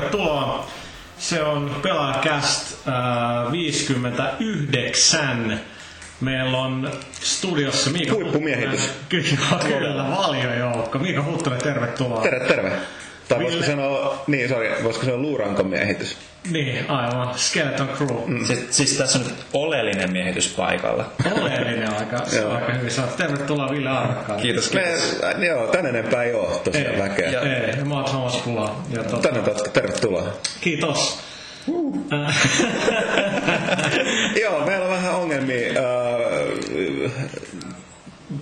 Tervetuloa. Se on Pelaajakäst äh, 59. Meillä on studiossa Miika Huippumiehitys. Kyllä, kyllä, valiojoukko. Miika Huttunen, tervetuloa. Terve, terve. Tai voisiko Ville- sanoa, niin sorry, voisiko sanoa luuranko miehitys? Niin, aivan. Skeleton Crew. Mm. Siis, siis tässä on nyt oleellinen miehitys paikalla. Oleellinen aika, se on Joo. aika hyvin sanottu. Tervetuloa Ville Arvakkaan. Kiitos, Me, kiitos. äh, joo, tän enempää ei oo tosiaan Ei, väkeä. Ja- Ei, mä oon Thomas Pula. Ja tota, Tänne totta, tervetuloa. kiitos. Äh, Joo, meillä on vähän ongelmia. Äh,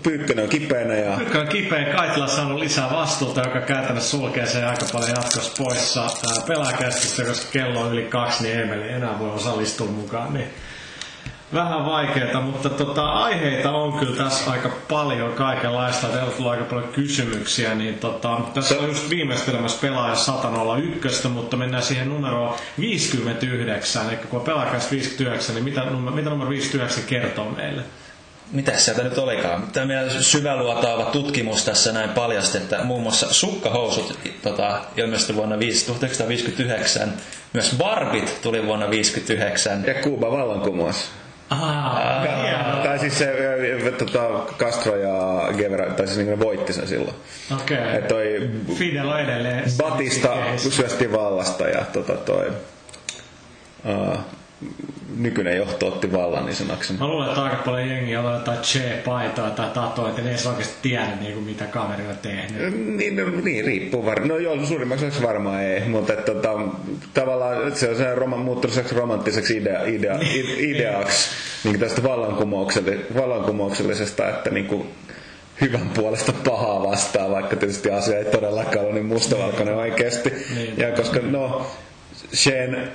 Pyykkönen on kipeänä ja Nyt on kipeä Kaitila saanut lisää vastuuta, joka käytännössä sulkee sen aika paljon jatkossa poissa ää, pelaajakästistä, koska kello on yli kaksi, niin Emeli enää voi osallistua mukaan. Niin vähän vaikeaa, mutta tota, aiheita on kyllä tässä aika paljon kaikenlaista. Teillä on tullut aika paljon kysymyksiä, niin tota, tässä on just viimeistelemässä pelaaja 101, mutta mennään siihen numeroon 59. Eli kun on pelaajakästä 59, niin mitä, mitä numero 59 kertoo meille? Mitäs sieltä nyt olikaan? Tämä meidän syväluotaava tutkimus tässä näin paljasti, että muun muassa sukkahousut tota, ilmestyi vuonna 5 1959. Myös barbit tuli vuonna 1959. ja Kuuba vallankumous. Ah, hienoa. Tai siis se, tota, Castro ja Guevara, tai siis niin ne voitti sen silloin. Okei. Et toi Fidel on edelleen. Batista syösti vallasta ja tota, toi, uh, nykyinen johto otti vallan niin sanakseni. Mä luulen, että aika paljon jengiä on jotain che-paitoa tai tatoa, että ne ei oikeasti tiedä, niin kuin, mitä kaveri on tehnyt. Niin, no, niin riippuu varmaan. No joo, suurimmaksi osaksi varmaan ei, mutta että, tota, tavallaan se on se roman, muuttunut sellaisiksi romanttiseksi idea, idea, i- ideaksi niin tästä vallankumoukselle- vallankumouksellisesta, että niin kuin, hyvän puolesta pahaa vastaan, vaikka tietysti asia ei todellakaan ole niin mustavalkoinen oikeasti. Niin. Ja koska no, Shane,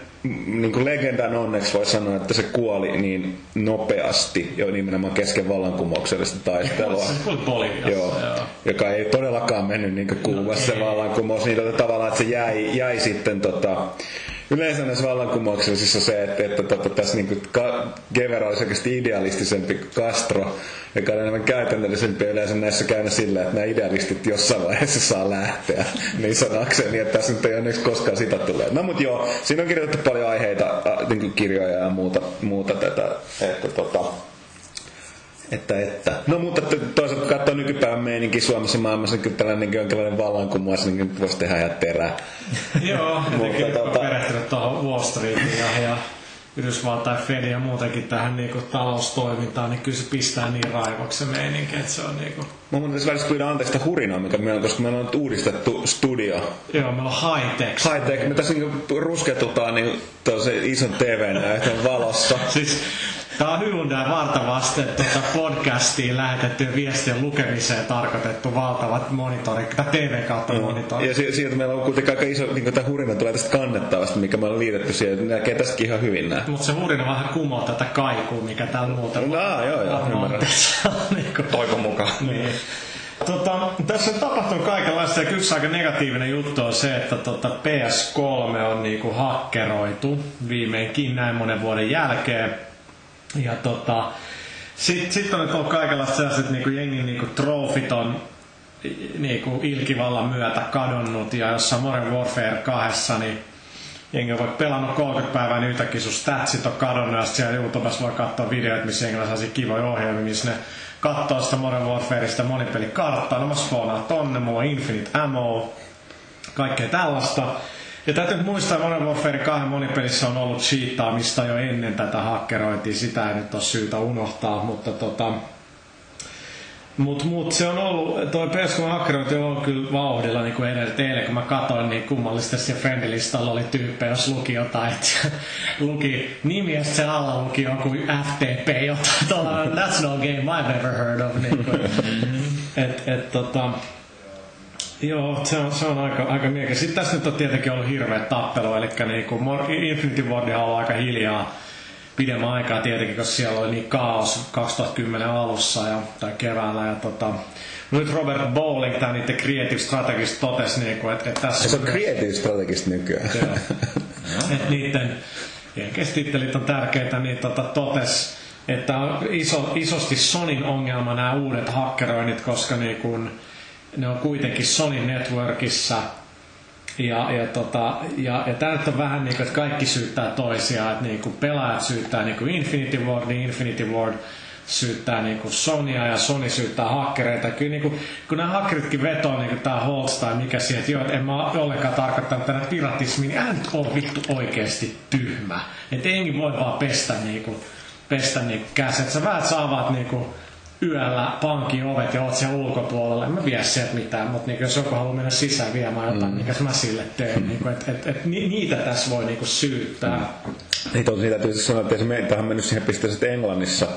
niin kuin legendan onneksi voi sanoa, että se kuoli niin nopeasti jo nimenomaan kesken vallankumouksellista taistelua. Oli Boliviassa. Joo, joo. joka ei todellakaan mennyt niin Kuubassa se vallankumous, niin tota, tavallaan, että se jäi, jäi sitten tota, Yleensä näissä vallankumouksellisissa se, että, että tota, tässä niin Guevara olisi oikeasti idealistisempi kuin Castro, joka on enemmän käytännöllisempi yleensä näissä käynyt sillä, että nämä idealistit jossain vaiheessa saa lähteä, niin sanakseni, että tässä nyt ei onneksi koskaan sitä tulee. No mut joo, siinä on kirjoitettu paljon aiheita, äh, niin kirjoja ja muuta, muuta tätä, että tota, että, että. No mutta to- toisaalta kun katsoo nykypäivän meininki Suomessa maailmassa, niin kyllä tällainen jonkinlainen vallankumous, niin nyt voisi tehdä ihan terää. Joo, jotenkin tota- perehtynyt tuohon Wall Streetiin ja, ja Yhdysvaltain Fed ja muutenkin tähän niinku taloustoimintaan, niin kyllä se pistää niin raivoksi se meininki, että se on niinku... Mä mun tässä välissä pyydän anteeksi sitä hurinaa, mikä meillä on, koska meillä on nyt uudistettu studio. Joo, meillä on high-tech. High tech, me tässä niin rusketutaan niin tosi ison TV-näytön valossa. Siis tää on Hyundai varta vasten tuota podcastiin lähetettyjen viestien lukemiseen tarkoitettu valtavat monitorit, tai TV kautta monitorit. Ja si- siitä meillä on kuitenkin aika iso, niin tämä hurina tulee tästä kannettavasta, mikä me on liitetty siihen. Näkee tästäkin ihan hyvin nää. Mutta se hurina vähän kumoo tätä kaikua, mikä täällä muuten No, aa, joo, joo, ymmärrän. on niinku Toivon mukaan. Niin. Tota, tässä on tapahtunut kaikenlaista ja yksi aika negatiivinen juttu on se, että tota PS3 on niinku hakkeroitu viimeinkin näin monen vuoden jälkeen. Ja tota, sitten sit on ollut kaikenlaista sellaiset niinku jengin niinku trofit on niinku ilkivallan myötä kadonnut ja jossain Modern Warfare 2 niin jengi on pelannut 30 päivää, niin yhtäkkiä sun statsit on kadonnut ja siellä YouTubessa voi katsoa videoita, missä jengillä saa kivoja ohjelmia, missä ne katsoo sitä Modern Warfareista monipelikarttaa. No mä spawnaan tonne, mulla on Infinite Ammo, kaikkea tällaista. Ja täytyy nyt muistaa, Modern Warfare 2 monipelissä on ollut cheataamista jo ennen tätä hakkerointia, sitä ei nyt ole syytä unohtaa, mutta tota, Mut, mut se on ollut, toi PS3 hakkerointi on ollut kyllä vauhdilla niin kuin edelleen eilen, kun mä katsoin, niin kummallisesti siellä friendilistalla oli tyyppejä, jos luki jotain, että luki nimi ja sen alla luki joku FTP, jotain, tuolla, that's no game I've ever heard of. Niin kuin, et, et, tota, Joo, se on, se on aika, aika miekä. Sitten tässä nyt on tietenkin ollut hirveä tappelu, eli niin kuin Infinity Ward on ollut aika hiljaa pidemmän aikaa tietenkin, koska siellä oli niin kaos 2010 alussa ja, tai keväällä. Ja tota, nyt Robert Bowling, tämä niiden creative strategist, totesi, niin kuin, että, että tässä Se on creative strategist nykyään. Joo. että niiden jenkestittelit on tärkeitä, niin tota, totes, että on iso, isosti Sonin ongelma nämä uudet hakkeroinnit, koska niin kun, ne on kuitenkin Sony Networkissa Ja, ja, tota, ja, ja tämä nyt on vähän niin kuin, että kaikki syyttää toisiaan, että niin kuin pelaajat syyttää niin kuin Infinity Ward, niin Infinity Ward syyttää niin kuin Sonya ja Sony syyttää hakkereita. Kyllä niin kuin, kun nämä hakkeritkin vetoo niin kuin tämä Holst tai mikä siihen, että joo, että en mä ollenkaan tarkoittanut tänä piratismiin, niin älä nyt ole vittu oikeasti tyhmä. Että ei voi vaan pestä niin kuin, pestä niin käset. Sä vähän saavat niin kuin, yöllä pankin ovet ja oot siellä ulkopuolella. En mä vie sieltä mitään, mutta niin, jos joku haluaa mennä sisään viemään jotain, mm. mikä mä sille teen. Mm. Niin kuin, et, et, et, niitä tässä voi niin syyttää. Mm. Niin tosiaan täytyy sanoa, että se tähän mennyt siihen pisteeseen Englannissa.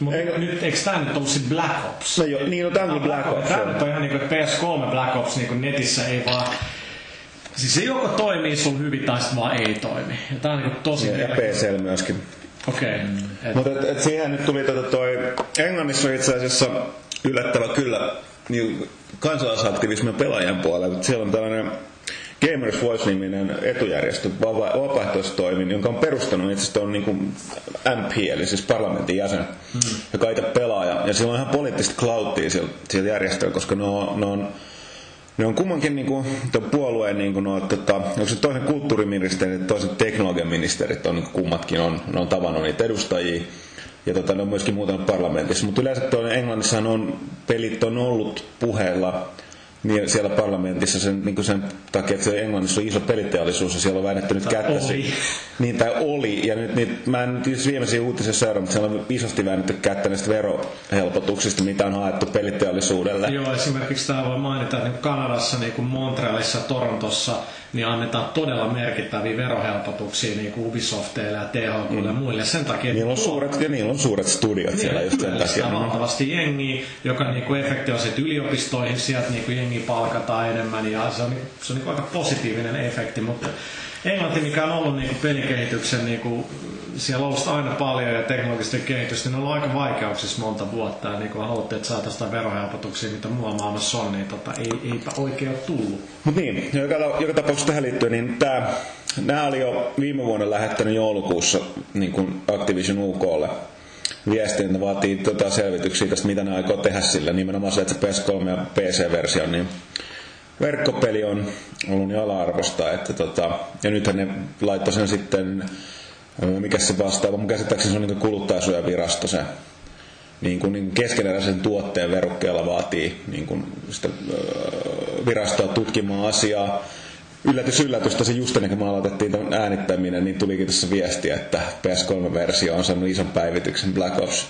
Mutta Eikö... nyt, eikö tämä nyt ollut Black Ops? No joo, niin no tämä on Black Ops. Tämä on ihan niin kuin PS3 Black Ops niin kuin netissä ei vaan Siis se joko toimii sun hyvin tai sitten vaan ei toimi. Ja tää on niin tosi... Ja, ja PC myöskin. Okei. Okay. Mm. Mutta et, et siihen nyt tuli tota toi, Englannissa itse asiassa yllättävä kyllä niin kansalaisaktivismin pelaajien puolella. Siellä on tällainen Gamers Voice-niminen etujärjestö, vapa- vapaaehtoistoimin, jonka on perustanut itse asiassa on niin kuin MP, eli siis parlamentin jäsen, mm. joka itse pelaaja. Ja sillä on ihan poliittista clouttia siellä, siellä järjestöllä, koska ne on, ne on ne on kummankin niin kuin, puolueen, niin kuin, no, tota, onko se toisen kulttuuriministeri, toisen teknologian ministerit on niin kummatkin on, ne on tavannut niitä edustajia. Ja tota, ne on myöskin muuten parlamentissa. Mutta yleensä tuonne Englannissahan on, pelit on ollut puheella niin siellä parlamentissa sen, niin sen takia, että Englannissa on iso peliteollisuus ja siellä on väännetty nyt kättä. Oli. Niin, tai oli. Ja nyt, nyt mä en nyt viimeisiä uutisia seurannut, mutta siellä on isosti väännetty kättä näistä verohelpotuksista, mitä on haettu peliteollisuudelle. Joo, esimerkiksi tämä voi mainita, että Kanadassa, niin kuin Montrealissa, Torontossa, niin annetaan todella merkittäviä verohelpotuksia niin kuin Ubisoftille ja THQ mm. ja muille. Sen takia, niillä on suuret, ja niillä on suuret studiot niin, siellä just sen takia. valtavasti jengiä, joka niin kuin efekti on sitten yliopistoihin, sieltä niin kuin jengi palkataan enemmän ja se on, se on niin aika positiivinen efekti, mutta Englanti, mikä on ollut niin pelikehityksen, niin kuin, siellä on ollut aina paljon ja teknologisten kehitystä, niin on ollut aika vaikeuksissa monta vuotta. Ja niin kuin haluttiin, että saataisiin verohelpotuksia, mitä muualla maailmassa on, niin tota, ei, eipä oikein ole tullut. Mutta niin, joka, joka tapauksessa tähän liittyen, niin tämä, nämä oli jo viime vuonna lähettänyt joulukuussa niin kuin Activision UKlle viestin, että vaatii tota selvityksiä tästä, mitä ne aikoo tehdä sillä. Nimenomaan se, että se PS3 ja PC-versio, niin verkkopeli on ollut niin ala-arvosta, että tota, ja nythän ne laittoi sen sitten, mikä se vastaava, mun käsittääkseni se on niin kuluttajasuojavirasto se niin kuin, niin keskeneräisen tuotteen verukkeella vaatii niin kuin sitä, virastoa tutkimaan asiaa. Yllätys, yllätys, tosi just ennen kuin me aloitettiin tämän äänittäminen, niin tulikin tässä viestiä, että PS3-versio on saanut ison päivityksen Black Ops.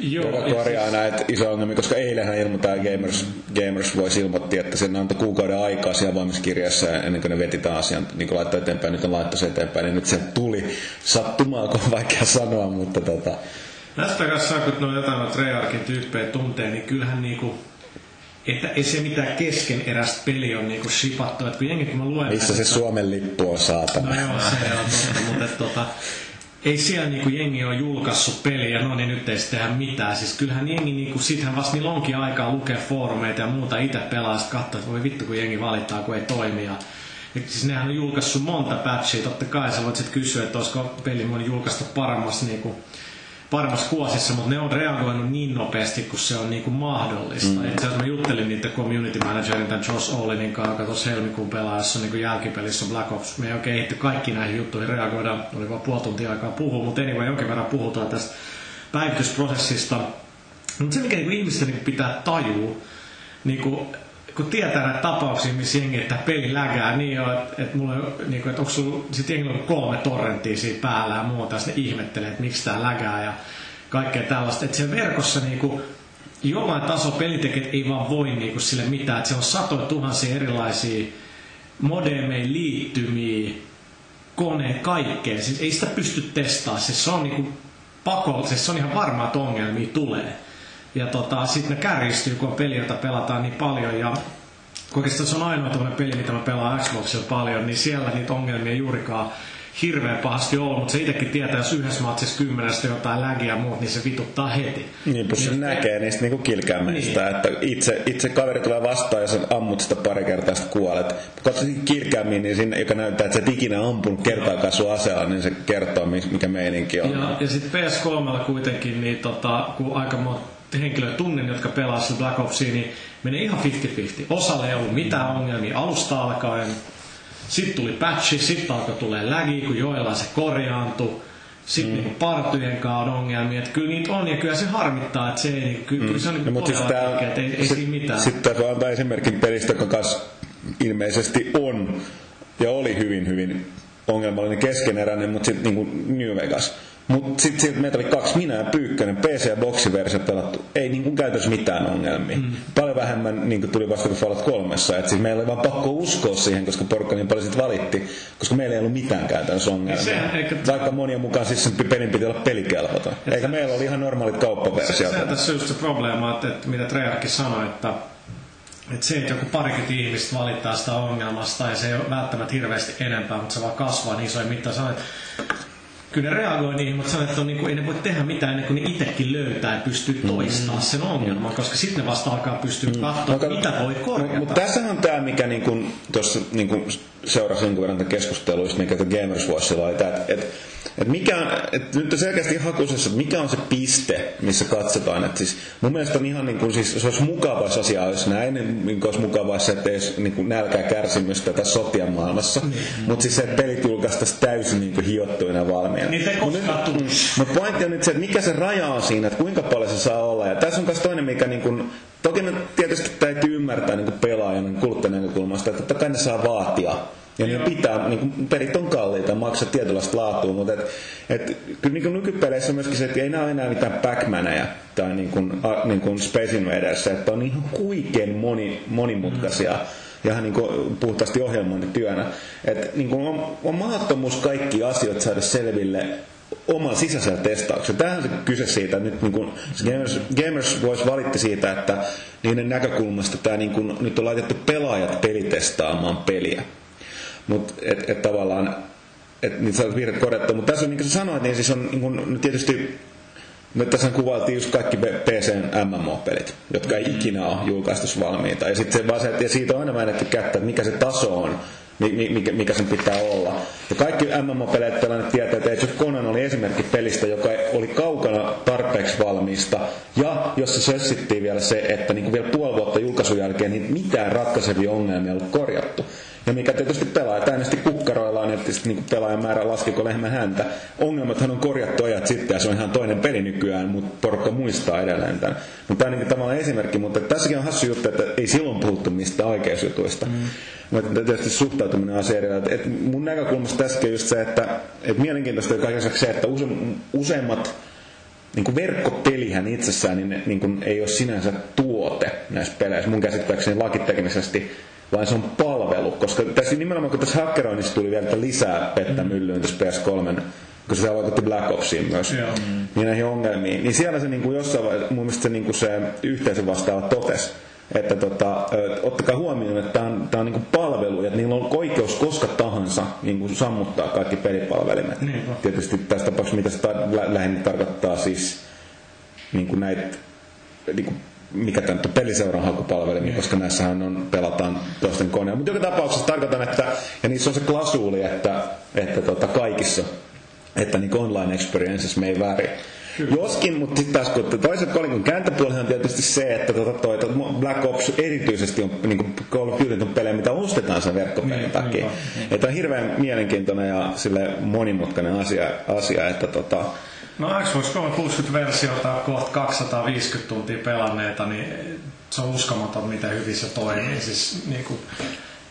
Joo, joka korjaa näitä isoja ongelmia, koska eilenhän ilmoittaa Gamers, Gamers Voice ilmoitti, että sen antoi kuukauden aikaa siellä valmiskirjassa ennen kuin ne veti tämän asian, niin kuin laittoi eteenpäin, nyt on laittu se eteenpäin, niin nyt se tuli. Sattumaan, kun on vaikea sanoa, mutta tota... Tästä kanssa kun noin jotain Treyarchin tyyppejä tuntee, niin kyllähän niinku, että ei se mitään keskeneräistä peli on niinku shipattu, että kun jengi kun mä luen... Missä se Suomen lippu on saatana? No joo, se on totta, mutta että, tota, ei siellä niinku jengi ole julkaissut peliä, no niin nyt ei sitten tehdä mitään. Siis kyllähän jengi, niinku, sittenhän vasta niin onkin aikaa lukea foorumeita ja muuta itse pelaa, sitten katsoa, että voi vittu kun jengi valittaa, kun ei toimi. Ja, ja siis nehän on julkaissut monta patchia, totta kai sä voit sitten kysyä, että olisiko peli moni julkaista paremmassa niinku, paremmassa kuosissa, mutta ne on reagoinut niin nopeasti, kun se on niin kuin mahdollista. Mm. Itse asiassa mä juttelin niiden community managerin tämän Josh Olinin kanssa, joka tuossa helmikuun pelaajassa niin jälkipelissä Black Ops. Me ei oikein ehti kaikki näihin juttuihin reagoida, oli vain puoli tuntia aikaa puhua, mutta anyway, jonkin verran puhutaan tästä päivitysprosessista. Mutta se, mikä niin ihmisten niin pitää tajua, niin kuin, kun tietää näitä tapauksia, missä jengi, että peli lägää niin jo, että, että, mulla, niin kuin, että onko sulla sit jengillä kolme torrenttia siinä päällä ja muuta, ja sitten ihmettelee, että miksi tämä lägää ja kaikkea tällaista. Että siellä verkossa niin kuin, jollain taso pelitekijät ei vaan voi niin kuin, sille mitään, että siellä on satoja tuhansia erilaisia modemeja, liittymiä, kone, kaikkea. Siis ei sitä pysty testaamaan. Siis se on niin kuin, pakollisesti, siis se on ihan varma, että ongelmia tulee. Ja tota, sitten ne kärjistyy, kun on peli, jota pelataan niin paljon. Ja oikeastaan se on ainoa tämmöinen peli, mitä mä pelaan Xboxilla paljon, niin siellä niitä ongelmia juurikaan hirveän pahasti ollut, mutta se itsekin tietää, jos yhdessä matsissa kymmenestä jotain lägiä ja muut, niin se vituttaa heti. Niin, plus se niin, näkee niistä niinku kilkäämäistä, niin. että itse, itse kaveri tulee vastaan ja sä ammut sitä pari kertaa, sitten kuolet. Katso kilkäämiin, niin sinne, joka näyttää, että sä et ikinä ampunut kertaakaan sun aseella, niin se kertoo, mikä meininki on. Ja, ja sitten PS3 kuitenkin, niin tota, kun aika monta henkilöä tunnen, jotka pelaa sitä Black Opsia, niin menee ihan 50-50. Osalle ei ollut mitään ongelmia alusta alkaen. Sitten tuli patchi, sitten alkoi tulee lagi, kun joillain se korjaantui. Sitten mm. niinku partujen kanssa on ongelmia, että kyllä niitä on ja kyllä se harmittaa, että se ei, niinku- kyllä, mm. kyllä se on niinku No, siis tää, pitkä, että ei, ei sit, siinä mitään. Sitten voi antaa esimerkin pelistä, joka ilmeisesti on ja oli hyvin, hyvin ongelmallinen keskeneräinen, mutta sitten niinku New Vegas. Mutta sitten sit meitä oli kaksi, minä ja Pyykkönen, PC- ja boksiversio pelattu. Ei niinku käytännössä mitään ongelmia. Mm. Paljon vähemmän niinku tuli vasta kuin Fallout 3. Et siis meillä oli vaan pakko uskoa siihen, koska porukka niin paljon sit valitti, koska meillä ei ollut mitään käytännössä ongelmia. Sehän eikä- Vaikka monien mukaan siis sen pelin piti olla pelikelvoton. Eikä meillä oli ihan normaalit kauppaversiot. Se, se tässä on just se probleema, että, että mitä Treyarchkin sanoi, että, että se, että joku parikymmentä ihmistä valittaa sitä ongelmasta ja se ei ole välttämättä hirveästi enempää, mutta se vaan kasvaa niin isoja mittaan. Sanoit, kyllä ne reagoi niihin, mutta sanoit, että on, niin kuin, ei ne voi tehdä mitään ennen kuin ne itsekin löytää ja pystyy toistamaan sen ongelman, koska sitten ne vasta alkaa pystyä katsoa, No, mitä voi korjata. Mutta tässä on tämä, mikä niinku, tuossa niinku seurasi jonkun verran just mikä The Gamers Watchilla oli, että et, et mikä et nyt on selkeästi hakusessa, että mikä on se piste, missä katsotaan. Et siis mun mielestä on ihan niin kuin, siis, se olisi mukavaa jos asia olisi näin, niin olisi mukavaa se, että ei olisi niin kuin nälkää kärsimystä tätä sotien maailmassa. Mm. Mutta siis se, että pelit julkaistaisiin täysin niin kuin hiottuina valmiina. Niitä ei Mut koskaan nyt- tule. mutta pointti on nyt se, että mikä se raja on siinä, että kuinka paljon se saa olla. Ja tässä on myös toinen, mikä niin kuin, toki me tietysti täytyy ymmärtää niin kuin pelaajan niin kuluttajan näkökulmasta, että totta kai ne saa vaatia. Ja ne pitää, niin kuin, perit on kalliita, maksaa tietynlaista laatua, mutta et, et, kyllä niin kuin nykypeleissä on myöskin se, että ei nämä enää mitään Pac-Maneja tai niin kuin, a, niin kuin Space Invaders, että on ihan huikein moni, monimutkaisia ja ihan niin kuin puhtaasti ohjelmointityönä. Että niin kuin on, on mahdottomuus kaikki asiat saada selville oman sisäisellä testauksella. Tähän on se kyse siitä, että nyt niin kuin, Gamers, Gamers Voice valitti siitä, että niiden näkökulmasta tämä niin kuin, nyt on laitettu pelaajat pelitestaamaan peliä. Mutta et, et tavallaan, että niitä saa virheet korjattua. Mutta tässä on, niin kuin sä sanoit, niin siis on niin kuin, nyt tietysti me tässä kuvailtiin just kaikki PCn MMO-pelit, jotka ei ikinä ole julkaistu valmiita. Ja, sit se vaan se, ja siitä on aina väännetty kättä, että mikä se taso on, mi- mi- mikä, mikä sen pitää olla. Ja kaikki MMO-peleet pelannut tietää, että Age of Conan oli esimerkki pelistä, joka oli kaukana tarpeeksi valmiista. Ja jossa sössittiin vielä se, että niin kuin vielä puoli vuotta julkaisun jälkeen niin mitään ratkaisevia ongelmia ei ollut korjattu. Ja mikä tietysti pelaajat äänesti kukkaroillaan, että sitten niin pelaajan määrä laskiko lehmän häntä. Ongelmathan on korjattu ajat sitten ja se on ihan toinen peli nykyään, mutta porukka muistaa edelleen tämän. Mutta tämä on niin tavallaan esimerkki, mutta tässäkin on hassu juttu, että ei silloin puhuttu mistä oikeusjutuista. Mm. Mutta tietysti suhtautuminen on asia erillä. Et mun näkökulmasta tässäkin on just se, että et mielenkiintoista on kaiken lisäksi se, että use, useimmat niin kuin verkkopelihän itsessään niin, niin kuin ei ole sinänsä tuote näissä peleissä, mun käsittääkseni lakiteknisesti, vaan se on palvelu. Koska tässä nimenomaan kun tässä hakkeroinnissa tuli vielä lisää pettä myllyyn tässä PS3, kun se vaikutti Black Opsiin myös, Joo. niin näihin ongelmiin. Niin siellä se niin kuin jossain vaiheessa, mun mielestä se, niin kuin se yhteisön vastaava totesi, että tota, ottakaa huomioon, että tämä on, tää on niinku palvelu, ja että niillä on oikeus koska tahansa niinku sammuttaa kaikki pelipalvelimet. Niinpä. Tietysti tässä tapauksessa, mitä se lä- lähinnä tarkoittaa siis niinku näitä, niinku, mikä tämä nyt on peliseuran hakupalvelimia, koska näissähän on, pelataan toisten koneella. Mutta joka tapauksessa tarkoitan, että, ja niissä on se klasuuli, että, että tota, kaikissa, että niin online experiences me ei väri. Joskin, mutta sitten taas kun toisen kolikon kääntöpuoli on tietysti se, että tota, toi, toi Black Ops erityisesti on niin kuin Call of Duty on pelejä, mitä ostetaan sen verkkopelin Niin, takia. niinpä, Että on hirveän mielenkiintoinen ja sille monimutkainen asia, asia että tota, No Xbox 360-versiota on kohta 250 tuntia pelanneita, niin se on uskomaton, miten hyvin se toimii. Siis, niin kuin,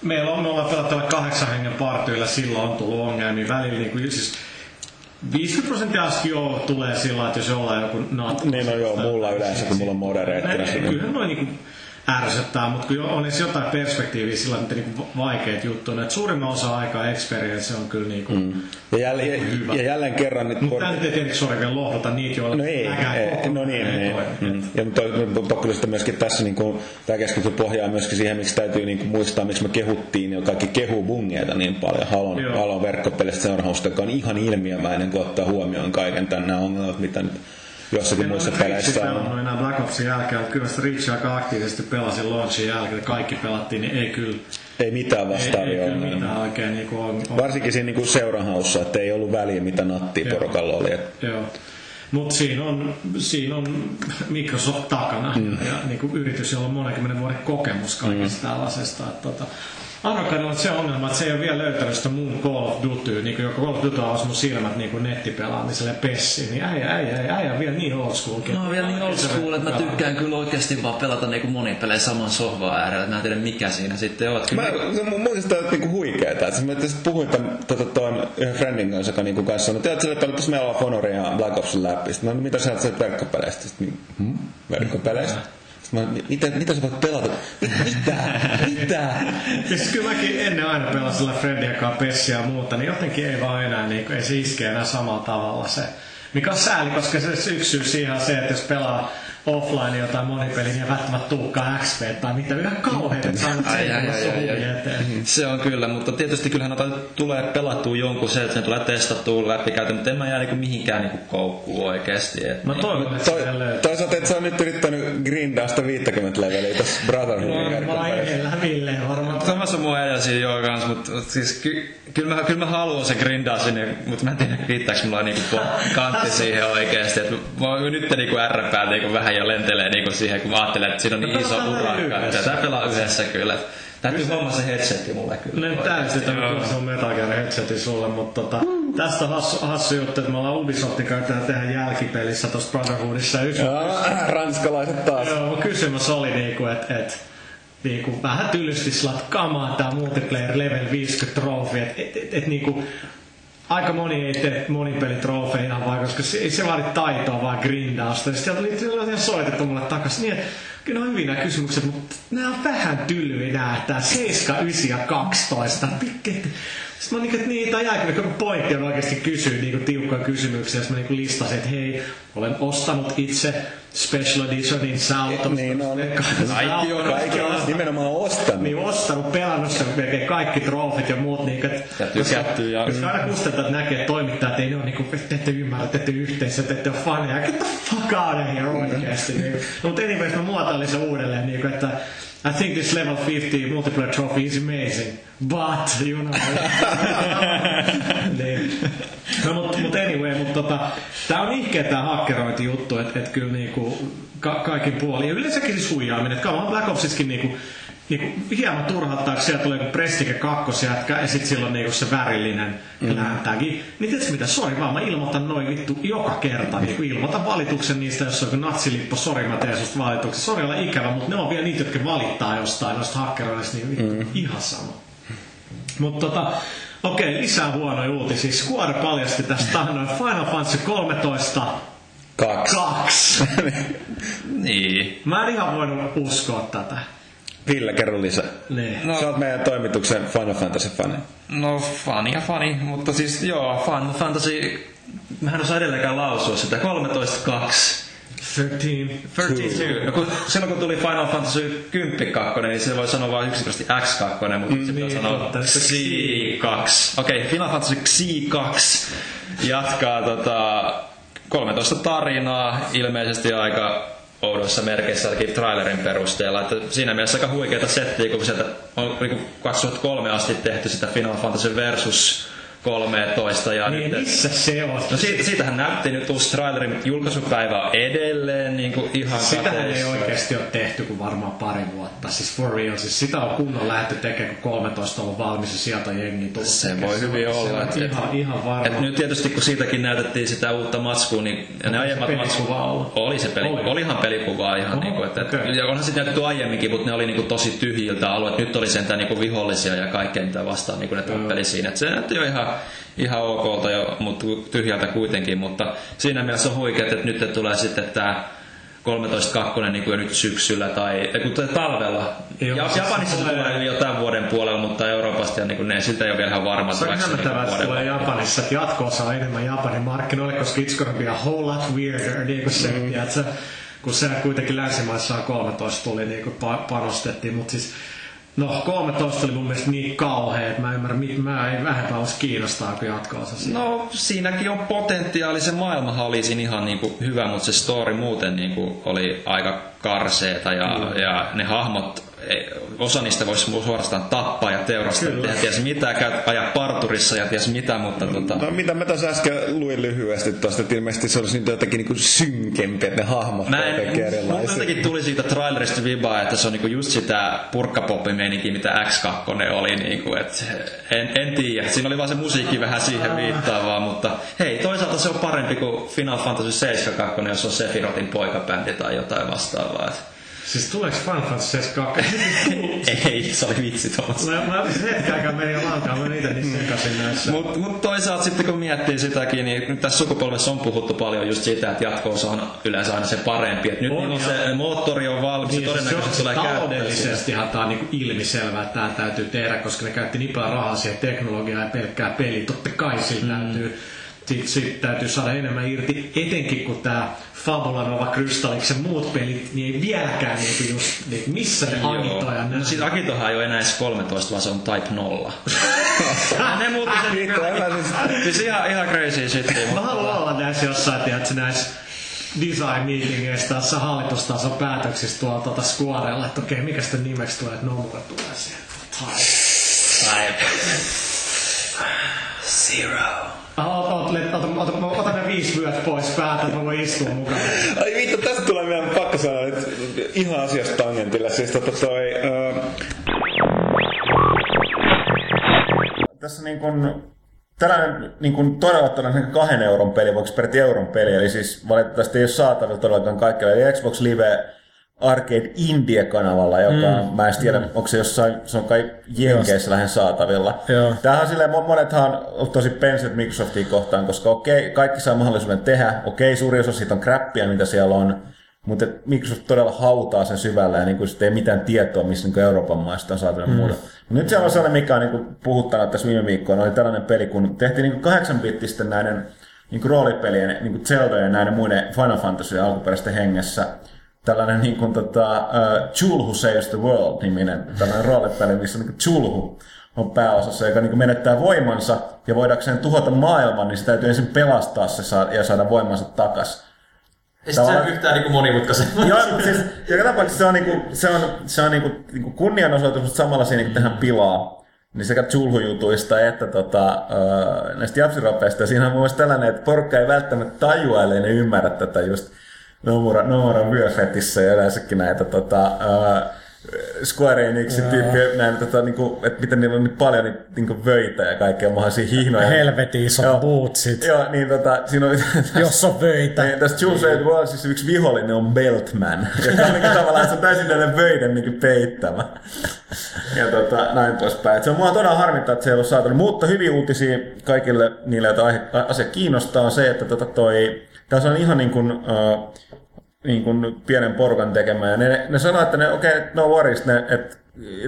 meillä on, me ollaan pelattu kahdeksan hengen partyilla, silloin on tullut ongelmia välillä. Niin kuin, siis 50 prosenttia asti joo tulee sillä että jos jollain joku nat... niin on joo, mulla yleensä, kun mulla on modereettina. Ne- siinä. Kyllähän noin niinku ärsyttää, mutta kun jo- on edes jotain perspektiiviä sillä että niinku vaikeita juttuja. Et suurimman osa aikaa experience on kyllä niinku... Mm. Ja jälleen, ja jälleen kerran nyt... Mutta tämä nyt ei tietenkin sori vielä lohduta niitä, joilla No ei, ei no niin, ei niin. toimi. Mm. Ja mutta on pakko lisätä myöskin tässä, niin kuin, tämä keskustelu pohjaa myöskin siihen, miksi täytyy niin kuin, muistaa, miksi me kehuttiin ja kaikki kehuu bungeita niin paljon. Halon, Joo. halon verkkopelistä seurausta, joka on ihan ilmiömäinen, kun ottaa huomioon kaiken tämän nämä ongelmat, mitä nyt jossakin muissa peleissä on. pelannut enää Black Opsin jälkeen, mutta kyllä Reachia aika aktiivisesti pelasin launchin jälkeen. Kaikki pelattiin, niin ei kyllä, Ei mitään ei, ei vastaavia kyllä ongelmia. mitään oikein niin on, on Varsinkin siinä niin seurahaussa, että ei ollut väliä, mitä nattia Joo. porukalla oli. Joo. Mutta siinä on, siinä on Microsoft takana mm. ja niin kuin yritys, jolla on monenkymmenen vuoden kokemus kaikesta mm. tällaisesta. Että, tota, Arvokkailla on se ongelma, että se ei ole vielä löytänyt sitä mun Call of Duty, niin kuin Call of Duty avasi mun silmät niin kuin nettipelaamiselle ja pessiin, niin äijä, äijä, äijä, äijä on vielä niin old school. Mä oon vielä niin old school, että mä tykkään kyllä oikeasti vaan pelata niin monipelejä saman sohvan äärellä, mä en tiedä mikä siinä sitten on. Mä, se mun mielestä on niinku huikeeta, että mä tässä puhuin tämän tota, tuon yhden friendin kanssa, joka niinku kanssa sanoi, että sille pelattais meillä on Honorin ja Black Opsin läpi. Sitten mä, mitä sä oot verkkopeleistä? Sitten, hmm? verkkopeleistä? Mä, mitä, mitä sä voit pelata? Mitä? Mitä? siis kyllä mäkin ennen aina pelasin sillä Fredin kanssa pessiä ja muuta, niin jotenkin ei vaan enää, niin ei se iske enää samalla tavalla se. Mikä on sääli, koska se yksi syy siihen on se, että jos pelaa offline jotain monipeliä, niin välttämättä tuukkaa XP tai mitä. Että saanut sen Se on kyllä, mutta tietysti kyllähän noita tulee pelattua jonkun se, että ne tulee testattua läpikäyty, mutta en mä jää niinku mihinkään niinku koukkuun oikeesti. Et mä toivon, että Toi, Toisaalta, että sä nyt yrittänyt grindaa sitä 50 leveliä tässä Brotherhoodin no, Mä edellä Ville varmaan. Samassa mua edellä siinä joo kanssa, mutta siis ky, kyllä mä, kyllä mä haluan se grindaa sinne, mutta mä en tiedä riittääkö mulla niinku kantti siihen oikeesti. Et mä oon nyt niinku ärräpäät niinku vähän ja lentelee niinku siihen, kun mä ajattelen, että siinä on niin iso urakka. Tätä pelaa yhdessä kyllä. Täytyy homma se headsetti mulle kyllä. Ne täytyy tämä sun Metal Gear headseti sulle, mutta tota, mm. tästä on hassu, hassu juttu, että me ollaan Ubisoftin kanssa tehdä jälkipelissä tuossa Brotherhoodissa. Yksi, ranskalaiset taas. Joo, kysymys oli niinku, että et, niinku, vähän tylysti slat kamaa tää multiplayer level 50 trophy, että et, et, et, niinku, aika moni ei tee monipelitrofeja vaan, koska se, se vaadi taitoa, vaan grindausta. Ja sieltä oli, sieltä oli soitettu mulle takaisin niin, kyllä on hyviä nämä kysymykset, mutta nämä on vähän tylyjä nämä, että 7, 9 ja 12. Sitten mä niin, että niin, tai jälkeen koko pointti on oikeasti kysyä niin tiukkoja kysymyksiä, jos mä niin listasin, että hei, olen ostanut itse Special Editionin South Niin on. Kaikki on, kaikki on nimenomaan ostanut. Niin ostanut, pelannut sen melkein kaikki trofit ja muut. Niin, että, ja tykätty. Ja... Koska aina kustantaa, että näkee, että toimittajat ei ne ole, niin kuin, te ette ymmärrä, te ette yhteisö, te ette ole faneja. Get the fuck out of here oikeasti. Niin. No, mutta anyways mä muotoilin sen uudelleen, niin kuin, että I think this level 50 multiplayer trophy is amazing, but you know. niin. No mutta mut anyway, mutta tota, tää on ihkeä tää hakkerointi juttu, että et kyllä niinku ka- kaikin puolin. Ja yleensäkin siis huijaaminen, että kauan Black Opsiskin niinku niinku, hieman turhauttaa, kun sieltä tulee joku Prestike kakkosjätkä ja sitten silloin niinku se värillinen mm. tagi. Niin tiedätkö mitä, sori vaan, mä ilmoitan noin vittu joka kerta. Niinku ilmoitan valituksen niistä, jos on joku natsilippo, sori mä teen susta valituksen. Sori olla ikävä, mutta ne on vielä niitä, jotka valittaa jostain noista hakkeroista, niin vittu, mm. ihan sama. Mutta tota, okei, lisää huonoja uutisia. Square paljasti tästä noin Final Fantasy 13 Kaksi. Kaksi. niin. Mä en ihan voinut uskoa tätä. Ville, kerro lisää. Niin. No, Sä oot meidän toimituksen Final Fantasy-fani. No, fani ja fani, mutta siis joo, Final Fantasy... Mä en osaa edelleenkään lausua sitä. 13.2. 13. 13 ja kun, silloin kun tuli Final Fantasy 10 2, niin se voi sanoa vain yksinkertaisesti X2, mutta mm, se pitää niin, sanoa totta, X2. Okei, okay, Final Fantasy X2 jatkaa tota, 13 tarinaa, ilmeisesti aika oudoissa merkeissä trailerin perusteella. Että siinä mielessä aika huikeita settiä, kun sieltä on niin 2003 asti tehty sitä Final Fantasy versus 13. Ja niin, nyt, missä se on? No siitä, siitähän näytti nyt uusi trailerin julkaisupäivä on edelleen niin kuin ihan Sitähän kateissa. ei oikeasti ole tehty kuin varmaan pari vuotta. Siis for real. Siis sitä on kunnon lähdetty tekemään, kun 13 on valmis ja sieltä jengi tullut. Se tekemään. voi hyvin Se olla, et- ihan, ihan varma. Et nyt tietysti kun siitäkin näytettiin sitä uutta matskua, niin ja ne aiemmat ollut? Oli se peli, Oli. oli. olihan pelikuvaa ihan Oho, niinku, että, okei. ja onhan sitten näytetty aiemminkin, mutta ne oli niinku tosi tyhjiltä alueet. Nyt oli sentään niinku vihollisia ja kaikkea mitä vastaan niinku ne tappeli siinä. Et se näytti jo ihan, ihan okolta, jo, mutta tyhjältä kuitenkin, mutta siinä mielessä on huikeet, että nyt tulee sitten tämä 13.2 niin kuin nyt syksyllä tai kun tulee talvella. Joo, ja, Japanissa tulee- tulee jo tämän vuoden puolella, mutta Euroopasta ja niin kuin ne, siltä ei ole vielä ihan varma. Se on hämmentävää, että tulee Japanissa, että jatko-osa enemmän Japanin markkinoille, koska it's gonna be a whole lot weirder, niin kuin se, mm. tiedätkö, kun se kuitenkin länsimaissa 13 tuli, niin kuin pa- panostettiin, mutta siis No, 13 oli mun mielestä niin kauhea, että mä en ymmärrä, mit- mä en vähempää olisi kiinnostaa kuin jatko-osa. No siinäkin on potentiaali, se maailmahan oli siinä ihan niinku hyvä, mutta se story muuten niinku oli aika karseeta ja, mm. ja ne hahmot ei, osa niistä voisi suorastaan tappaa ja teurastaa, Kyllä. tehdä ties mitä, käy, ajaa parturissa ja ties mitä, mutta tota, No mitä mä tässä äsken luin lyhyesti tuosta, että ilmeisesti se olisi nyt jotenkin niin synkempi, että ne hahmot Mä en, mulla erilaisia. jotenkin tuli siitä trailerista vibaa, että se on niinku just sitä purkkapoppimeininkiä, mitä X2 oli. Niinku, et en, en tiedä. Siinä oli vaan se musiikki vähän siihen viittaavaa, mutta hei, toisaalta se on parempi kuin Final Fantasy 7 2, jos on Sephirotin poikabändi tai jotain vastaavaa. Et, Siis tuleeko Final Fantasy 2? ei, se oli vitsi Thomas. mä, mä hetken aikaa menin lankaan, mä niitä niin sekaisin näissä. Mutta mut toisaalta sitten kun miettii sitäkin, niin nyt tässä sukupolvessa on puhuttu paljon just siitä, että jatkoosa on yleensä aina se parempi. Et nyt On, on, on se moottori on valmis, Niin, se todennäköisesti se tulee käyttöön. taloudellisestihan tämä on niinku ilmiselvää, että tämä täytyy tehdä, koska ne käytti niin paljon rahaa siihen teknologiaan ja pelkkää peliä. Totta kai sillä mm. täytyy, sit täytyy saada enemmän irti, etenkin kun tämä Fabula Nova Crystalliksen muut pelit, niin ei vieläkään niinku just, niin missä ne Agito ja No siis Akitohan ei ole enää edes 13, vaan se on Type 0. ne muutti sen älä siis- ihan, ihan crazy shit. Mä haluan olla näissä jossain, tiedätkö, näissä design meetingeistä tässä hallitustason päätöksissä tuolla tuota Squarella, että okei, mikä sitten nimeksi tulee, että Nomura tulee siihen. Type. Zero. Ota, ota, ota, ota, ota ne viisi vyöt pois päältä, että mä voin istua mukana. Ai vittu, tästä tulee vielä pakko sanoa nyt ihan asiasta tangentilla. Siis tota toi... Uh... Tässä niin kun, tällainen niin kun todella tällainen kahden euron peli, voiko peräti euron peli, eli siis valitettavasti ei ole saatavilla todellakaan kaikkea. Eli Xbox Live Arcade India-kanavalla, joka mm. mä en tiedä, mm. onko se jossain, se on kai Jenkeissä lähden saatavilla. Joo. Tämähän on silleen, mo- monethan on tosi pensit Microsoftia kohtaan, koska okei, kaikki saa mahdollisuuden tehdä, okei, suuri osa siitä on crappia, mitä siellä on, mutta Microsoft todella hautaa sen syvällä ja niin kuin ei mitään tietoa, missä niin Euroopan maista on saatu mm. muuta. Nyt siellä on sellainen, mikä on niin kuin puhuttanut tässä viime viikkoina, oli tällainen peli, kun tehtiin niin 8 bittisten näiden niin roolipelien, niin kuin Zelda ja näiden muiden Final Fantasy alkuperäisten hengessä, tällainen niin kuin, tota, uh, Chulhu Saves the World-niminen tällainen roolipeli, missä niin Chulhu on pääosassa, joka niin menettää voimansa, ja voidakseen tuhota maailman, niin se täytyy ensin pelastaa se saa- ja saada voimansa takaisin. Ei sit se Tavallaan- ole yhtään niinku monimutkaisen. Joo, mutta siis joka tapauksessa se on, niinku, se on, se on niinku, niinku kunnianosoitus, mutta samalla siinä niinku tehdään pilaa. Niin sekä Chulhu-jutuista että tota, näistä japsiropeista. Ja siinä on mun mielestä tällainen, että porukka ei välttämättä tajua, ellei ne ymmärrä tätä just Nomura, Nomuran vyöfetissä ja yleensäkin näitä tota, öö, Square Enixin tyyppiä, näin, tota, niinku, että miten niillä on niin paljon niin, niinku vöitä ja kaikkea mahdollisia hihnoja. Helvetin isot Joo. bootsit, Joo, niin tota, siinä on... jos on vöitä. Niin, tässä Jules Red Worldsissa yksi vihollinen on Beltman, joka on niin tavallaan, se on täysin näiden vöiden niin peittämä. Ja tota, näin poispäin. Et se on mua todella harmittaa, että se ei ollut saatu. Mutta hyviä uutisia kaikille niille, joita asia kiinnostaa, on se, että tota toi, tässä on ihan niin kuin, uh, niin kuin pienen porukan tekemä. Ja ne, ne sanoo, että ne, okei, okay, no worries, ne, että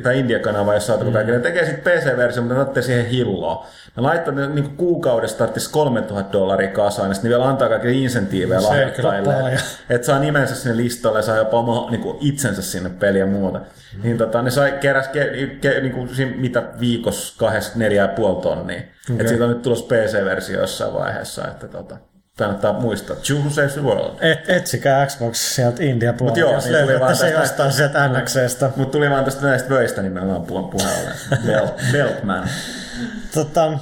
tämä India-kanava, jos saatu mm. Ne tekee sitten PC-versio, mutta ne ottatte siihen hilloa. Ne laittaa ne niin kuukaudessa tarvitsisi 3000 dollaria kasaan, ja sitten ne vielä antaa kaikille insentiivejä paljon. Että saa nimensä sinne listalle ja saa jopa oma, niin kuin itsensä sinne peliä ja muuta. Mm. Niin tota, ne sai keräs ke, ke, niin kuin, mitä viikossa kahdesta neljä ja puoli tonnia. Okay. Että siitä on nyt tulossa PC-versio jossain vaiheessa, että tota, kannattaa muistaa. Choose Saves the World. Et, etsikää Xbox sieltä India puolelta, joo, jos niin löydätte se tästä- jostain sieltä NXstä. Mutta tuli vaan tästä näistä vöistä nimenomaan puhun puheelle. Belt, Beltman. Tota,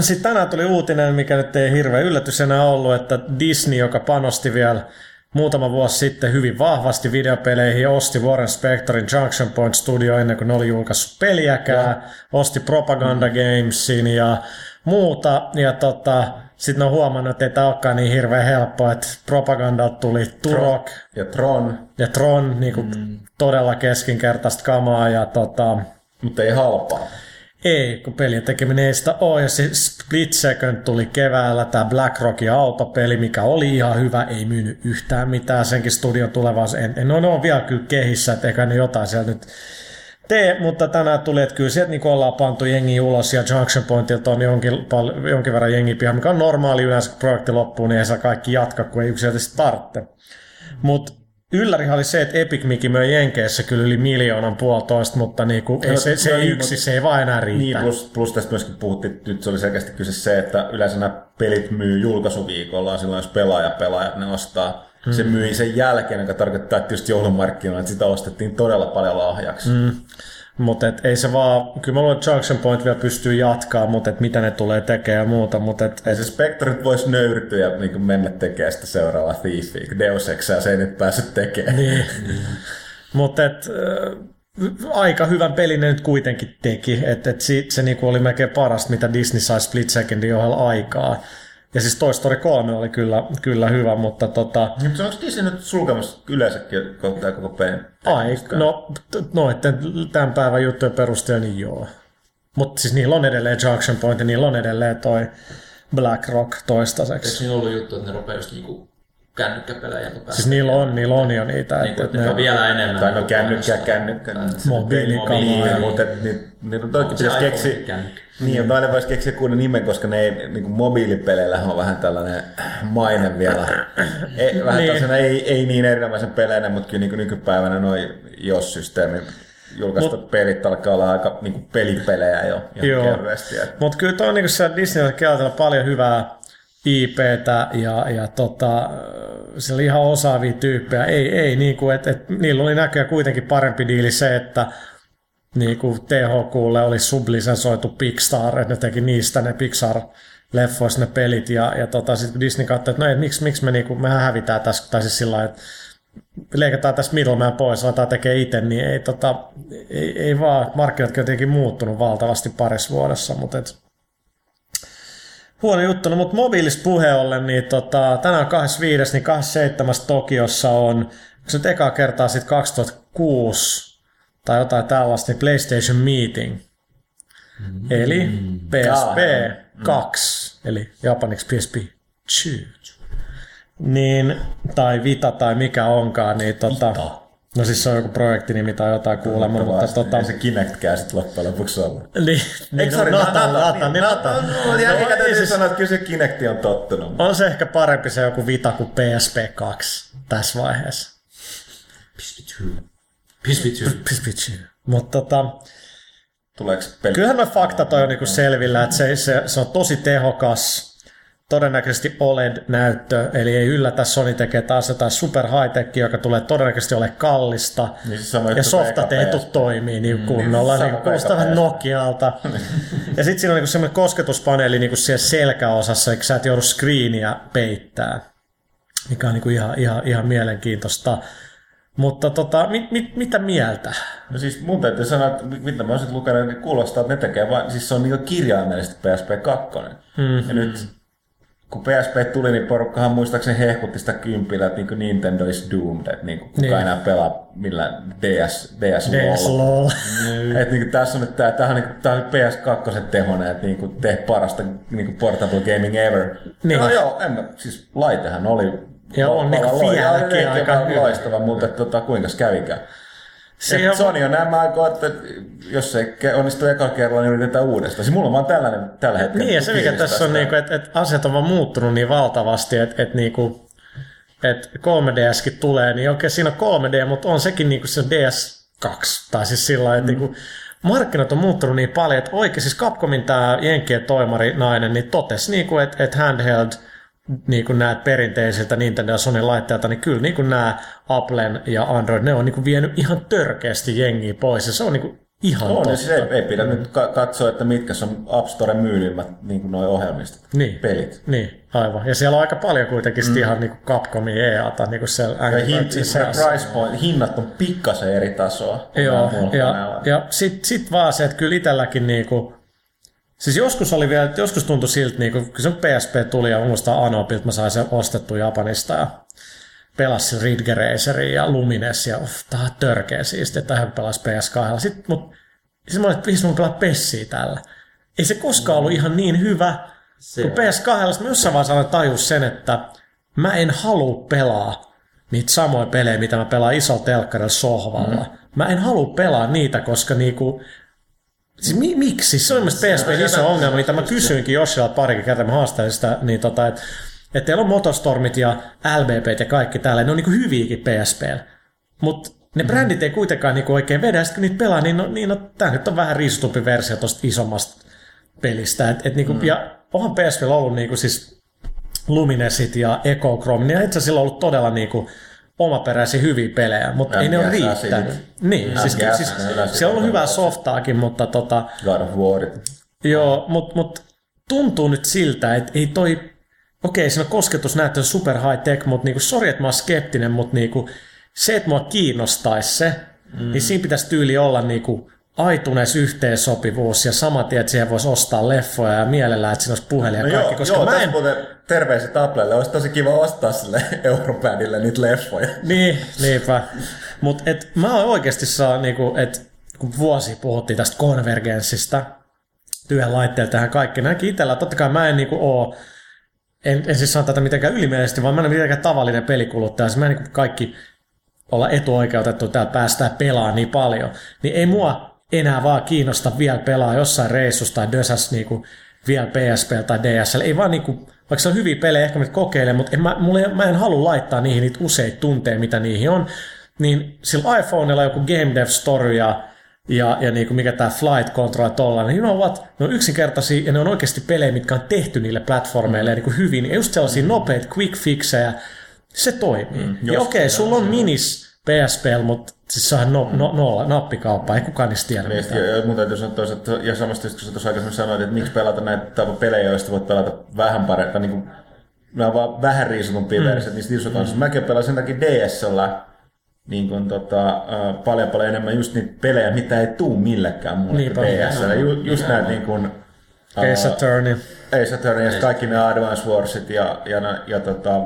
sitten tänään tuli uutinen, mikä nyt ei hirveä yllätys enää ollut, että Disney, joka panosti vielä muutama vuosi sitten hyvin vahvasti videopeleihin, osti Warren Spectorin Junction Point Studio ennen kuin ne oli julkaissut peliäkään, osti Propaganda Gamesin ja muuta, ja tota, sitten on huomannut, että ei tämä olekaan niin hirveän helppoa, että Propagandalta tuli Turok Ja Tron, ja Tron, niin kuin mm. todella keskinkertaista kamaa, ja tota, mutta ei halpaa. ei, kun pelien tekeminen ei sitä ole. Ja se Split Second tuli keväällä, tämä Black Rockin autopeli, mikä oli ihan hyvä, ei myynyt yhtään mitään. Senkin studion tulevaisuus, en, en, no, ne on vielä kyllä kehissä, että eikä ne jotain siellä nyt tee, mutta tänään tuli, että kyllä sieltä niin ollaan pantu jengi ulos ja Junction Pointilta on jonkin, pal- jonkin verran jengi pihan, mikä on normaali yleensä, kun projekti loppuu, niin ei saa kaikki jatka, kun ei yksinkertaisesti tarvitse. Mutta yllärihan oli se, että Epic Mickey möi Jenkeissä kyllä yli miljoonan puolitoista, mutta niinku, ei, No, se, se no ei niin, yksi, se ei vaan enää riitä. Niin, plus, plus tästä myöskin puhuttiin, nyt se oli selkeästi kyse se, että yleensä nämä pelit myy julkaisuviikolla silloin, jos pelaaja pelaajat ne ostaa. Se myi sen jälkeen, joka tarkoittaa, että just joulumarkkinoilla, että sitä ostettiin todella paljon lahjaksi. Mm. Mutta ei se vaan, kyllä mä luulen, että Junction Point vielä pystyy jatkaa, mutta et mitä ne tulee tekemään ja muuta. Mutta et, ei se Spectret voisi nöyrtyä ja niin mennä tekemään sitä seuraavaa Thiefia, kun Deus Exia se ei nyt päässyt tekemään. Niin. mutta et, äh, aika hyvän pelin ne nyt kuitenkin teki. Että et se, se niinku oli melkein parasta, mitä Disney sai Split Secondin ohella aikaa. Ja siis Toy Story 3 oli kyllä, kyllä hyvä, mutta tota... Mutta onko Disney nyt sulkemassa yleensäkin kohtaa koko pelin? Ai, no, no että tämän päivän juttujen perusteella niin joo. Mutta siis niillä on edelleen Junction Point ja niillä on edelleen toi Black Rock toistaiseksi. Eikö siinä ollut juttu, että ne rupeaa just niinku kännykkäpelejä. Siis niillä on, niillä on jo niitä. Niin, että, että ne, vielä enemmän. Tai no kännykkä, kännykkä. Mobiilikamoja. Mutta niin, niin toikin pitäisi keksiä. Niin, mutta aina voisi keksiä kuuden nimen, koska ne ei, niin kuin mobiilipeleillä on vähän tällainen maine vielä. Ei, vähän niin. ei, ei niin erinomaisen peleinä, mutta kyllä niin kuin nykypäivänä noin jos-systeemi julkaistu Mut, pelit alkaa olla aika niin kuin pelipelejä jo ihan Mutta kyllä tuo on niin se Disneyllä paljon hyvää IPtä ja, ja tota, siellä ihan osaavia tyyppejä. Ei, ei niin kuin, että, että niillä oli näköjään kuitenkin parempi diili se, että niin kuin THQlle oli sublisensoitu Pixar, että ne teki niistä ne Pixar leffoista ne pelit, ja, ja tota, sitten Disney katsoi, että no ei, miksi, miksi me, niinku, mehän hävitään tässä, tai siis sillä että leikataan tässä middleman pois, aletaan tekee itse, niin ei, tota, ei, ei vaan, markkinat on jotenkin muuttunut valtavasti parissa vuodessa, mutta et, huono juttu, no, mutta mobiilista puheen ollen, niin tota, tänään 25. niin 27. Tokiossa on, se nyt ekaa kertaa sitten 2006 tai jotain tällaista, niin PlayStation Meeting. Mm. Eli PSP2, mm. eli japaniksi PSP 2. Niin, tai Vita tai mikä onkaan, niin tota, Vita. No siis se on joku projektinimi tai jotain kuulemma, mutta mutta tota... Ei se Kinectkään sitten loppujen lopuksi olla. niin, niin, niin no, niin Natan, niin no, no, täytyy siis... sanoa, että kyllä se Kinecti on tottunut. On se ehkä parempi se joku Vita kuin PSP2 tässä vaiheessa. PSP2. Pispitsi. Mutta tota, Tuleeko peli? Kyllähän noin fakta toi on niinku selvillä, että se, se, se on tosi tehokas, todennäköisesti OLED-näyttö, eli ei yllätä, Sony tekee taas jotain super high joka tulee todennäköisesti ole kallista, niin siis ja softa tehty toimii niinku niin kunnolla, niin, niin kuulostaa Nokialta. ja sitten siinä on niinku semmoinen kosketuspaneeli niinku siellä selkäosassa, eikä sä et joudu screeniä peittää, mikä on niinku ihan, ihan, ihan mielenkiintoista. Mutta tota, mit, mit, mitä mieltä? No siis mun täytyy sanoa, että mitä mä olisin lukenut, niin kuulostaa, että ne tekee vain, siis se on niin kirjaimellisesti PSP 2. Mm-hmm. Ja nyt kun PSP tuli, niin porukkahan muistaakseni hehkutti sitä kympillä, että niin Nintendo is doomed, että niin kuka niin. enää pelaa millä DS, DS, DS LOL. Mm. että niin tässä on nyt tää, tää on, niin tää on PS2 tehonen, että niin tee parasta niin portable gaming ever. Niin. No joo, en mä, siis laitehan oli ja on niin vieläkin aika loistava, mutta tota, kuinka kävikään. Se on... Sony on nämä aikoja, että jos ei onnistu eka kerralla, niin yritetään uudestaan. Siis mulla on vaan tällainen tällä hetkellä. Niin, ja se mikä tässä on, niin kuin, että, että asiat on vaan muuttunut niin valtavasti, että, että, niin kuin, että 3DSkin tulee, niin okei, siinä on 3D, mutta on sekin niin kuin se DS2. Tai siis sillä lailla, että mm. niin kuin, markkinat on muuttunut niin paljon, että oikein siis Capcomin tämä Jenkkien toimari nainen, niin totesi, niin kuin, että, että handheld – niin kuin näet perinteisiltä Nintendo ja Sony laitteilta, niin kyllä niin kuin nämä Applen ja Android, ne on niin kuin vienyt ihan törkeästi jengiä pois, ja se on niin kuin ihan on, totta. Siis ei, ei pidä nyt katsoa, että mitkä on App Storen myylimmät niin kuin noi ohjelmistot, niin. pelit. Niin, aivan. Ja siellä on aika paljon kuitenkin mm. ihan niin kuin Capcomin EAta. Niin kuin siellä ja hin, price point, hinnat on pikkasen eri tasoa. Joo, ja, ja sitten sit vaan se, että kyllä itselläkin niin kuin, Siis joskus oli vielä, joskus tuntui siltä, niin kun se PSP tuli ja muistan Anopilta, mä sain sen ostettu Japanista ja pelasin Ridge Racerin ja Lumines ja uff, tää on törkeä siistiä, että hän pelasi PS2. Sitten mut, siis mä olin, että mun pelaa Pessiä tällä. Ei se koskaan ollut ihan niin hyvä se kuin PS2. Mä jossain vaiheessa tajus sen, että mä en halua pelaa niitä samoja pelejä, mitä mä pelaan isolla telkkarilla sohvalla. Mm. Mä en halua pelaa niitä, koska niinku, Siis mi- miksi? Se on mielestäni PSP iso ongelma, mitä mä kysyinkin Joshilla parikin kertaa, mä haastelin sitä, niin tota, että et teillä on Motostormit ja LBP ja kaikki täällä, ne on niinku hyviäkin PSP. Mutta ne mm. brändit ei kuitenkaan niinku oikein vedä, sitten kun niitä pelaa, niin, no, niin no, tämä nyt on vähän riisutumpi versio tuosta isommasta pelistä. Et, et niinku, mm. Ja onhan PSP ollut niinku siis Luminesit ja Echo Chrome, niin itse asiassa on ollut todella niinku omaperäisiä hyviä pelejä, mutta ei ne ole riittänyt. Niin, siis, MGS siis yleensä se on ollut hyvää softaakin, mutta tota, God of War. Joo, mutta mut tuntuu nyt siltä, että ei toi... Okei, siinä on kosketusnäyttö super high tech, mutta niinku, sori, että mä oon skeptinen, mutta niinku, se, että mua kiinnostaisi se, mm. niin siinä pitäisi tyyli olla niinku aitunees yhteensopivuus ja sama tie, että siihen voisi ostaa leffoja ja mielellään, että siinä olisi puhelin ja No kaikki, joo, koska joo mä en... muuten terveiset Applelle. Olisi tosi kiva ostaa sille Europadille niitä leffoja. Niin, niinpä. Mutta mä oon oikeasti saa, niinku, että kun vuosi puhuttiin tästä konvergenssista, työn laitteella tähän kaikki, näinkin itsellä, totta kai mä en niinku oo, en, en siis sano tätä mitenkään ylimielisesti, vaan mä en ole mitenkään tavallinen pelikuluttaja, siis mä en niinku kaikki olla etuoikeutettu täällä päästään pelaamaan niin paljon, niin ei mua enää vaan kiinnosta vielä pelaa jossain reissussa tai dösäs niinku vielä PSP tai DSL. Ei vaan niinku, vaikka se on hyviä pelejä, ehkä mä kokeilen, mutta en, mä, mulle, mä en halua laittaa niihin niitä useita tunteja, mitä niihin on. Niin sillä iPhonella joku Game Dev Story ja, ja, ja niinku mikä tämä Flight Control ja tollainen, niin know what, ne on yksinkertaisia ja ne on oikeasti pelejä, mitkä on tehty niille platformeille ja niinku hyvin. Ja just sellaisia nopeita quick fixejä, se toimii. Mm, ja okei, okay, sulla on minis PSP, mutta siis se on no, no, no, nappikauppa, ei kukaan niistä tiedä Niin, mitään. ja, mun täytyy sanoa toisaalta, ja samasta kun sä tuossa aikaisemmin sanoit, että miksi pelata näitä pelejä, joista voit pelata vähän paremmin, niin kuin, nämä on vaan vähän riisutumpia mm. versiot niistä isoista kanssa. Mäkin pelasin sen takia DSllä niin kuin, tota, paljon paljon enemmän just niitä pelejä, mitä ei tuu millekään muulle kuin DSllä. Ju, just näitä niin kuin, Ace Attorney. Ace Attorney ja kaikki ne Advance Warsit ja, ja, ja, ja tota,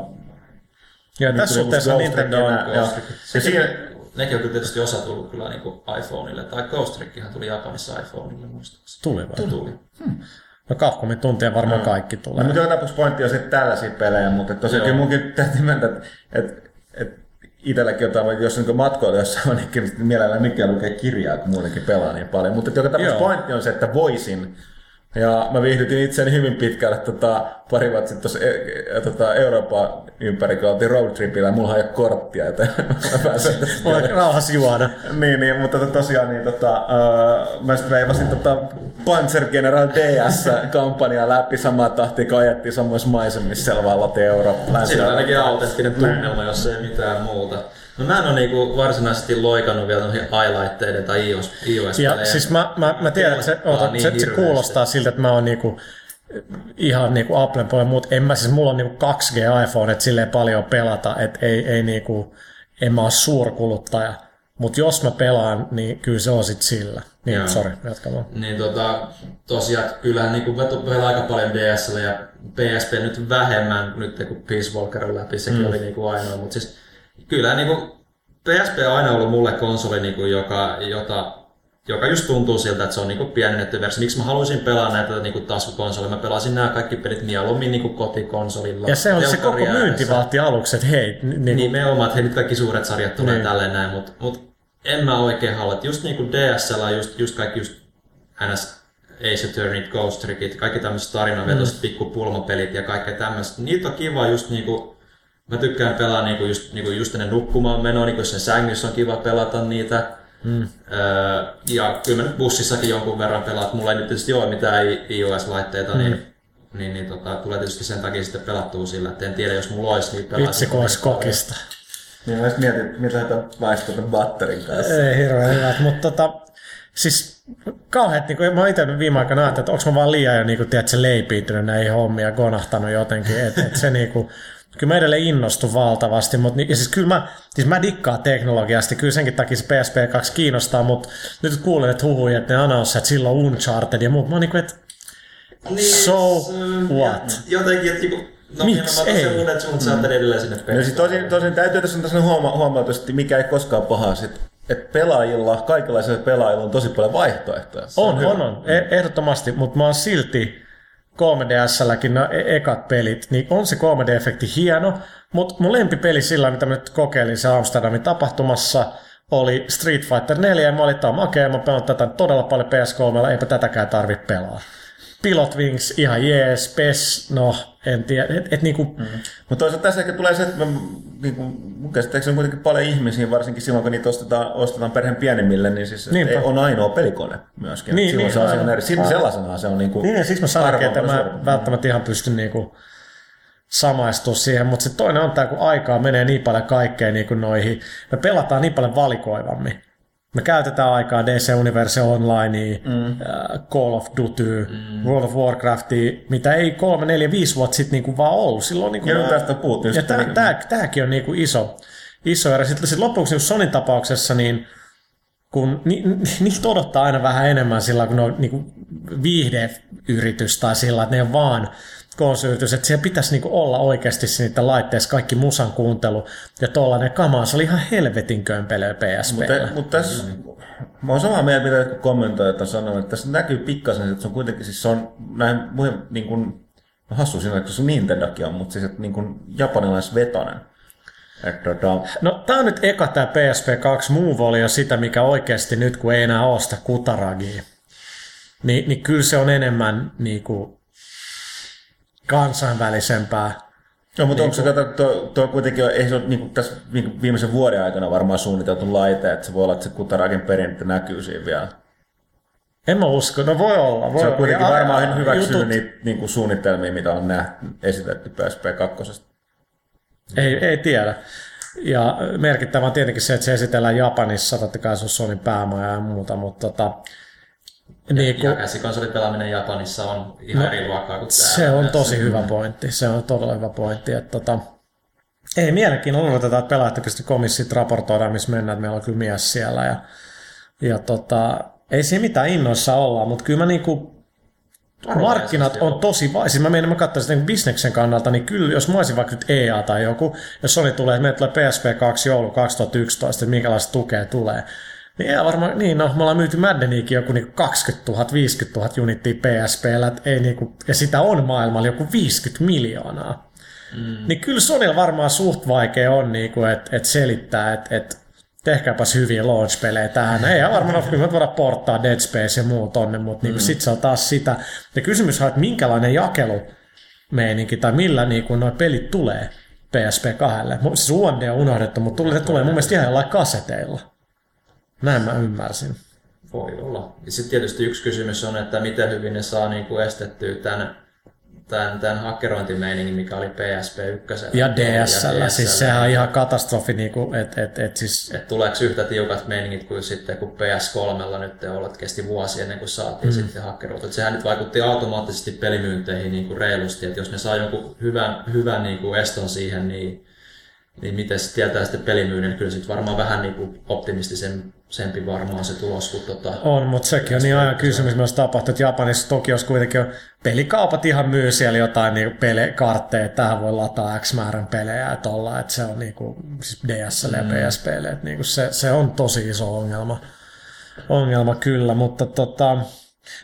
Ja tässä suhteessa Nintendo on... Ja, ja, siinä, Nekin on tietysti osa tullut kyllä niin iPhoneille. Tai Ghost Trickihän tuli Japanissa iPhoneille muistaakseni. Tuli vai? Tuli. No Capcomin tuntia varmaan kaikki No, tulee. mutta joka tapauksessa pointti on sitten tällaisia pelejä, mutta tosiaan kyllä munkin täytyy myöntää, että et, et itselläkin jotain, jos niin matkoilla jossain, niin kyllä mielellään mikään lukee kirjaa, kun muutenkin pelaa niin paljon. Mutta joka tapauksessa pointti on se, että voisin. Ja mä viihdytin itseäni hyvin pitkälle tota, pari vuotta sitten tuossa e- e- tota, Euroopan ympäri, kun oltiin roadtripillä ja mulla ei ole korttia, että mä pääsen Voi rauhassa juoda. niin, niin, mutta tota, tosiaan niin, tota, uh, mä sitten veivasin tota Panzer General DS-kampanjaa läpi samaa tahtia, kun ajettiin samoissa maisemissa siellä vaan Latin Eurooppa. Siinä on ainakin autenttinen tunnelma, jos ei mitään muuta. No mä en ole niinku varsinaisesti loikannut vielä noihin i-laitteiden tai iOS, Ja siis mä, mä, mä tiedän, että se, oota, niin se, se kuulostaa siltä, että mä oon niinku ihan niinku Applen puolella, mutta en mä siis, mulla on niinku 2G iPhone, että silleen paljon pelata, että ei, ei niinku, en mä oo suurkuluttaja. Mutta jos mä pelaan, niin kyllä se on sit sillä. Niin, sori, jatka vaan. Niin tota, tosiaan kyllähän niinku pelaa aika paljon DSL ja PSP nyt vähemmän nyt kun Peace Walker läpi, sekin mm. oli niinku ainoa, mutta siis kyllä niinku PSP on aina ollut mulle konsoli, niinku, joka, jota, joka just tuntuu siltä, että se on niinku pienennetty versio. Miksi mä haluaisin pelaa näitä niinku taskukonsoleja? Mä pelasin nämä kaikki pelit mieluummin niinku kotikonsolilla. Ja se on se koko myyntivaltti aluksi, että hei, n- niinku, Nimenomaan, että hei, nyt kaikki suuret sarjat tulee Niin. niin. tälleen näin, mutta mut en mä oikein halua. että Just niinku DSL, on just, just kaikki just NS Ace Attorney, Ghost Trickit, kaikki tämmöiset tarinavetoiset mm. pikku pulmapelit ja kaikkea tämmöistä. Niitä on kiva just niinku, mä tykkään pelaa niinku just, niinku just ennen nukkumaan menoa, niinku jos sen sängyssä on kiva pelata niitä. Mm. Öö, ja kyllä mä nyt bussissakin jonkun verran pelaan, että mulla ei nyt tietysti ole mitään iOS-laitteita, mm. niin niin, niin tota, tulee tietysti sen takia sitten pelattua sillä, että en tiedä, jos mulla olisi, niin pelaisin. vitsi kun olisi kokista. Niin mä just mietin, mitä tätä tämän batterin kanssa. Ei hirveän hyvät, mutta tota, siis kauheat, niin kuin, mä oon itse viime aikoina ajatellut, että onko mä vaan liian jo niin kuin, tiedätkö, leipiintynyt näihin hommiin ja gonahtanut jotenkin, että et se niin kuin, kyllä mä edelleen innostun valtavasti, mutta niin, ja siis kyllä mä, siis mä dikkaan teknologiasta, kyllä senkin takia se PSP2 kiinnostaa, mutta nyt kuulen, että huhuja, että ne announced, että silloin Uncharted ja muut, mä oon niin kuin, että So what? Jotenkin, että niinku, no Miksi minä mä ei? otan sen uudet suunnat saattaa edelleen sinne No peliin. siis tosin, tosin täytyy tässä tässä huoma- huomautua, että mikä ei koskaan pahaa, että, että pelaajilla, kaikenlaisilla pelaajilla on tosi paljon vaihtoehtoja. On, hyvä. on, on. E- ehdottomasti, mutta mä oon silti 3DSlläkin nämä e- ekat pelit, niin on se 3D-efekti hieno, mutta mun lempipeli sillä, mitä mä nyt kokeilin se Amsterdamin tapahtumassa, oli Street Fighter 4, ja mä olin, tää makea, mä pelannut tätä todella paljon PS3, eipä tätäkään tarvi pelaa. Pilot Wings, ihan jees, PES, no, en tiedä, et, et niinku, mm. Mutta toisaalta tässä ehkä tulee se, että mä, niin kuin, mun käsittääkseni on kuitenkin paljon ihmisiä, varsinkin silloin kun niitä ostetaan, ostetaan perheen pienemmille, niin siis ei, on ainoa pelikone myöskin. Niin, silloin niin, se on eri. Sellaisenaan se on niin kuin Niin, ja siksi mä sanoinkin, että mä välttämättä ihan pystyn niinku samaistua siihen, mutta se toinen on tämä, kun aikaa menee niin paljon kaikkeen niin kuin noihin, me pelataan niin paljon valikoivammin. Me käytetään aikaa DC Universe Online, mm. Call of Duty, mm. World of Warcraftia, mitä ei kolme, neljä, viisi vuotta sitten niinku vaan ollut. Silloin niinku Ja tästä puhuttiin. ja sitten tää, tää, tääkin on niinku iso, iso ero. Sitten sit lopuksi niin Sonin tapauksessa, niin kun ni, ni, niiltä odottaa aina vähän enemmän sillä, kun ne on niinku viihdeyritys tai sillä, että ne on vaan konsoliyritys, että siellä pitäisi niinku olla oikeasti niiden laitteessa kaikki musan kuuntelu ja tollainen kama, se oli ihan helvetin kömpelöä PSP. Mutta, mutta tässä, mä oon samaa mieltä, mitä jotkut kommentoijat on sanonut, että tässä näkyy pikkasen, että se on kuitenkin, siis se on näin muihin, niin kuin, no hassu siinä, että se Nintendokin on, mutta siis että niin kuin japanilaisvetonen. Että tota, No tää on nyt eka tää PSP2 Move oli jo sitä, mikä oikeasti nyt kun ei enää ole sitä Kutaragia, niin, niin kyllä se on enemmän niinku kansainvälisempää. No, mutta onko se, kato, tuo, tuo kuitenkin, on- ei se ole niin kuin tässä niin viimeisen vuoden aikana varmaan suunniteltu laite, että se voi olla, että se Kutarakin perintö näkyy siinä vielä. En mä usko, no voi olla. Voi Se on olla. kuitenkin Ja- varmaan hyväksynyt jutut- niitä niin kuin suunnitelmia, mitä on nähty, esitetty PSP2. Ei, ei tiedä. Ja merkittävä on tietenkin se, että se esitellään Japanissa, totta kai se on Sonin päämaja ja muuta, mutta tota, niin Ja kun, käsikonsolin pelaaminen Japanissa on ihan No, eri luokkaa kuin se täällä. on tosi hyvä pointti. Se on todella hyvä pointti. Että tota, ei mielenkiinnolla odotetaan, että pelaajat oikeasti komissit raportoidaan, missä mennään, että meillä on kyllä mies siellä. Ja, ja tota, ei siinä mitään innoissa olla, mutta kyllä mä niinku, markkinat on tosi vai. Siis mä menin, mä katsoin sitä niin bisneksen kannalta, niin kyllä, jos mä olisin vaikka nyt EA tai joku, jos Sony tulee, että meille tulee PSP2 joulu 2011, että minkälaista tukea tulee, niin EA varmaan, niin no, me ollaan myyty Maddeniikin joku niin 20 000, 50 000 unittia PSPllä, ei niinku, ja sitä on maailmalla joku 50 miljoonaa. Mm. Niin kyllä Sonylla varmaan suht vaikea on, niinku, että et selittää, että et, tehkääpäs hyviä launch-pelejä tähän. Ei varmaan ole, kyllä me voidaan porttaa Dead Space ja muu tonne, mutta niinku, sit se on taas sitä. Ja kysymys on, että minkälainen jakelu meininki tai millä niinku nuo pelit tulee PSP2. Mu- Siis UMD on unohdettu, mutta tulee, tulee mun mielestä ihan jollain kaseteilla. Näin mä ymmärsin. Voi olla. Ja sitten tietysti yksi kysymys on, että miten hyvin ne saa niinku estettyä tämän, tämän, tämän hakkerointimeiningin, mikä oli PSP 1. Ja DSL, ja siis sehän on ihan katastrofi, niinku, että et, et, siis Et tuleeko yhtä tiukat meiningit kuin sitten, kun PS3 nyt ollut kesti vuosi ennen kuin saatiin mm. sitten hakkeroitu. Et sehän nyt vaikutti automaattisesti pelimyynteihin niin kuin reilusti, että jos ne saa jonkun hyvän, hyvän niin kuin eston siihen, niin, niin miten se tietää sitten pelimyynnin, kyllä sitten varmaan vähän niin kuin optimistisempi varmaan se tulos kuin tota, On, mutta sekin on niin ajan kysymys myös tapahtuu, että Japanissa Tokiossa kuitenkin on pelikaupat ihan myy siellä jotain niin pele, kartteja, että tähän voi lataa X määrän pelejä ja tolla, että se on niin kuin, siis DSL ja PSPlle, että niin kuin se, se, on tosi iso ongelma. Ongelma kyllä, mutta tota,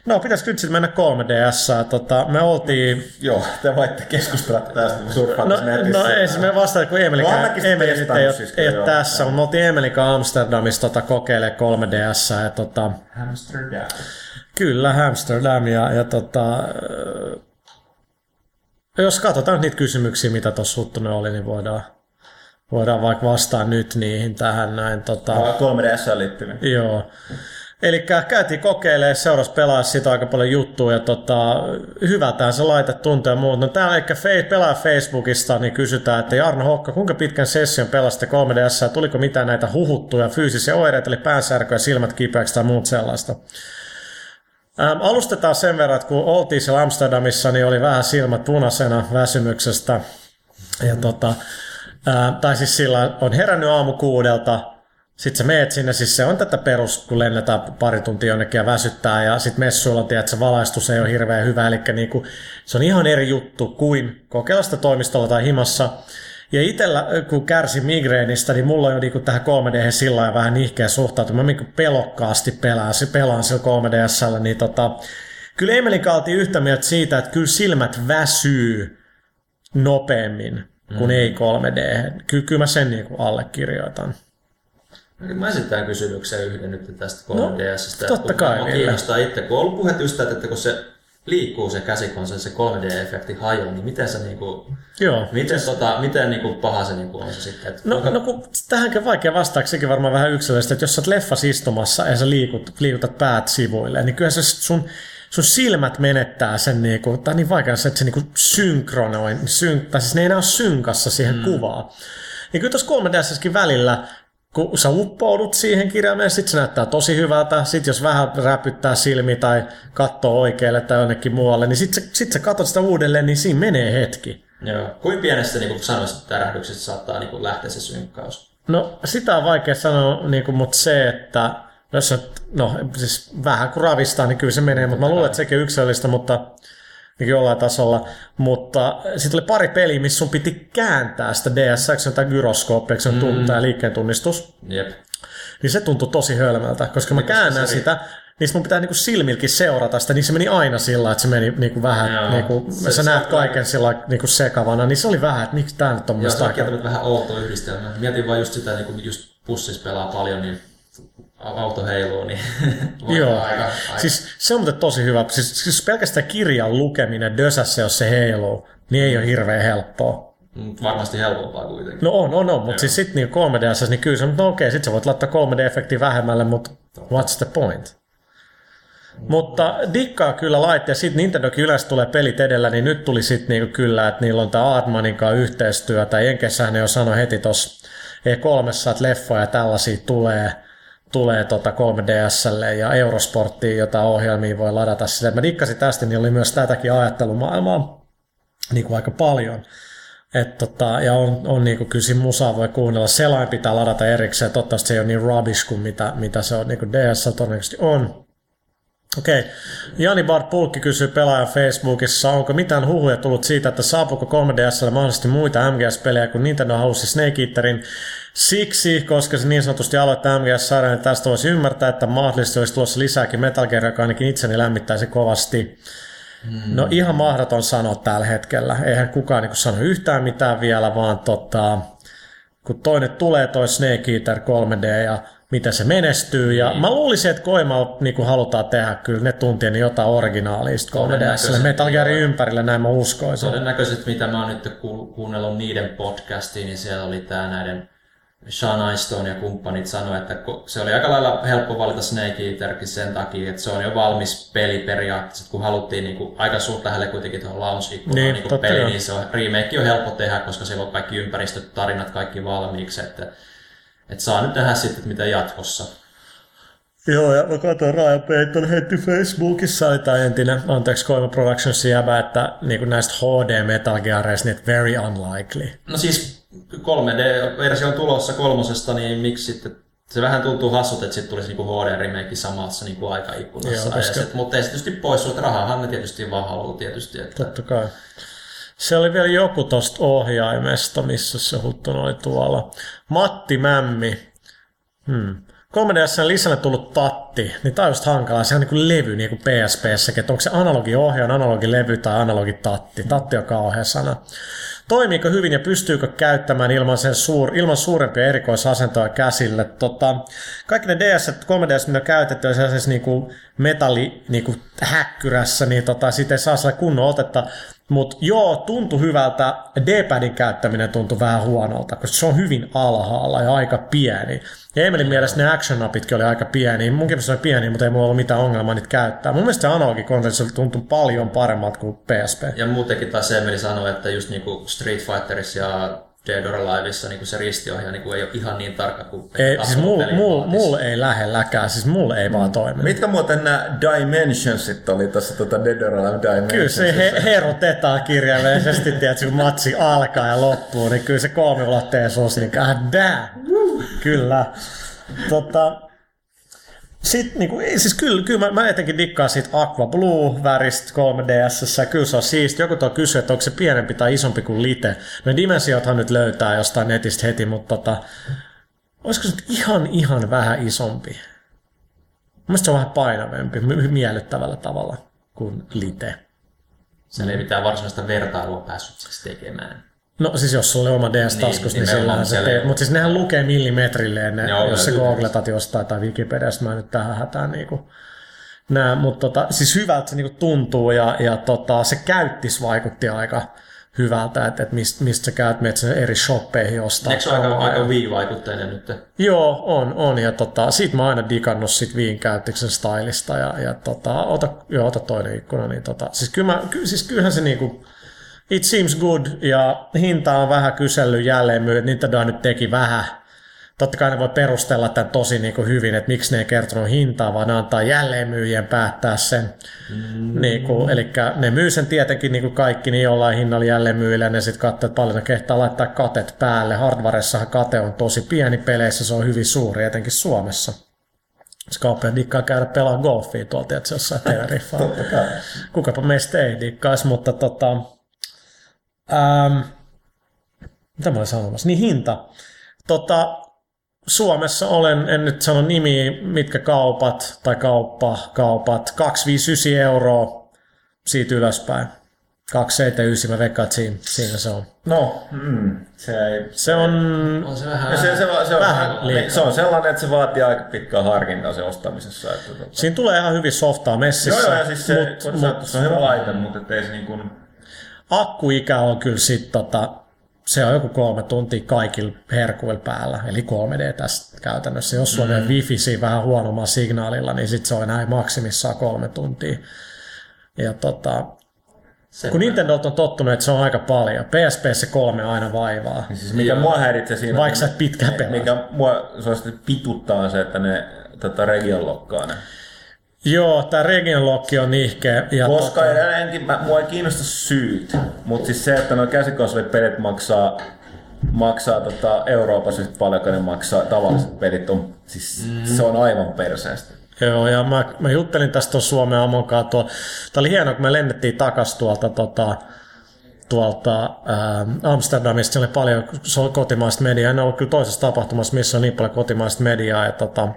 no pitäisikö nyt sitten mennä 3DS? Tota, me oltiin Joo, te voitte keskustella tästä, kun surffaatte No, netissä. no ei se me vasta, kun Emeli, No, Emeli nyt ei, siis, ei ole tässä, mutta me oltiin Emelika Amsterdamissa tota, kokeilemaan 3DS ja tota, Amsterdam. Kyllä, Amsterdam ja, ja tota, jos katsotaan niitä kysymyksiä, mitä tuossa Huttunen oli, niin voidaan, voidaan vaikka vastaa nyt niihin tähän näin. Tota, 3DS liittyviä. Joo. Eli käytiin kokeilemaan, seurasi pelaa siitä aika paljon juttuja ja tota, hyvältään se laite tuntee ja muut. No täällä eli fe- pelaa Facebookista, niin kysytään, että Jarno Hokka, kuinka pitkän session pelasitte 3DS ja tuliko mitään näitä huhuttuja fyysisiä oireita, eli päänsärkyä, silmät kipeäksi tai muut sellaista? Ähm, alustetaan sen verran, että kun oltiin siellä Amsterdamissa, niin oli vähän silmät punaisena väsymyksestä. Ja tota, ää, tai siis sillä on herännyt aamu kuudelta, sitten sä meet sinne, siis se on tätä perus, kun lennetään pari tuntia jonnekin ja väsyttää, ja sitten messuilla tiedät, että se valaistus ei ole hirveän hyvä, eli niinku, se on ihan eri juttu kuin kokeilla sitä toimistolla tai himassa. Ja itsellä, kun kärsin migreenistä, niin mulla on niinku tähän 3D sillä lailla vähän nihkeä suhtautuminen. Mä niinku pelokkaasti pelaan, se pelaan sillä 3DSllä, niin tota, kyllä Emelin kanssa oltiin yhtä mieltä siitä, että kyllä silmät väsyy nopeammin kuin ei 3D. Kyllä, kyllä mä sen niinku allekirjoitan. Mä esitän kysymyksen yhden nyt tästä No, 3DSstä. totta kun kai, mua Ville. kiinnostaa itse, kun on ollut puhetta just että kun se liikkuu se käsikonsoli, se 3D-efekti hajoaa, niin miten se niinku, Joo. miten, tota, miten niinku paha se niinku on se sitten? Että No, kuinka- no kun tähänkin vaikea vastata, sekin varmaan vähän yksilöllistä, että jos sä oot leffas istumassa ja sä liikut, liikutat päät sivuille, niin kyllä se sun, sun silmät menettää sen, niinku, tai niin vaikea se, että se niinku synkronoi, syn, tai siis ne ei enää ole synkassa siihen mm. kuvaan. Ja kyllä tuossa 3 välillä, kun sä uppoudut siihen kirjaimeen, sit se näyttää tosi hyvältä. Sitten jos vähän räpyttää silmi tai katsoo oikealle tai jonnekin muualle, niin sitten sit sä katsot sitä uudelleen, niin siinä menee hetki. Joo. Kuinka pienestä niin sanoisit, tärähdyksestä saattaa niin lähteä se synkkaus? No sitä on vaikea sanoa, niin kuin, mutta se, että jos nyt, no siis vähän kun ravistaa, niin kyllä se menee, mutta mä luulen, että sekin yksilöllistä, mutta niin jollain tasolla, mutta sitten oli pari peliä, missä sun piti kääntää sitä DSX tai gyroskooppia, se on mm. tämä liikkeen tunnistus. Jep. Niin se tuntui tosi hölmöltä, koska mä käännän sitä, niin mun pitää niinku silmilläkin seurata sitä, niin se meni aina sillä että se meni niinku vähän, Joo, niinku, se, sä se näet kaiken sillä niinku sekavana, niin se oli vähän, että miksi tää nyt on Joo, se on vähän outo yhdistelmä. Mietin vaan just sitä, niin kuin just pussissa pelaa paljon, niin auto heiluu, niin Joo, aika, aika. Siis se on muuten tosi hyvä. Siis, siis pelkästään kirjan lukeminen dösässä, jos se heiluu, niin ei ole hirveän helppoa. Mm, varmasti helpompaa kuitenkin. No on, on, on mutta siis sitten niin 3 ds niin kyllä se, no okei, sitten sä voit laittaa 3D-efekti vähemmälle, mutta what's the point? Mutta dikkaa kyllä laitteja. Sitten Nintendokin yleensä tulee pelit edellä, niin nyt tuli sitten niinku kyllä, että niillä on tämä Artmanin kanssa yhteistyötä. Jenkessähän ne jo sanoi heti tuossa E3, että leffa ja tällaisia tulee tulee tota 3DSlle ja Eurosporttiin, jota ohjelmia voi ladata sille. Mä dikkasin tästä, niin oli myös tätäkin ajattelumaailmaa niin kuin aika paljon. Et tota, ja on, on niin kuin, kyllä musaa voi kuunnella. Selain pitää ladata erikseen. Toivottavasti se ei ole niin rubbish kuin mitä, mitä se on niin kuin DS todennäköisesti on. Okei. Okay. Jani Bart Pulkki kysyy pelaajan Facebookissa, onko mitään huhuja tullut siitä, että saapuuko 3DSlle mahdollisesti muita MGS-pelejä kuin Nintendo halusi Snake Eaterin Siksi, koska se niin sanotusti aloittaa MGS-sarjan, niin tästä voisi ymmärtää, että mahdollisesti olisi tulossa lisääkin Metal Gear, joka ainakin itseni lämmittäisi kovasti. Hmm. No ihan mahdoton sanoa tällä hetkellä. Eihän kukaan niin sano yhtään mitään vielä, vaan tota, kun toinen tulee toi Snake Eater 3D ja miten se menestyy. Ja niin. mä luulisin, että Koimalla niin halutaan tehdä kyllä ne tuntien niin jotain originaalista 3DS. Metal Gearin ympärillä, näin mä uskoisin. Todennäköisesti, mitä mä oon nyt kuunnellut niiden podcastiin, niin siellä oli tää näiden Sean Einstein ja kumppanit sanoi, että se oli aika lailla helppo valita Snake Eaterkin sen takia, että se on jo valmis peli periaatteessa, kun haluttiin niin kuin, aika suht lähelle kuitenkin tuohon launch niin, niin peli, jo. niin se on, remake on helppo tehdä, koska siellä on kaikki ympäristöt, tarinat, kaikki valmiiksi, että, että saa nyt tehdä sitten, että mitä jatkossa. Joo, ja mä katsoin Ryan Payton heitti Facebookissa, tai entinen, anteeksi, Koima Productions jäbä, että niin näistä HD Metal Geareista, niin very unlikely. No siis 3D-versio on tulossa kolmosesta, niin miksi sitten se vähän tuntuu hassut, että sitten tulisi niinku HD-remake samassa niinku aikaikkunassa. Joo, koska... sit, mutta ei se tietysti pois, että rahahan ne tietysti vaan haluaa tietysti. Että... Totta kai. Se oli vielä joku tosta ohjaimesta, missä se huttu oli tuolla. Matti Mämmi. Hmm. 3DSn lisälle tullut tatti, niin tämä on just hankalaa. Se on niin kuin levy, niin kuin PSPssäkin, että onko se analogi ohjaan, analogi levy tai analogi tatti. Tatti on kauhean sana. Toimiiko hyvin ja pystyykö käyttämään ilman, sen suur, ilman suurempia erikoisasentoja käsille? Tota, kaikki ne DS, 3DS, mitä käytetty, on sellaisessa niinku metalli niinku häkkyrässä, niin tota, siitä ei saa kunnon otetta. Mutta joo, tuntui hyvältä. D-padin käyttäminen tuntui vähän huonolta, koska se on hyvin alhaalla ja aika pieni. Ja Emelin mielestä ne action napitkin oli aika pieni. Munkin mielestä oli pieni, mutta ei mulla ollut mitään ongelmaa niitä käyttää. Mun mielestä se analogikontrolli tuntui paljon paremmat kuin PSP. Ja muutenkin taas Emeli sanoi, että just niinku Street Fighterissa ja Dead or Aliveissa niin se ristiohjaa niin ei ole ihan niin tarkka kuin ei, siis mulla mul, mul ei lähelläkään, siis mulla ei mm. vaan toimi. Mitkä muuten nämä Dimensionsit oli tuossa tuota Dead or Alive Dimensions? Kyllä se he, herotetaan kirjaimellisesti, tiedätkö, kun matsi alkaa ja loppuu, niin kyllä se kolmiulotteisuus, niin ah, Kyllä. Tota, sitten niinku, siis kyllä, kyllä mä, mä etenkin dikkaan siitä Aqua Blue-väristä 3DS. Kyllä se on siisti. Joku tuo kysyy, että onko se pienempi tai isompi kuin Lite. No dimensiothan nyt löytää jostain netistä heti, mutta tota, olisiko se ihan ihan vähän isompi? Mielestäni se on vähän painavempi, miellyttävällä tavalla kuin Lite. Sen ei mitään varsinaista vertailua päässyt siis tekemään. No siis jos sulla on oma DS-taskus, niin, niin sillähän se teet. Mutta siis nehän lukee millimetrilleen, ne, Joo, jos se googletat jostain tai Wikipediasta, mä nyt tähän hätään niinku nää, mutta tota, siis hyvältä se niinku tuntuu ja, ja tota, se käyttis vaikutti aika, hyvältä, että, että mistä, mistä sä käyt, menet sen eri shoppeihin ostaa. Eikö se aika, ja- aika Wii-vaikutteinen nyt? Joo, on, on. Ja tota, sit mä oon aina digannut sit Viin käyttöksen stylista. Ja, ja tota, ota, joo, ota toinen ikkuna. Niin tota, siis, kyllä mä, ky, siis kyllähän se niinku, it seems good. Ja hinta on vähän kysellyt jälleen myy, Nintendo nyt teki vähän. Totta kai ne voi perustella tämän tosi niinku hyvin, että miksi ne ei kertonut hintaa, vaan ne antaa jälleenmyyjien päättää sen. Mm. Niinku, eli ne myy sen tietenkin niinku kaikki niin jollain hinnalla jälleenmyyjille, ja ne sitten katsoo, että paljon ne kehtaa laittaa katet päälle. Hardwaressahan kate on tosi pieni peleissä, se on hyvin suuri, etenkin Suomessa. Skauppiat dikkaa käydä pelaa golfia tuolta, että se jossain Teneriffaa. Kukapa meistä ei dikkaisi, mutta tota, ähm, mitä mä olin sanomassa? Niin hinta. Tota, Suomessa olen, en nyt sano nimiä, mitkä kaupat tai kauppa, kaupat, 259 euroa siitä ylöspäin. 279, mä veikkaan, että siinä, siinä se on. No, mm, se ei... Se on, On se vähän... Se, se, se, on, Vähän se, liikaa. se on sellainen, että se vaatii aika pitkää harkintaa se ostamisessa. Että, tota. siinä tulee ihan hyvin softaa messissä. Joo, joo, ja siis se, mut, mut, mut, se on hyvä laite, mutta ettei se niin kuin... akkuikä on kyllä sit tota, se on joku kolme tuntia kaikilla herkuilla päällä, eli 3D tässä käytännössä. Jos sulla on mm. wifi siinä vähän huonommalla signaalilla, niin sit se on näin maksimissaan kolme tuntia. Ja tota, Se, kun Nintendo on tottunut, että se on aika paljon. PSP se kolme aina vaivaa. Siis mikä mua häiritsee siinä... Vaikka sä pitkään pelaa. Mikä mua suosittu pituttaa on se, että ne tota, region lokkaa ne. Joo, tämä Region Lock on nihkeä. Ja Koska tota, edelleenkin mä, mua ei kiinnosta syyt, mutta siis se, että nuo käsikonsolipelit maksaa, maksaa tota Euroopassa yhtä paljon, ne maksaa tavalliset pelit, on, siis mm. se on aivan perseestä. Joo, ja mä, mä juttelin tästä tuossa Suomen Amon kanssa. Tuo, tää oli hienoa, kun me lennettiin takas tuolta, tota, tuolta ää, Amsterdamista. Siellä oli paljon kotimaista mediaa. En ollut kyllä toisessa tapahtumassa, missä on niin paljon kotimaista mediaa. Ja, tota,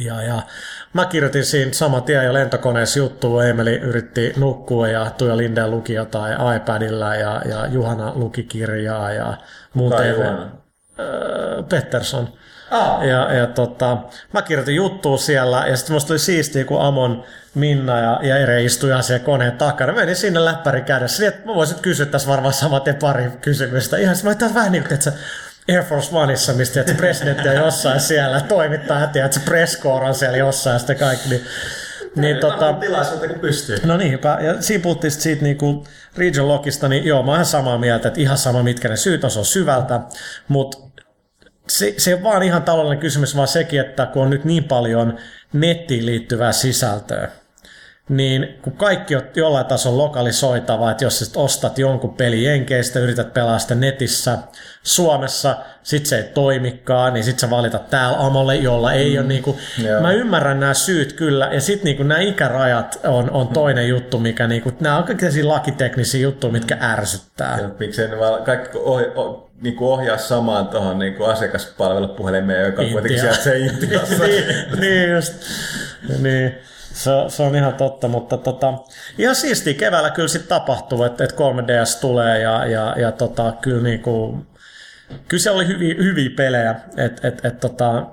ja, ja mä kirjoitin siinä saman tien jo lentokoneessa juttua. Emeli yritti nukkua ja Tuija Lindeen luki jotain iPadilla ja, ja Juhana luki kirjaa ja Kai TV. Juhana? Öö, Pettersson. Ah. Ja, ja tota, mä kirjoitin juttua siellä ja sitten musta tuli siistiä, kun Amon, Minna ja Jere istuja siellä koneen takana. Menin sinne läppäri kädessä, niin että mä voisin kysyä tässä varmaan samaten pari kysymystä. Ihan mä olin vähän niin että Air Force Oneissa, mistä että presidentti on jossain siellä, toimittajat ja että se press corps on siellä jossain ja sitten kaikki. Niin, niin tota, tilaisuuteen kun pystyy. No niinpä, ja siinä puhuttiin siitä niinku Region Lockista, niin joo, mä oon ihan samaa mieltä, että ihan sama mitkä ne syyt on, se on syvältä, mutta se, se ei vaan ihan taloudellinen kysymys, vaan sekin, että kun on nyt niin paljon nettiin liittyvää sisältöä, niin kun kaikki on jollain tasolla lokalisoitava, että jos sit ostat jonkun peli Jenkeistä, yrität pelaa sitä netissä Suomessa, sit se ei toimikaan, niin sit sä valitat täällä Amolle, jolla ei mm. ole niinku, Joo. mä ymmärrän nämä syyt kyllä, ja sit niinku nämä ikärajat on, on toinen juttu, mikä niinku, nämä on kaikki lakiteknisiä juttuja, mitkä ärsyttää. Ja Miksei ne vaan kaikki ohi, oh, niin ohjaa samaan tuohon niin asiakaspalvelupuhelimeen, joka on kuitenkin Intia. sieltä se Intiassa. niin, niin just. Niin. Se, se on ihan totta, mutta tota, ihan siistiä keväällä kyllä sitten tapahtuu, että, että 3DS tulee ja, ja, ja tota, kyllä, niinku, kyllä se oli hyviä, hyviä pelejä, että et, et, tota,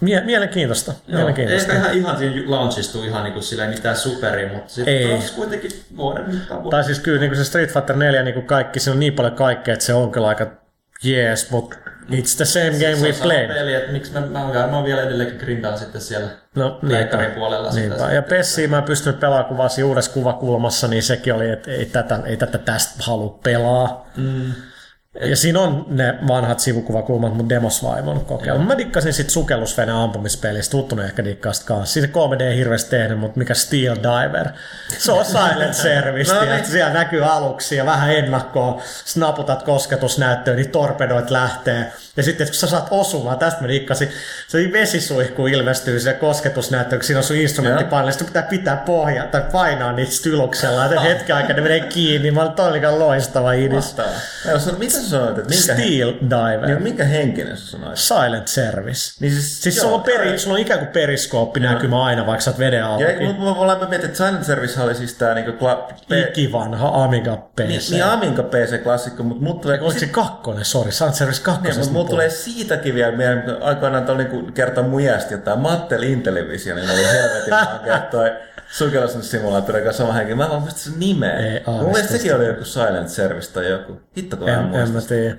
mie, mielenkiintoista. Joo, mielenkiintoista. eikä ihan, ihan siinä launchistu ihan niinku silleen mitään superia, mutta sitten Ei. taas kuitenkin vuoden mittaan. Tai siis kyllä niin se Street Fighter 4, niin kuin kaikki, siinä on niin paljon kaikkea, että se on kyllä aika jees, mutta it's the same game se we played. Peli, että miksi mä, mä, mä, mä vielä edelleenkin grindaan sitten siellä No, Pleikkarin puolella sitä niinpä. sitten. Ja Pessiä mä en pystynyt pelaamaan, siinä uudessa kuvakulmassa, niin sekin oli, että ei tätä, ei tätä tästä halua pelaa. Mm. Ja siinä on ne vanhat sivukuvakulmat, mutta demos vaan ei voinut kokeilla. Mä dikkasin sit sukellusvene ampumispelistä, tuttunut ehkä dikkaasta kanssa. Siinä 3D ei hirveästi tehnyt, mutta mikä Steel Diver. Se on silent service, No niin. siellä näkyy aluksi ja vähän ennakkoa. Snaputat kosketusnäyttöön, niin torpedoit lähtee. Ja sitten kun sä saat osumaan, tästä mä dikkasin, se vesisuihku ilmestyy se kosketusnäyttö, kun siinä on sun instrumenttipaneeli, sitten pitää pitää pohja tai painaa niitä styluksella, ja hetken aikaa ne menee kiinni. Mä olin loistava idis. Mitä sä sanoit, että minkä, Steel Diver. niin, minkä henkinen sä sanoit? Silent Service. Niin siis, Siis joo, sulla on, peri, sulla on ikään kuin periskooppi näkymä aina, vaikka sä oot veden Ja allakin. mutta mä ollaan miettinyt, että Silent Service oli siis tää niinku... Kla, pe, Ikivanha Amiga niin, PC. niin Aminga PC-klassikko, mutta mut tulee... Oliko se kakkonen? Sori, Silent Service Niin, kakkosesta mutta tulee siitäkin vielä mieleen, kun aikoinaan tuolla niin kertoo iästä jotain Mattel Intellivision, niin oli helvetin hankea toi sukellussimulaattori kanssa sama henki. Mä en vaan muista sen nimeä. Mun mielestä sekin oli joku Silent Service tai joku. Hitto kun en, En, en mä muista. tiedä.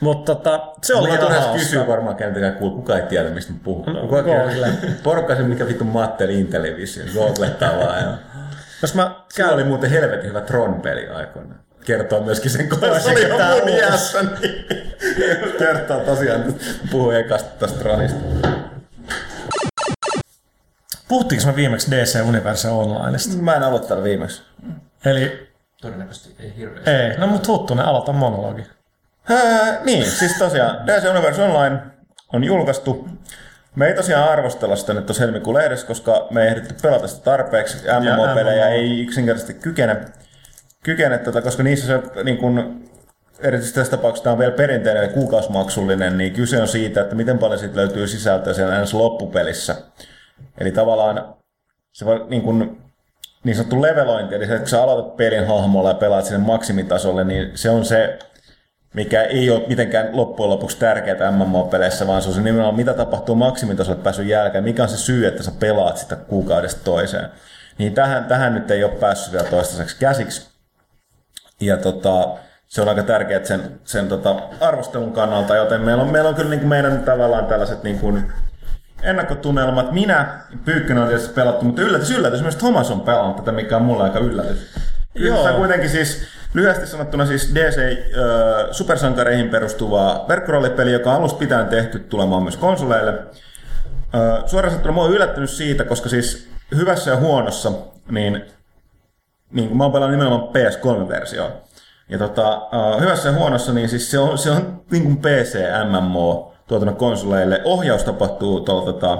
Mutta tota, se oli ihan hauska. kysyä varmaan keneltäkään kuulu, kuka ei tiedä mistä mä puhun. No, Kuka Google. Porukka se mikä vittu Mattel Intellivision, googlettaa vaan. Ja. Jos mä käyn oli muuten helvetin hyvä Tron-peli aikoina. Kertoo myöskin sen, kun se oli jo tää mun iässä, niin kertoo tosiaan, puhuu ekasta tästä Tronista. Puhuttiinko me viimeksi DC Universe Onlineista? Mä en aloittanut viimeksi. Eli Todennäköisesti ei hirveästi. ei, no mut Huttunen, aloita monologi. Ää, niin, siis tosiaan DC Universe Online on julkaistu. Me ei tosiaan arvostella sitä nyt tuossa helmikuun lehdessä, koska me ei ehditty pelata sitä tarpeeksi. MMO-pelejä MMO. ei yksinkertaisesti kykene, kykene tota, koska niissä se niin kun, erityisesti tässä tapauksessa tämä on vielä perinteinen ja kuukausimaksullinen, niin kyse on siitä, että miten paljon siitä löytyy sisältöä siellä ensi loppupelissä. Eli tavallaan se voi niin kuin, niin sanottu levelointi, eli se, että kun sä aloitat pelin hahmolla ja pelaat sinne maksimitasolle, niin se on se, mikä ei ole mitenkään loppujen lopuksi tärkeää MMO-peleissä, vaan se on se nimenomaan, mitä tapahtuu maksimitasolle pääsyn jälkeen, mikä on se syy, että sä pelaat sitä kuukaudesta toiseen. Niin tähän, tähän nyt ei ole päässyt vielä toistaiseksi käsiksi. Ja tota, se on aika tärkeää sen, sen tota, arvostelun kannalta, joten meillä on, meillä on kyllä niin kuin meidän tavallaan tällaiset niin kuin ennakkotunnelmat. Minä, Pyykkönen on tietysti pelattu, mutta yllätys, yllätys, myös Thomas on pelannut tätä, mikä on mulle aika yllätys. Kyllä Joo. tämä kuitenkin siis lyhyesti sanottuna siis DC äh, supersankareihin perustuvaa verkkoroolipeli, joka on alusta pitäen tehty tulemaan myös konsoleille. Äh, suoraan sanottuna mä oon yllättynyt siitä, koska siis hyvässä ja huonossa, niin, niin kun mä oon pelannut nimenomaan PS3-versioon. Ja tota, äh, hyvässä ja huonossa, niin siis se on, se on niin kuin PC Tuotuna konsoleille. Ohjaus tapahtuu tuolla tota,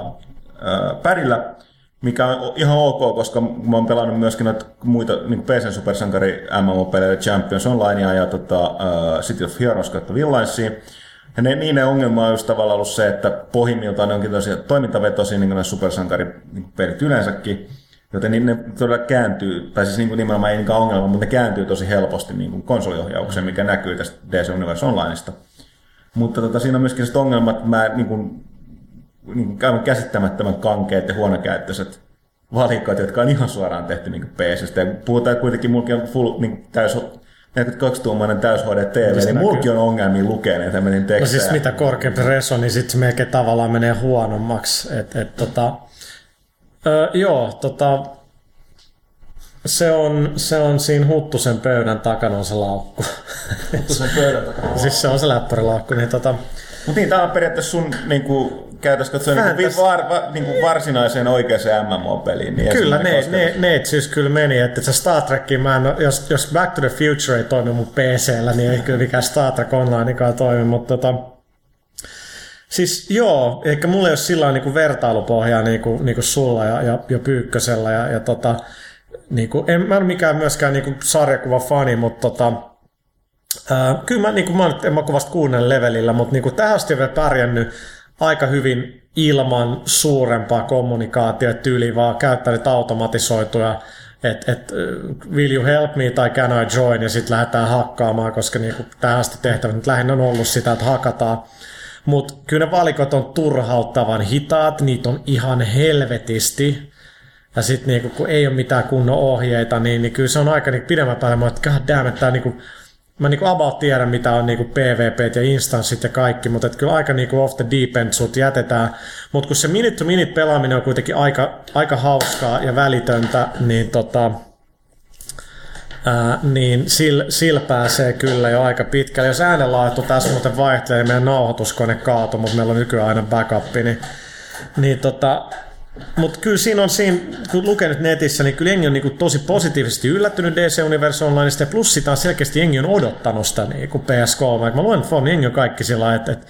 pärillä, mikä on ihan ok, koska mä oon pelannut myöskin noita muita niin PC Supersankari MMO-pelejä, Champions Onlinea ja tota, uh, City of Heroes kautta Villansia. Ja ne, niin ne ongelma on just tavallaan ollut se, että pohjimmiltaan ne onkin tosiaan toimintavetosia, niin kuin ne supersankaripelit yleensäkin. Joten niin ne todella kääntyy, tai siis niin kuin nimenomaan ei niinkään ongelma, mutta ne kääntyy tosi helposti niin kuin konsoliohjaukseen, mikä näkyy tästä DC Universe Onlineista. Mutta tota, siinä on myöskin se ongelma, että mä niin kuin, niin kuin aivan käsittämättömän kankeet ja huonokäyttöiset valikoit, jotka on ihan suoraan tehty niin PCstä. Ja puhutaan kuitenkin, mulki on full, niin täys, 42-tuumainen täys HD TV, niin mulki on ongelmia lukea näitä menin No tekstejä. siis mitä korkeampi reso, niin sitten se melkein tavallaan menee huonommaksi. Et, et, tota, ö, joo, tota, se on, se on siinä Huttusen pöydän takana on se laukku. Sen pöydän takana. siis se on se läppärilaukku. Niin tota, Mutta niin, tämä on periaatteessa sun niin kuin, käytössä katsoen niin tässä- var, va, niin kuin varsinaiseen oikeaan MMO-peliin. Niin Kyllä, ne, kosketus. ne, ne siis kyllä meni, että se Star Trekkin, mä en, jos, jos Back to the Future ei toimi mun PCllä, niin ei kyllä mikään Star Trek Onlinekaan toimi, mutta tota, siis joo, eikä mulla ei ole sillä niinku vertailupohjaa niinku, niinku sulla ja, ja, ja Pyykkösellä ja, ja tota, niinku, en mä ole mikään myöskään niinku sarjakuva fani, mutta tota, Ää, kyllä mä, niin kuin mä, nyt, en mä kovasti kuunnella levelillä, mutta niin tähän asti on pärjännyt aika hyvin ilman suurempaa kommunikaatiotyyliä, vaan käyttänyt automatisoituja, että et, will you help me tai can I join, ja sitten lähdetään hakkaamaan, koska niin kuin tähän asti tehtävät nyt lähinnä on ollut sitä, että hakataan. Mutta kyllä ne valikot on turhauttavan hitaat, niitä on ihan helvetisti. Ja sitten niinku, kun ei ole mitään kunnon ohjeita, niin, niin kyllä se on aika niinku pidemmän päälle, että god damn, että niinku, mä niinku about tiedän, mitä on niinku PvP ja instanssit ja kaikki, mutta et kyllä aika niinku off the deep end sut jätetään. Mutta kun se minute to minute pelaaminen on kuitenkin aika, aika hauskaa ja välitöntä, niin tota, Ää, niin sillä sil pääsee kyllä jo aika pitkälle. Jos äänenlaatu tässä muuten vaihtelee, meidän nauhoituskone kaatui, mutta meillä on nykyään aina backup, niin, niin tota, mutta kyllä siinä on siinä, kun lukee nyt netissä, niin kyllä jengi on niinku tosi positiivisesti yllättynyt DC Universe Onlineista, ja plus sitä on selkeästi jengi on odottanut sitä niinku PS3. Et mä luen, että jengi on kaikki sillä että, että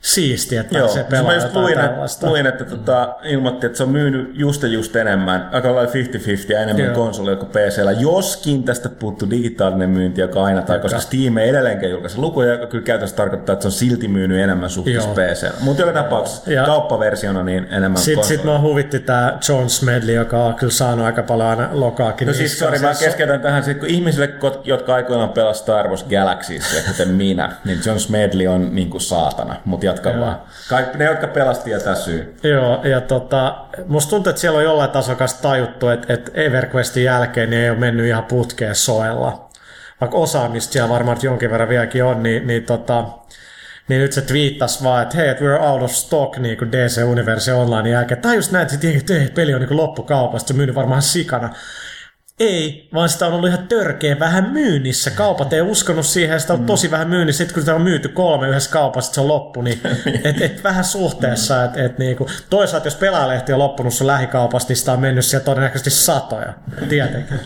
siistiä, että Joo, se siis pelaa mä just luin, että, tällaista. luin, että tota, ilmoitti, että se on myynyt just ja just enemmän, aika lailla 50-50 ja enemmän Joo. konsolilla kuin PCllä, joskin tästä puuttuu digitaalinen myynti, joka aina, tai koska Steam ei edelleenkään julkaise lukuja, joka kyllä käytännössä tarkoittaa, että se on silti myynyt enemmän suhteessa. PCllä. Mutta joka tapauksessa Ja- kauppaversiona niin enemmän Sitten sit mua huvitti tämä John Smedley, joka on kyllä saanut aika paljon aina lokaakin. No siis, niskaan. sori, mä keskeytän tähän, sit, kun ihmisille, jotka aikoinaan pelasivat Star Wars Galaxies, kuten minä, niin John Smedley on niin kuin saatana, mutta jatka vaan. Kaikki ne, jotka pelasivat, tietää syy. Joo, ja tota, musta tuntuu, että siellä on jollain tasolla kanssa tajuttu, että, että EverQuestin jälkeen niin ei ole mennyt ihan putkeen soella. Vaikka osaamista siellä varmaan jonkin verran vieläkin on, niin, niin, tota, niin nyt se twiittasi vaan, että hei, että we're out of stock niin kuin DC Universe Online jälkeen. Tai just näin, että peli on niin loppukaupasta, se myynyt varmaan sikana. Ei, vaan sitä on ollut ihan törkeä vähän myynnissä. Kaupat ei uskonut siihen, ja sitä on tosi vähän myynnissä. Sitten kun sitä on myyty kolme yhdessä kaupassa, se on loppu, niin et, et vähän suhteessa. Et, et niinku, toisaalta jos pelaalehti on loppunut sun lähikaupasta, niin sitä on mennyt siellä todennäköisesti satoja. Tietenkin.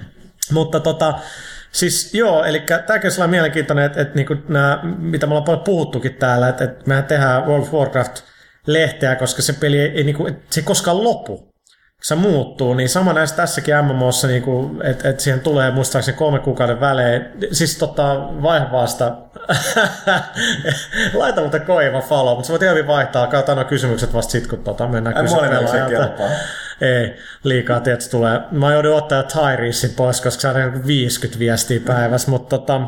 Mutta tota, siis joo, eli tämäkin on sellainen mielenkiintoinen, että, että niinku nämä, mitä me ollaan paljon puhuttukin täällä, että, että mehän tehdään World of Warcraft-lehteä, koska se peli ei, ei niinku, se ei koskaan lopu se muuttuu, niin sama näissä tässäkin MMOssa, niin että et siihen tulee muistaakseni kolme kuukauden välein, siis tota, vaihe vasta, laita muuten koiva follow, mutta sä voit hyvin vaihtaa, nuo kysymykset vasta sit, kun tota, mennään Ai, kysymään kelpaa. Ei, liikaa tietysti tulee. Mä joudun ottaa Tyreesin pois, koska se on 50 viestiä päivässä, mutta tota,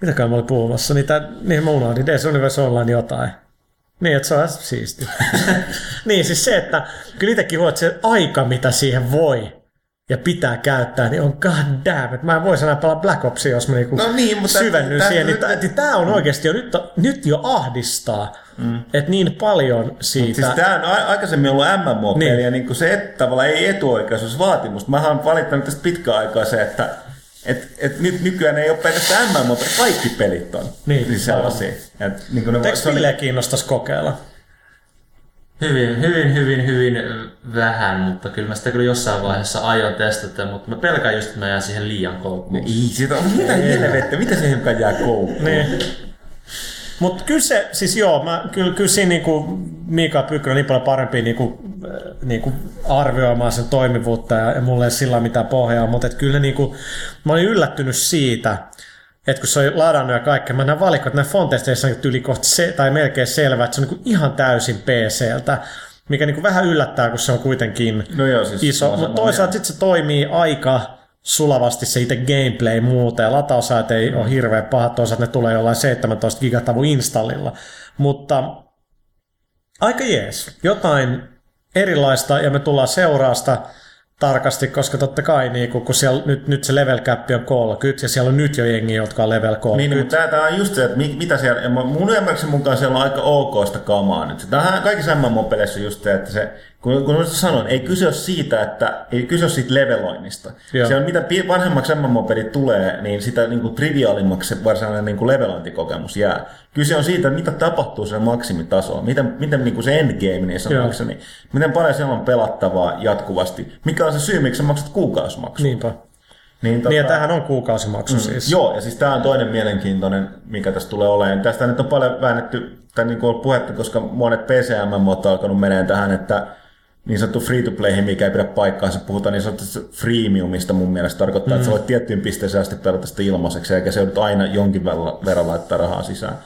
mitäkään mä olin puhumassa, niitä, niin mä unohdin, DS Universe Online jotain. Niin, että se on siisti. niin, siis se, että kyllä itsekin että se aika, mitä siihen voi ja pitää käyttää, niin on god damn, että mä en voisi enää pelaa Black Opsia, jos mä niinku No niin, mutta syvennyn tää- siihen. Niin, tää, niin tää on oikeasti jo nyt, nyt jo ahdistaa, mm. että niin paljon siitä... Siis tämä on a- aikaisemmin ollut MMO-peli, Niin. ja niin se et, tavallaan ei etuoikeusvaatimus. Mä oon valittanut tästä pitkään aikaa se, että et, et nyt nykyään ei ole pelkästään MMO, kaikki pelit on Niin. siis sellaisia. Et, niin kuin ne Eikö Ville kiinnostaisi kokeilla? Hyvin, hyvin, hyvin, hyvin vähän, mutta kyllä mä sitä kyllä jossain vaiheessa aion testata, mutta mä pelkään just, että mä jään siihen liian koukkuun. Ei, siitä on mitä helvettiä, mitä se hiukan jää koukkuun? Niin. Mutta kyllä se, siis joo, mä, kyllä, kyllä siinä niinku Mika Pykkö on niin paljon parempi niinku, äh, niinku arvioimaan sen toimivuutta ja, ja mulle ei sillä mitään pohjaa, mutta kyllä niinku, mä olin yllättynyt siitä, että kun se on ladannut ja kaikkea, mä näen valikot, näin Fontesteissa on yli kohta se, tai melkein selvä, että se on niinku ihan täysin PCltä, mikä niinku vähän yllättää, kun se on kuitenkin No joo, siis iso, mutta toisaalta sitten se toimii aika sulavasti se itse gameplay muuta ja latausajat ei ole hirveän pahat, toisaalta ne tulee jollain 17 gigatavun installilla, mutta aika jees, jotain erilaista ja me tullaan seuraa sitä tarkasti, koska totta kai niin kun siellä nyt, nyt se level cap on 30 ja siellä on nyt jo jengi, jotka on level 30. Niin, mutta tämä on just se, että mi- mitä siellä, mun ymmärryksen mukaan siellä on aika okoista kamaa nyt. Tämähän kaikissa MMO-peleissä just se, että se, kun, kun mä sanoin, ei kyse ole siitä, että ei kyse ole siitä leveloinnista. Joo. Se on mitä vanhemmaksi MMO-pelit tulee, niin sitä niin kuin triviaalimmaksi se varsinainen niin kuin levelointikokemus jää. Kyse on siitä, mitä tapahtuu sen maksimitasoon, miten, miten niin kuin se endgame niin sanoksi, niin miten paljon siellä on pelattavaa jatkuvasti, mikä on se syy, miksi sä maksat kuukausimaksu. Niinpä. Niin, Niin ja tämähän on kuukausimaksu mm. siis. Joo, ja siis tämä on toinen mielenkiintoinen, mikä tästä tulee olemaan. Tästä nyt on paljon väännetty, tai niin kuin on puhetta, koska monet PCM on alkanut meneen tähän, että niin sanottu free-to-playhin, mikä ei pidä paikkaansa, puhutaan niin sanotusta freemiumista mun mielestä, tarkoittaa, mm. että sä voit tiettyyn pisteeseen asti pelata sitä ilmaiseksi, eikä se joudut aina jonkin verran laittaa rahaa sisään.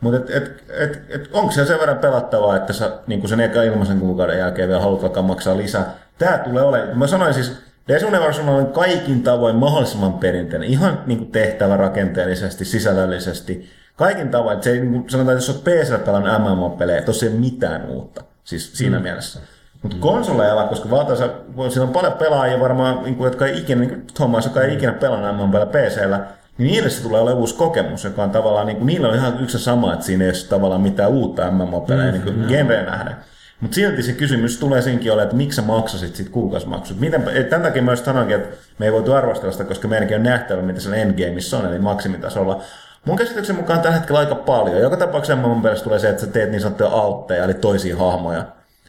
Mutta et, et, et, et, onko se sen verran pelattavaa, että sä niin sen eka ilmaisen kuukauden jälkeen vielä haluat alkaa maksaa lisää? Tämä tulee olemaan, mä sanoin siis, DS Universe on kaikin tavoin mahdollisimman perinteinen, ihan niin kuin tehtävä rakenteellisesti, sisällöllisesti, kaikin tavoin, että se ei, niin kuin sanotaan, että jos olet PC pelannut MMO-pelejä, ei ole mitään uutta, siis siinä mm. mielessä. Mutta konsoleilla, koska valtaosa, siinä on paljon pelaajia varmaan, niin kuin, jotka ei ikinä, niin kuin Thomas, joka ei ikinä pelannut MMO-pelejä PCllä, niin niille se tulee olemaan uusi kokemus, joka on tavallaan, niin kuin, niillä on ihan yksi sama, että siinä ei ole tavallaan mitään uutta MMO-pelejä mm, niin kuin genreen nähden. Mutta silti se kysymys tulee senkin ole, että miksi sä maksasit sit kuukausimaksut. Miten, et tämän takia myös sanoinkin, että me ei voitu arvostella sitä, koska meidänkin on nähtävä, mitä siellä endgameissa on, eli maksimitasolla. Mun käsityksen mukaan tällä hetkellä aika paljon. Joka tapauksessa mun mielestä tulee se, että sä teet niin sanottuja altteja, eli toisia hahmoja,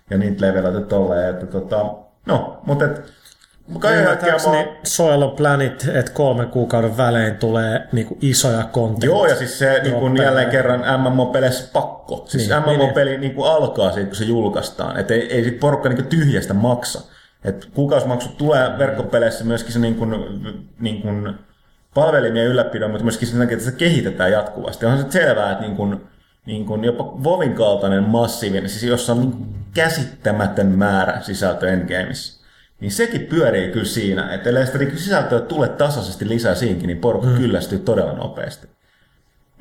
ja niitä levelöitä tolleen, että tota, no, mutta et, mä Ymmärtääkseni Soil of Planet, että kolmen kuukauden välein tulee niinku isoja kontteja. Joo, ja siis se niin Droppeja. jälleen kerran MMO-peleissä pakko. Siis Niin, niin, MMO-peli niin kuin alkaa siitä, kun se julkaistaan. Että ei, ei sit porukka niin kuin tyhjästä maksa. Et kuukausimaksut tulee verkkopeleissä myöskin se niin kuin, niin kuin palvelimien ylläpidon, mutta myöskin sen takia, että se kehitetään jatkuvasti. On se selvää, että niin kuin, niin kuin jopa Vovin kaltainen massiivinen, siis jossa on niin käsittämätön määrä sisältöä endgameissa, niin sekin pyörii kyllä siinä, että ellei sitä niin sisältöä tule tasaisesti lisää siinkin, niin porukka mm. kyllästyy todella nopeasti.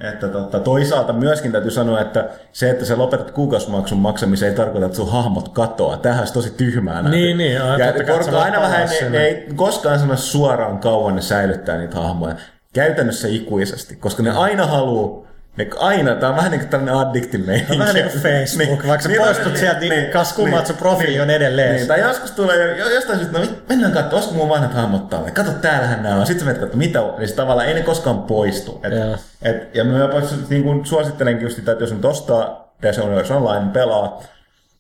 Että totta, toisaalta myöskin täytyy sanoa, että se, että sä lopetat kuukausimaksun maksamisen, ei tarkoita, että sun hahmot katoaa. Tähän tosi tyhmää. nähdä. Niin, niin, ja porukka aina vähän, ne, ne, ei koskaan sano suoraan kauan ne säilyttää niitä hahmoja. Käytännössä ikuisesti, koska ne aina haluaa ne aina, tää on vähän niin kuin tämmöinen addiktimeininki. Vähän niin kuin Facebook, vaikka sä poistut sieltä, niin kas kummaa, että sun profiili on edelleen. Niin, tai joskus tulee jo- jostain syystä, no mennään katsomaan, olisiko mun vanhat hahmot täällä. Kato, täällähän nämä on. Sitten sä menet katsomaan, mitä on. Se tavallaan ei ne koskaan poistu. Et, Joo. et, ja mä jopa niin kuin suosittelenkin just sitä, että jos nyt ostaa DC Universe Online, niin pelaa.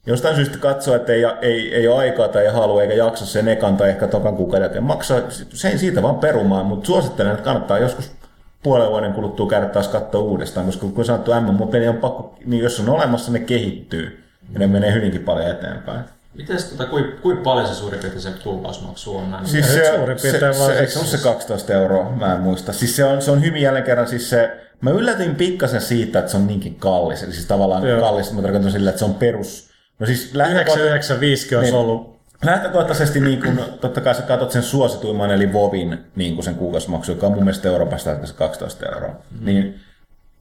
Jostain syystä katsoo, että ei, ei, ei ole aikaa tai ei halua eikä jaksa sen ekan tai ehkä tokan kuukauden ja maksaa sen siitä vaan perumaan, mutta suosittelen, että kannattaa joskus puolen vuoden kuluttua käydä taas katsoa uudestaan, koska kun sanottu MMO-peli on pakko, niin jos on olemassa, ne kehittyy ja ne menee hyvinkin paljon eteenpäin. Miten tota, kuin, kuin paljon se suurin piirtein se kuukausimaksu on? Mä en- Siis se, suurin se, piirtein se, se, eikö se siis- ole se 12 euroa? Mä en muista. Siis se on, se on hyvin jälleen kerran siis se, mä yllätyin pikkasen siitä, että se on niinkin kallis. Eli siis tavallaan Joo. kallis, mä tarkoitan sillä, että se on perus. No siis lähtökohta- 995 olisi Niin. ollut Lähtökohtaisesti niin kun, totta kai sä katsot sen suosituimman, eli Vovin niin kun sen kuukausimaksu, joka on mun mielestä Euroopasta se 12 euroa. Mm. Niin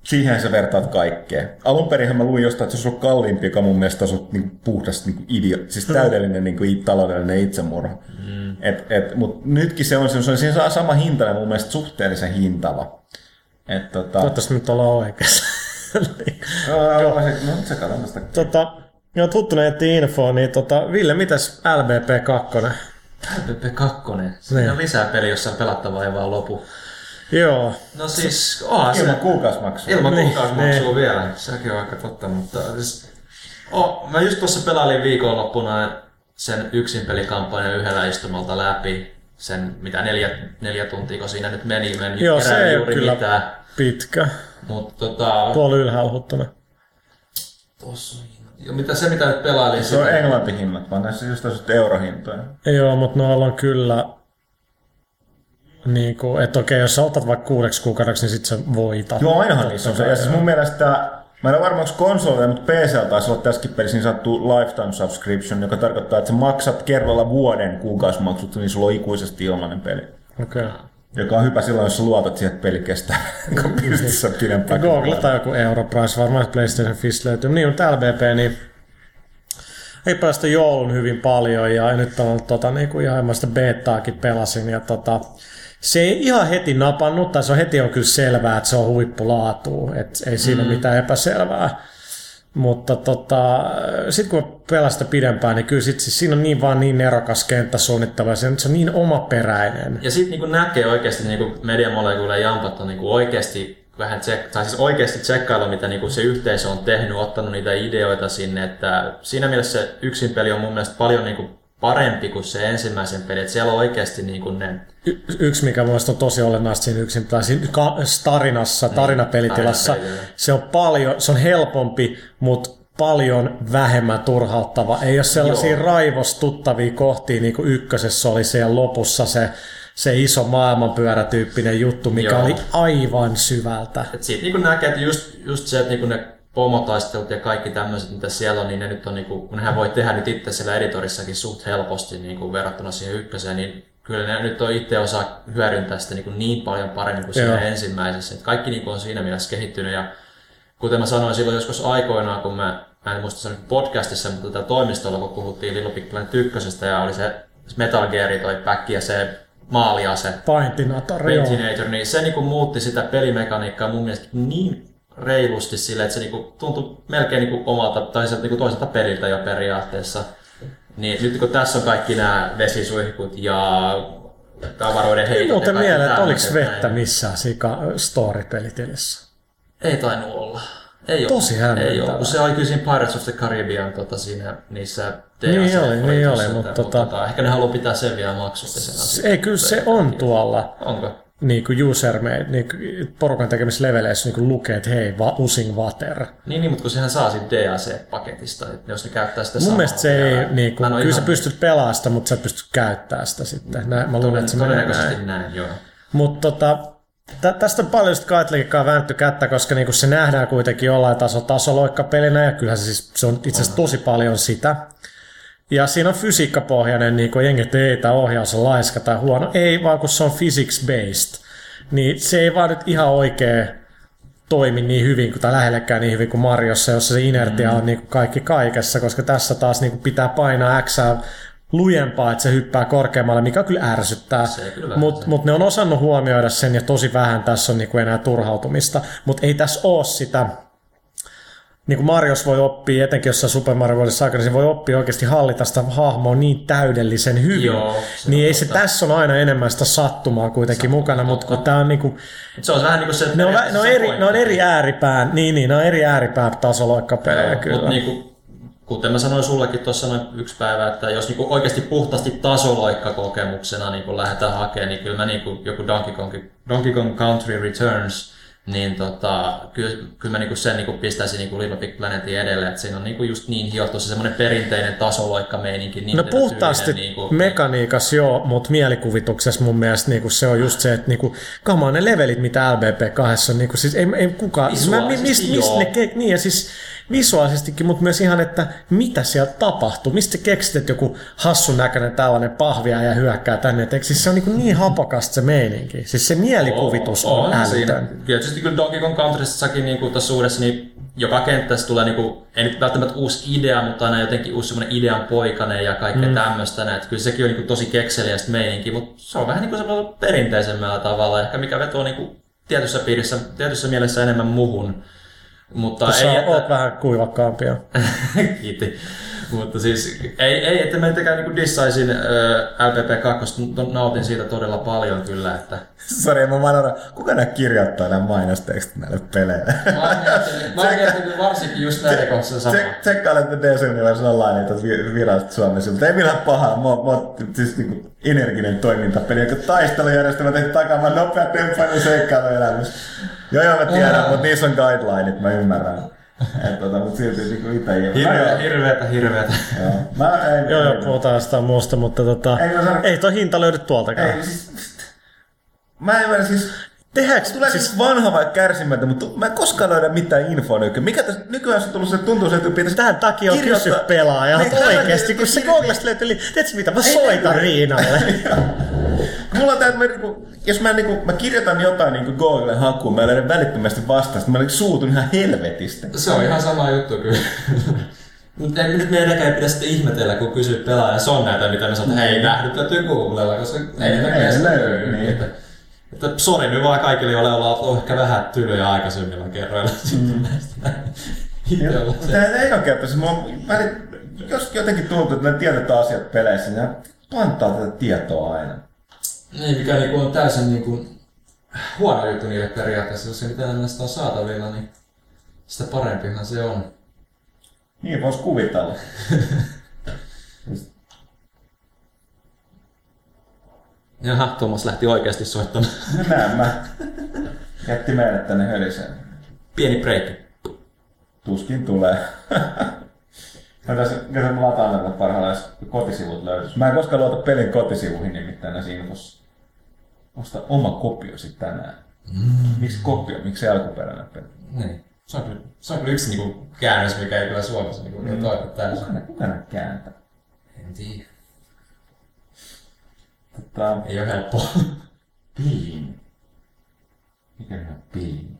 siihen sä vertaat kaikkea. Alun perin mä luin jostain, että se ollut kalliimpi, joka mun mielestä ollut niin puhdas niin idio, siis täydellinen niin taloudellinen itsemurha. Mm. Et, et, Mutta nytkin se on, se on siinä sama hintainen mun mielestä suhteellisen hintava. Et, tota, Toivottavasti nyt ollaan oikeassa. Joo. No, se tota, joo, tuttu netti info, niin tota, Ville, mitäs LBP2? LPP2. Niin. Siinä on lisää peli, jossa on pelattavaa ei vaan lopu. Joo, No siis, onhan se Ilman kuukausimaksu. ilman Niin, kuukausimaksua niin. vielä. Sekin on aika totta, mutta siis, oh, mä just tuossa pelailin viikonloppuna sen yksin pelikampanjan yhdellä istumalta läpi. Sen, mitä neljä, neljä tuntia, kun siinä nyt meni, mä en joo se ei juuri kyllä mitään. pitkä. Mutta tota, Tuolla ylhäällä huttuna. tossa, jo, mitä, se mitä nyt pelailin, Se on sitä- englantihinnat, vaan näissä just tässä eurohintoja. Joo, mutta noilla on kyllä niin kuin, että okei, jos sä otat vaikka kuudeksi kuukaudeksi, niin sit sä voitat. Joo, ainahan niissä on se. Ja siis mun mielestä, mä en ole varma, onko konsoleja, mutta PC taisi olla tässäkin pelissä niin sanottu lifetime subscription, joka tarkoittaa, että sä maksat kerralla vuoden kuukausimaksut, niin sulla on ikuisesti ilmainen peli. Okei. Joka on hyvä silloin, jos sä luotat siihen, että peli kestää kun pystyssä pidempään. tai joku Europrice, varmaan PlayStation Fish löytyy. Niin, mutta LBP, niin ei päästä joulun hyvin paljon ja nyt on tota, niin kuin ihan sitä betaakin pelasin ja tota, se ei ihan heti napannut, tai se on heti on kyllä selvää, että se on huippulaatu, että ei siinä mm. mitään epäselvää. Mutta tota, sitten kun pelasin sitä pidempään, niin kyllä sit, siis siinä on niin vaan niin nerokas kenttäsuunnittelu se, se on niin omaperäinen. Ja sitten niinku näkee oikeasti niinku mediamolekyyllä ja jampat on niinku oikeasti vähän check, tai siis oikeasti tsekkailla, mitä niinku se yhteisö on tehnyt, ottanut niitä ideoita sinne, että siinä mielessä se yksin peli on mun mielestä paljon niinku parempi kuin se ensimmäisen peli, että siellä on oikeasti niinku ne Y- yksi, mikä mun on tosi olennaista siinä yksin, tai siinä ka- tarinassa, tarinapelitilassa, tarinapelitila. se on paljon, se on helpompi, mutta paljon vähemmän turhauttava. Ei ole sellaisia Joo. raivostuttavia kohtia, niin kuin ykkösessä oli siellä lopussa se, se iso maailmanpyörätyyppinen juttu, mikä Joo. oli aivan syvältä. Et siitä niin näkee, että just, just se, että niin ne pomotaistelut ja kaikki tämmöiset, mitä siellä on, niin ne nyt on, niin kuin, kun nehän voi tehdä nyt itse siellä editorissakin suht helposti niin kuin verrattuna siihen ykköseen, niin kyllä ne nyt on itse osaa hyödyntää sitä niin, kuin niin paljon paremmin kuin siinä Joo. ensimmäisessä. Et kaikki niin kuin on siinä mielessä kehittynyt ja kuten mä sanoin silloin joskus aikoinaan, kun mä, mä en muista sanoa podcastissa, mutta tätä toimistolla, kun puhuttiin Little Big Planet ykkösestä ja oli se Metal Gear toi päkki ja se maaliase, Paintinator, joo. Pentinator, niin se niinku muutti sitä pelimekaniikkaa mun mielestä niin reilusti sille, että se niinku tuntui melkein niinku omalta tai sieltä niinku toiselta peliltä jo periaatteessa. Niin nyt kun tässä on kaikki nämä vesisuihkut ja tavaroiden heitot Muuten mieleen, että oliko vettä näin. missään sika story-pelitilissä? Ei tainnut olla. Ei Tosi hämmentävää. Ei ole, kun se oli kyllä siinä Pirates of the Caribbean tota, siinä, niissä Niin oli, niin oli, mutta tota- tota, ehkä ne haluaa pitää sen vielä maksullisena. Ei, kyllä se on tuolla Onko? Niin kuin user made, niin kuin porukan tekemissä leveleissä niin kuin lukee, että hei, va, using water. Niin, niin, mutta kun sehän saa siitä DLC-paketista, että jos ne käyttää sitä Mun samaa mielestä se ei, niin kuin, kyllä sä ihan- pystyt pelaamaan sitä, mutta sä et pysty käyttämään sitä sitten. Näin, mä luulen, että se menee Todennäköisesti näin. näin, joo. Mutta tota, tä- tästä on paljon sitten Kaitlekinkaan väännetty kättä, koska niinku se nähdään kuitenkin jollain taso tasoloikkapelinä, ja kyllähän se, siis, se on itse asiassa tosi paljon sitä. Ja siinä on fysiikkapohjainen, niin kuin jengi, ei, tämä ohjaus on laiska tai huono. Ei, vaan kun se on physics-based. Niin se ei vaan nyt ihan oikein toimi niin hyvin kuin, tai lähellekään niin hyvin kuin Mariossa, jossa se inertia on niin kuin kaikki kaikessa, koska tässä taas niin kuin pitää painaa X lujempaa, että se hyppää korkeammalle, mikä kyllä ärsyttää. Mutta mut ne on osannut huomioida sen ja tosi vähän tässä on niinku enää turhautumista. Mutta ei tässä ole sitä, niin kuin Marios voi oppia, etenkin jossain Super Mario Worldissa aikana, se voi oppia oikeasti hallita sitä hahmoa niin täydellisen hyvin. Joo, se niin on ei se totta. tässä on aina enemmän sitä sattumaa kuitenkin mukana, mutta kun tämä on niinku, Se on vähän niin kuin se... ne on, vä- ne on, se eri, ne on eri ääripään, niin, niin, ne on eri ääripää tasoloikkapelejä kyllä. Mutta niinku, kuten mä sanoin sullekin tuossa noin yksi päivä, että jos niinku oikeasti puhtaasti tasoloikkakokemuksena niinku lähdetään hakemaan, niin kyllä mä niinku, joku Donkey Kong, Donkey Kong Country Returns, niin tota, kyllä, kyllä mä niinku sen niinku pistäisin niinku Little Big Planetin edelle, että siinä on niinku just niin hiottu se semmoinen perinteinen tasoloikkameininki. Niin No puhtaasti niinku, mekaniikas joo, mutta mielikuvituksessa mun mielestä niinku se on just se, että niinku, kamaa ne levelit, mitä LBP2 on, niinku, siis ei, ei kukaan, siis mä, mist, mist joo. ne, ke, niin ja siis visuaalisestikin, mutta myös ihan, että mitä siellä tapahtuu, mistä keksit, että joku hassun näköinen tällainen pahvia ja hyökkää tänne, et siis se on niinku niin hapokasta se meininki, siis se mielikuvitus on, on siinä. älytön. Tietysti kyllä Donkey Kong Countryssakin niin tuossa uudessa, niin joka kenttässä tulee, niin kuin, ei nyt välttämättä uusi idea, mutta aina jotenkin uusi semmoinen idean poikainen ja kaikkea mm. tämmöistä. Että Kyllä sekin on niin kuin, tosi kekseliästä meininki, mutta se on vähän niin kuin semmoisella perinteisemmällä tavalla, ehkä mikä vetoo niin kuin, tietyssä piirissä, tietyssä mielessä enemmän muhun. Mutta Sä ei, että... oot vähän kuivakkaampia. Kiitti. Mutta siis ei, ei että meitäkään niinku dissaisin äh, LPP2, mutta nautin siitä todella paljon kyllä, että Sori, mä vaan kuka nää kirjoittaa nämä mainostekstit näille peleille? Mä oon mä varsinkin just näitä kohdassa sama. Tsek- Tsekkailette DC Universe Online tuossa vi- virallisesti Suomessa, mutta ei millään pahaa. Mä, mä siis niinku energinen toimintapeli, joka taistelujärjestelmä tehty takaa, mä nopea tempainen seikkailuelämys. Joo joo mä tiedän, mutta niissä on guidelineit, mä ymmärrän. Tota, mutta silti niinku ite ei Hirveä, hirveetä, hirveätä. Joo, mä en, Joo, joo, puhutaan jostain muusta, mutta tota, Ei mä ei toi hinta löydy tuoltakaan. Ei, siis, mä en ymmärrä siis, Tehdäänkö, Tulee siis vanha vai kärsimättä, mutta mä en koskaan löydä mitään infoa nykyään. Mikä tässä, nykyään se on tullut se, tuntuu se, että pitäisi Tämän takia on kysy pelaaja. Niin, takia- kun se niin, Googlesta löytyy, li- tiedätkö mitä, mä Ei soitan. Riinalle. Kun Mulla on tää, mä, niinku, jos mä, niinku, mä kirjoitan jotain niinku Googlen hakuun, mä löydän välittömästi vastausta, mä niinku suutun ihan helvetistä. Se on ihan sama juttu kyllä. Mutta nyt meidänkään ei pidä sitten ihmetellä, kun kysyy pelaaja. Se on näitä, mitä me sanotaan, että hei, nähdyt löytyy Googlella, koska ei niitä Ei löydy, löydy. niin. Että, sori nyt vaan kaikille, joille ollaan ollut ehkä vähän tylyjä aikaisemmilla kerroilla näistä. Se. Tää ei ole mä, jos jotenkin tuntuu, että ne tiedetään asiat peleissä, niin pantaa tätä tietoa aina. Niin, mikä niinku on täysin niinku huono juttu niille periaatteessa, jos se mitä enemmän sitä on saatavilla, niin sitä parempihan se on. Niin vois kuvitella. Jaha, Tuomas lähti oikeasti soittamaan. Näin mä. Jätti meidät tänne höliseen. Pieni breikki. Tuskin tulee. Mä tässä, tässä mä lataan näitä parhaillaan, jos kotisivut löytyisi. Mä en koskaan luota pelin kotisivuihin nimittäin näissä infossa. Osta oma kopiosi tänään. Mm. Miksi kopio? Miksi alkuperäinen peli? Niin. Se on kyllä, se on kyllä yksi niinku käännös, mikä ei kyllä Suomessa niinku mm. toimi täysin. Kuka nää, kuka nää kääntää? En tiedä. Tota, Ei ole helppoa. piini. Mikä on piini?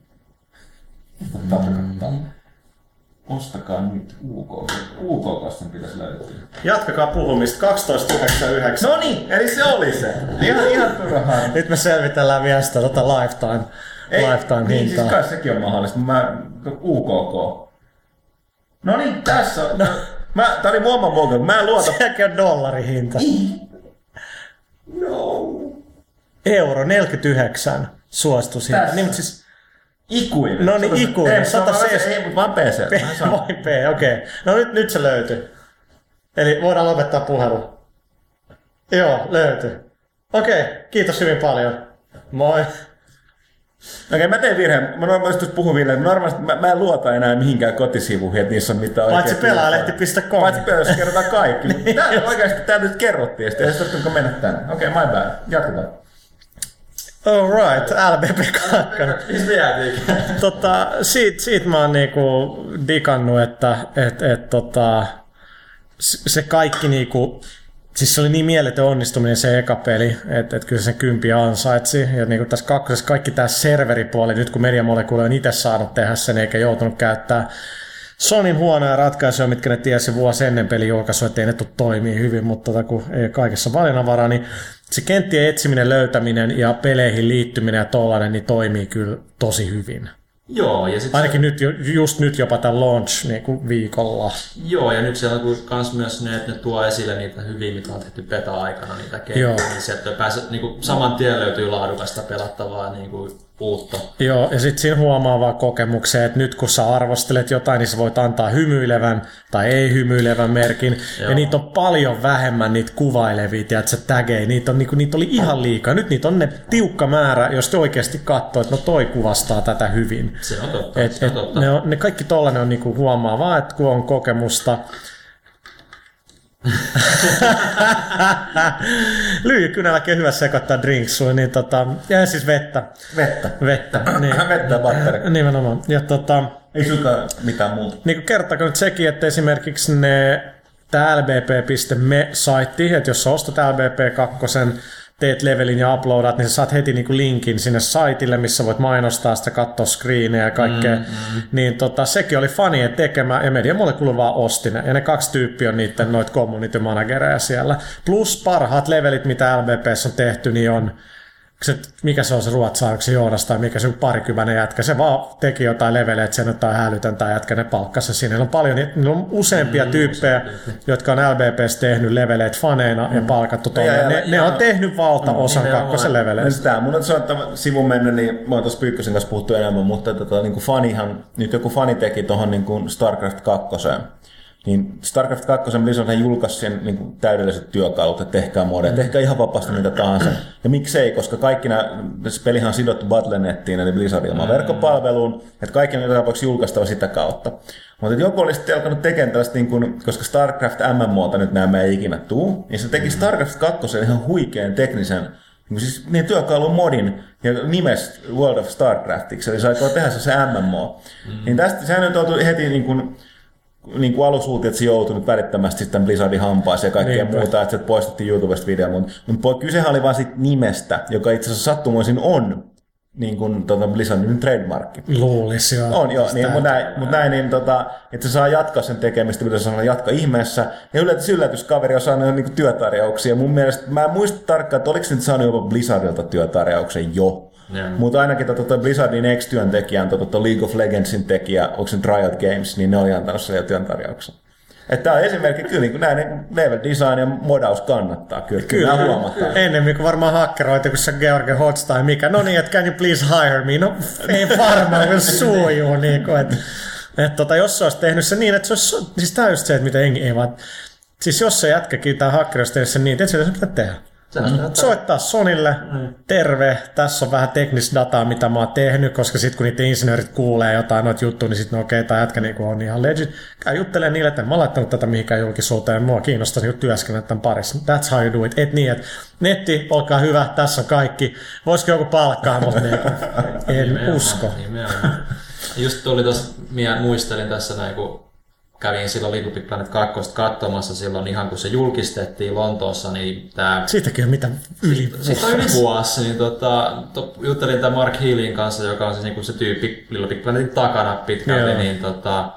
Mitä tarkoittaa? Ostakaa nyt UK. UK sen pitäisi löytyä. Jatkakaa puhumista, 12.99. No niin, eli se oli se. Ihan, ihan turhaan. Nyt me selvitellään vielä sitä tota lifetime, lifetime niin, hintaa. siis kai sekin on mahdollista. Mä, UKK. No niin, tässä on. No. Mä, tää oli mun oma moga. Mä en luota. Sekin on dollarihinta. No. Euro 49 suositushinta. Tässä. Niin, mutta siis Ikuinen. No niin, ikuinen. Ei, se on vaan- 170. Ei, mutta vaan PC. Saan. Vain P, okei. Okay. No nyt, nyt se löytyy. Eli voidaan lopettaa puhelu. Joo, löytyy. Okei, okay, kiitos hyvin paljon. Moi. Okei, mä tein virheen. Mä normaalisti puhun virheen. Normaalisti mä, mä en luota enää mihinkään kotisivuihin, että niissä on mitään Paitsi oikeaa pelaajalehti.com. Paitsi pelaa, jos kerrotaan kaikki. Mutta tää oikeasti tää nyt kerrottiin, ja sitten ei se tarvitse mennä tänne. Okei, okay, my bad. Jatketaan. Alright, LBP2. Mistä tota, siitä, siitä mä oon niinku digannut, että et, et, tota, se kaikki niinku, siis se oli niin mieletön onnistuminen se eka peli, että et kyllä se kympi ansaitsi. Ja niinku tässä kakkosessa kaikki tämä serveripuoli, nyt kun Media Molecule on itse saanut tehdä sen eikä joutunut käyttää Sonin huonoja ratkaisuja, mitkä ne tiesi vuosi ennen pelin julkaisua, ettei ne tule toimii hyvin, mutta tota, kun ei kaikessa valinnanvaraa, niin se kenttien etsiminen, löytäminen ja peleihin liittyminen ja tollainen, niin toimii kyllä tosi hyvin. Joo, ja sit Ainakin nyt, jo- just nyt jopa tämän launch niin kuin viikolla. Joo, ja nyt siellä on kans myös ne, että ne tuo esille niitä hyviä, mitä on tehty beta-aikana, niitä kenttejä, niin sieltä pääse, niin kuin, saman tien löytyy laadukasta pelattavaa niin kuin, uutta. Joo, ja sitten siinä huomaa vaan kokemuksen, että nyt kun sä arvostelet jotain, niin sä voit antaa hymyilevän tai ei hymyilevän merkin. Joo. Ja niitä on paljon vähemmän niitä kuvailevia, tiedät sä, tägejä. Niitä, on, niinku, niitä oli ihan liikaa. Nyt niitä on ne tiukka määrä, jos te oikeasti katsoo, että no toi kuvastaa tätä hyvin. Se on totta. Et, se on et, totta. ne, on, ne kaikki tollanen on niinku huomaa vaan, että kun on kokemusta. Lyijykynälläkin on hyvä sekoittaa drinksuja, niin tota, ja siis vettä. Vettä. Vettä, niin. Vettä ja batteri. Nimenomaan. Ja tota, Ei suinkaan mitään muuta. niin kuin kertokaa nyt sekin, että esimerkiksi ne, tämä lbp.me-saitti, että jos sä ostat LBP2, teet levelin ja uploadat, niin sä saat heti niin kuin linkin sinne saitille, missä voit mainostaa sitä, katsoa screenejä ja kaikkea. Mm, mm. Niin tota, sekin oli fanien tekemä, ja Media Molecule vaan osti ne. Ja ne kaksi tyyppiä on niiden noit community managereja siellä. Plus parhaat levelit, mitä LBPssä on tehty, niin on se, mikä se on se ruotsaa, onko se Joonas tai mikä se on parikymäinen jätkä, se vaan teki jotain leveleitä, että se nyt on hälytöntä jätkä, ne palkkasi se sinne. Niillä on paljon, niillä on useampia mm, tyyppejä, jotka on LBPssä tehnyt leveleitä faneina mm. ja palkattu tuonne. Ja- ja- Ne, ne on tehnyt valtaosan nimenomaan. kakkosen leveleistä. Sitä, mun on sanottava sivun mennä, niin mä oon tuossa Pyykkösen kanssa puhuttu enemmän, mutta tota, niin kuin fanihan, nyt joku fani teki tuohon niin kuin StarCraft 2. Niin StarCraft 2 Blizzard julkaisi sen niin kuin täydelliset työkalut, että tehkää modeja, tehkää ihan vapaasti mitä tahansa. Ja miksei, koska kaikki nämä, se pelihan on sidottu Battle.nettiin, eli Blizzardin omaan verkkopalveluun, että kaikki on tapauksessa julkaistava sitä kautta. Mutta joku olisi sitten alkanut tekemään tällaista, niin kuin, koska StarCraft MMOta nyt nämä ei ikinä tuu, niin se teki StarCraft 2 ihan huikean teknisen niin siis niin työkalun modin ja nimes World of Starcraftiksi, eli se aikoo tehdä se, se MMO. Mm. Niin tästä sehän nyt joutui heti niin kuin, niin kuin alussa luultiin, että se joutui nyt välittömästi sitten Blizzardin hampaaseen ja kaikkea Niinpä. muuta, että se poistettiin YouTubesta video, mutta, mutta kysehän oli vain siitä nimestä, joka itse asiassa sattumoisin on niin kuin tota Blizzardin trademarkki. Luulisi joo. On joo, niin, mutta näin, mut näin niin, tota, että se saa jatkaa sen tekemistä, mitä se sanoo, jatka ihmeessä. Ja yllätys, yllätys, kaveri on saanut niin työtarjouksia. Mun mielestä, mä en muista tarkkaan, että oliko se nyt saanut jopa Blizzardilta työtarjouksen jo. Mutta ainakin tota, Blizzardin ex-työntekijä on tota, League of Legendsin tekijä, onko se Riot Games, niin ne oli antanut sen jo työntarjouksen. Että tämä on esimerkki kyllä, niin kuin näin niin level design ja modaus kannattaa. Kyllä, kyllä, kyllä huomataan. Ennemmin kuin varmaan hakkeroitu, kun se George Hotz tai mikä. No niin, että can you please hire me? No ei varmaan, kun suujuu. Niin kuin, että, että tota, jos se olisi tehnyt se niin, että se olisi, siis tämä on just se, että mitä ei, ei vaan, siis jos se jätkäkin tai hakkeri olisi tehnyt sen niin, että se pitää tehdä. Soittaa Sonille, terve, tässä on vähän teknistä dataa, mitä mä oon tehnyt, koska sitten kun niiden insinöörit kuulee jotain noita juttuja, niin sitten no okei, okay, tämä jätkä niin on ihan legit. Käy juttelemaan niille, että en mä oon laittanut tätä mihinkään julkisuuteen, mua kiinnostaisi niin työskennellä tämän parissa. That's how you do it. Et niin, että netti, olkaa hyvä, tässä on kaikki. Voisiko joku palkkaa, mutta niin, en Nimenomaan, usko. Nimenomaan. Just tuli tuossa, muistelin tässä näin, kun kävin silloin Little Big Planet 2 katsomassa silloin ihan kun se julkistettiin Lontoossa, niin tämä Siitäkin on mitä yli Siitä on yli vuosi, niin tota, to, juttelin tämän Mark Healin kanssa, joka on se, niin se tyyppi Little Big Planetin takana pitkälti, Joo. niin tota,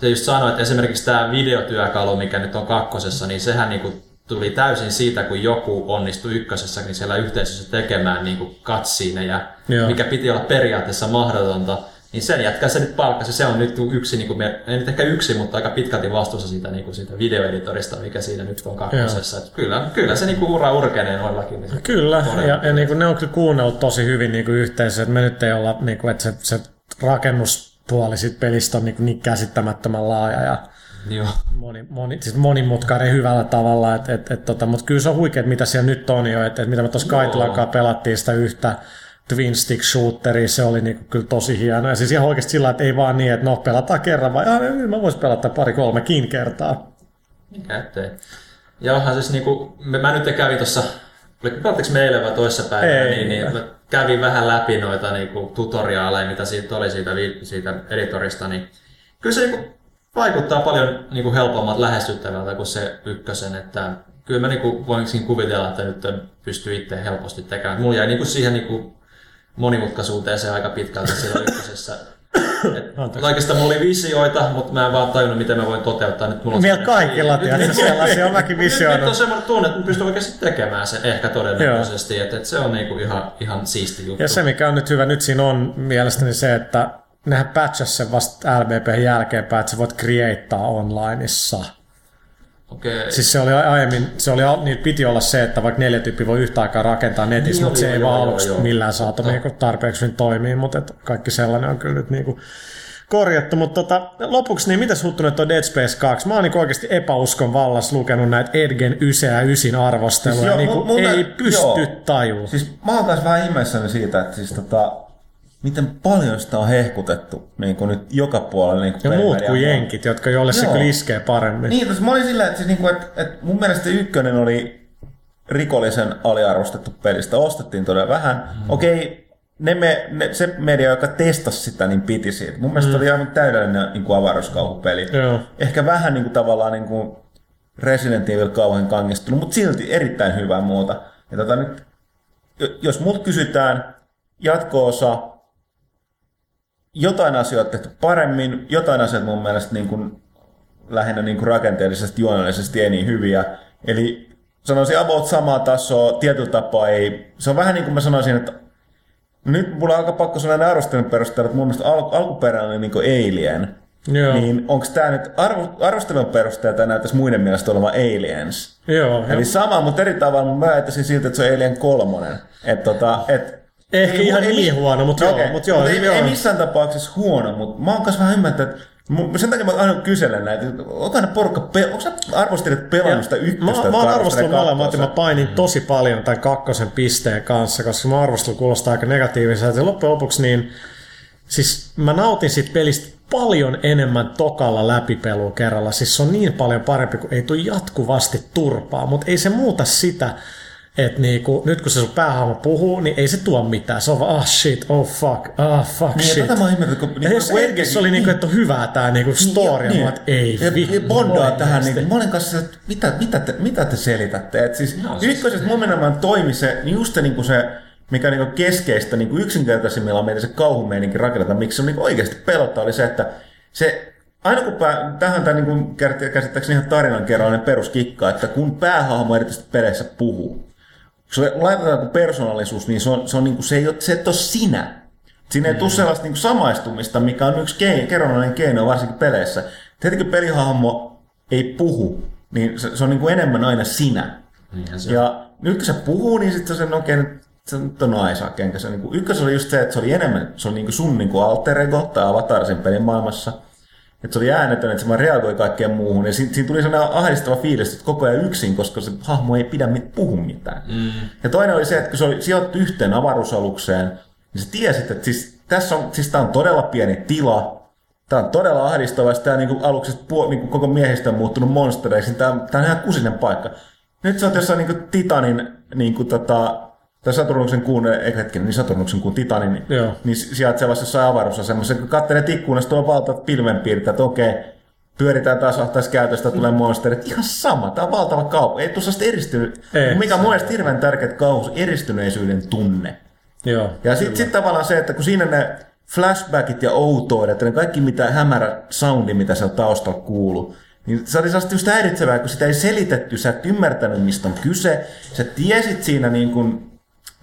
se just sanoi, että esimerkiksi tämä videotyökalu, mikä nyt on kakkosessa, niin sehän niin kuin tuli täysin siitä, kun joku onnistui ykkösessäkin siellä yhteisössä tekemään niin kuin Joo. mikä piti olla periaatteessa mahdotonta. Niin sen jätkä se nyt palkkasi. Se on nyt yksi, niin kuin, me- ei nyt ehkä yksi, mutta aika pitkälti vastuussa siitä, niin kuin siitä videoeditorista, mikä siinä nyt on kakkosessa. Kyllä, kyllä se niin kuin ura urkenee noillakin. Niin Kyllä, todella- ja, ja niin kuin ne on kyllä kuunnellut tosi hyvin niin kuin yhteisössä, että me nyt ei olla, niin kuin, että se, se rakennuspuoli sit pelistä on niin, niin käsittämättömän laaja ja Joo. moni, moni, siis monimutkainen hyvällä tavalla, et, et, et, tota, mutta kyllä se on huikeet, mitä siellä nyt on jo, että et, mitä me tuossa Kaitilankaan pelattiin sitä yhtä twin stick shooteria, se oli niinku kyllä tosi hieno. Ja siis ihan oikeasti sillä, että ei vaan niin, että no pelataan kerran, vaan "Aa, mä voisin pelata pari kolmekin kertaa. Mikä ettei. Ja onhan siis niinku, mä, nyt kävin tuossa, pelattiinko me eilen vai toissapäivänä, Ei. niin, niin mä kävin vähän läpi noita niinku tutoriaaleja, mitä siitä oli siitä, siitä editorista, niin kyllä se niinku vaikuttaa paljon niinku helpommat lähestyttävältä kuin se ykkösen, että kyllä mä niinku voin siinä kuvitella, että nyt pystyy itse helposti tekemään. Mulla jäi niinku siihen niinku monimutkaisuuteen se aika pitkälti siellä ykkösessä. Et, oikeastaan mulla oli visioita, mutta mä en vaan tajunnut, miten mä voin toteuttaa. Nyt mulla on Meillä kaikilla, nyt- sellaisia on mäkin nyt, nyt visioinut. on semmoinen tunne, että mä pystyn oikeasti tekemään sen ehkä todennäköisesti. Että, että se on niinku ihan, ihan siisti juttu. Ja se, mikä on nyt hyvä nyt siinä on mielestäni se, että nehän patchas sen vasta LBP jälkeenpäin, että sä voit createa onlineissa. Okei. Siis se oli aiemmin, se oli, niin piti olla se, että vaikka neljä tyyppiä voi yhtä aikaa rakentaa netissä, Niin mutta se ei joo, vaan joo, aluksi joo. millään saatu niinku tarpeeksi hyvin toimii, mutta et kaikki sellainen on kyllä nyt niinku korjattu. Mutta tota, lopuksi, niin mitäs huttunut tuo Dead Space 2? Mä oon niinku oikeasti epäuskon vallassa lukenut näitä Edgen 9 ja 9 arvosteluja. Siis joo, niinku, mun- mun- ei pysty joo. tajua. Siis mä oon taas vähän ihmeessäni siitä, että siis tota, miten paljon sitä on hehkutettu niin kuin nyt joka puolella. Niin kuin ja muut kuin jenkit, jotka joille se kyllä iskee paremmin. Niin, tässä mä olin silleen, että, siis niinku, että, että mun mielestä ykkönen oli rikollisen aliarvostettu pelistä. Ostettiin todella vähän. Mm. Okei, ne me, ne, se media, joka testasi sitä, niin piti siitä. Mun mielestä mm. oli aivan täydellinen niin kuin avaruuskauhupeli. Joo. Ehkä vähän niin kuin, tavallaan niin kuin Resident Evil kauhean kangistunut, mutta silti erittäin hyvää muuta. Ja tota, nyt, jo- jos mut kysytään jatko-osa, jotain asioita tehty paremmin, jotain asioita mun mielestä niin kuin, lähinnä niin kuin rakenteellisesti, juonellisesti ei niin hyviä. Eli sanoisin about samaa tasoa, tietyllä tapaa ei. Se on vähän niin kuin mä sanoisin, että nyt mulla on aika pakko näin arvostelun perusteella, että mun mielestä al- alkuperäinen oli niin kuin Alien. Joo. Niin onko tämä nyt arvo, arvostelun perusteella tämä näyttäisi muiden mielestä olevan Aliens? Joo, Eli sama, mutta eri tavalla mä ajattelisin siltä, että se on Alien kolmonen. Et, tota, et, Ehkä ihan niin huono, mut joo, okei, mut joo, ei, joo. ei, missään tapauksessa huono, mutta mä oon kanssa vähän ymmärtänyt, että mun- sen takia mä aina kyselen näitä, onko ne porukka, pe- onko sä arvostelit pelannut sitä ykköstä? Mä, mä oon arvostellut molemmat ja mä painin tosi paljon tämän kakkosen pisteen kanssa, koska mä arvostelu kuulostaa aika negatiiviselta. Ja loppujen lopuksi niin, siis mä nautin siitä pelistä paljon enemmän tokalla läpipelua kerralla. Siis se on niin paljon parempi, kun ei tule jatkuvasti turpaa, mutta ei se muuta sitä, että niinku, nyt kun se sun päähahmo puhuu, niin ei se tuo mitään. Se on vaan, ah shit, oh fuck, ah fuck Niin, shit. tätä mä oon ymmärtänyt, kun... Ja jos Edgissä oli niinku, että on hyvää tää niinku story, niin, että ei ja, vittu. ja bondaa tähän, niin mä olin kanssa, se, että mitä, mitä, te, mitä te selitätte? Et siis, no, ykkösessä mun nimenomaan toimi se, niin just se, niin kuin se mikä niin keskeistä niin kuin yksinkertaisimmillaan meidän se kauhumeininki rakennetaan, miksi se on niin oikeasti pelottaa, oli se, että se Aina kun pää, tähän tämä niin käsittääkseni ihan tarinan kerrallinen peruskikka, että kun päähahmo erityisesti peleissä puhuu, se laitetaan joku persoonallisuus, niin se, on, se, on niin kuin, se, ei ole, se et ole sinä. Siinä ei tule sellaista niin kuin samaistumista, mikä on yksi keino, kerronnallinen keino varsinkin peleissä. Kun pelihahmo ei puhu, niin se, se on niin kuin enemmän aina sinä. Niinhän se on. Ja nyt kun se puhuu, niin sitten se on oikein, se nyt on Isaac, enkä se, niin kuin, ykkös oli just se, että se oli enemmän, se oli niin kuin sun niin kuin alter ego tai avatar sen pelin maailmassa. Että se oli äänetön, että se vaan reagoi kaikkeen muuhun. Ja siinä, siinä tuli sellainen ahdistava fiilis, että koko ajan yksin, koska se hahmo ei pidä mit, puhu mitään. Mm. Ja toinen oli se, että kun se oli sijoittu yhteen avaruusalukseen, niin sä tiesit, että siis, tässä on, siis tää on todella pieni tila, Tämä on todella ahdistava, tämä niin aluksi puol- niin koko miehistä on muuttunut monstereiksi. Tämä, on- tämä on ihan kusinen paikka. Nyt sä oot jossain niin Titanin, niin kuin, tota, tai Saturnuksen kuun, ei hetken, niin Saturnuksen kuun Titanin, niin, Joo. niin sijaitsevassa jossain avaruusasemassa. Kun katselee ikkunasta, tuolla valtavat pilvenpiirteet, että okei, pyöritään taas ahtaiskäytöstä, tulee monsterit. Ihan sama, tämä on valtava kaupunki. Ei tuossa eristynyt, Ei. mikä on mun mielestä hirveän tärkeä kauhus, eristyneisyyden tunne. Joo. Ja sitten sit tavallaan se, että kun siinä ne flashbackit ja outoudet ja ne kaikki mitä hämärä soundi, mitä siellä taustalla kuuluu, niin se oli sellaista just häiritsevää, kun sitä ei selitetty, sä et ymmärtänyt, mistä on kyse. Sä tiesit siinä niin kuin,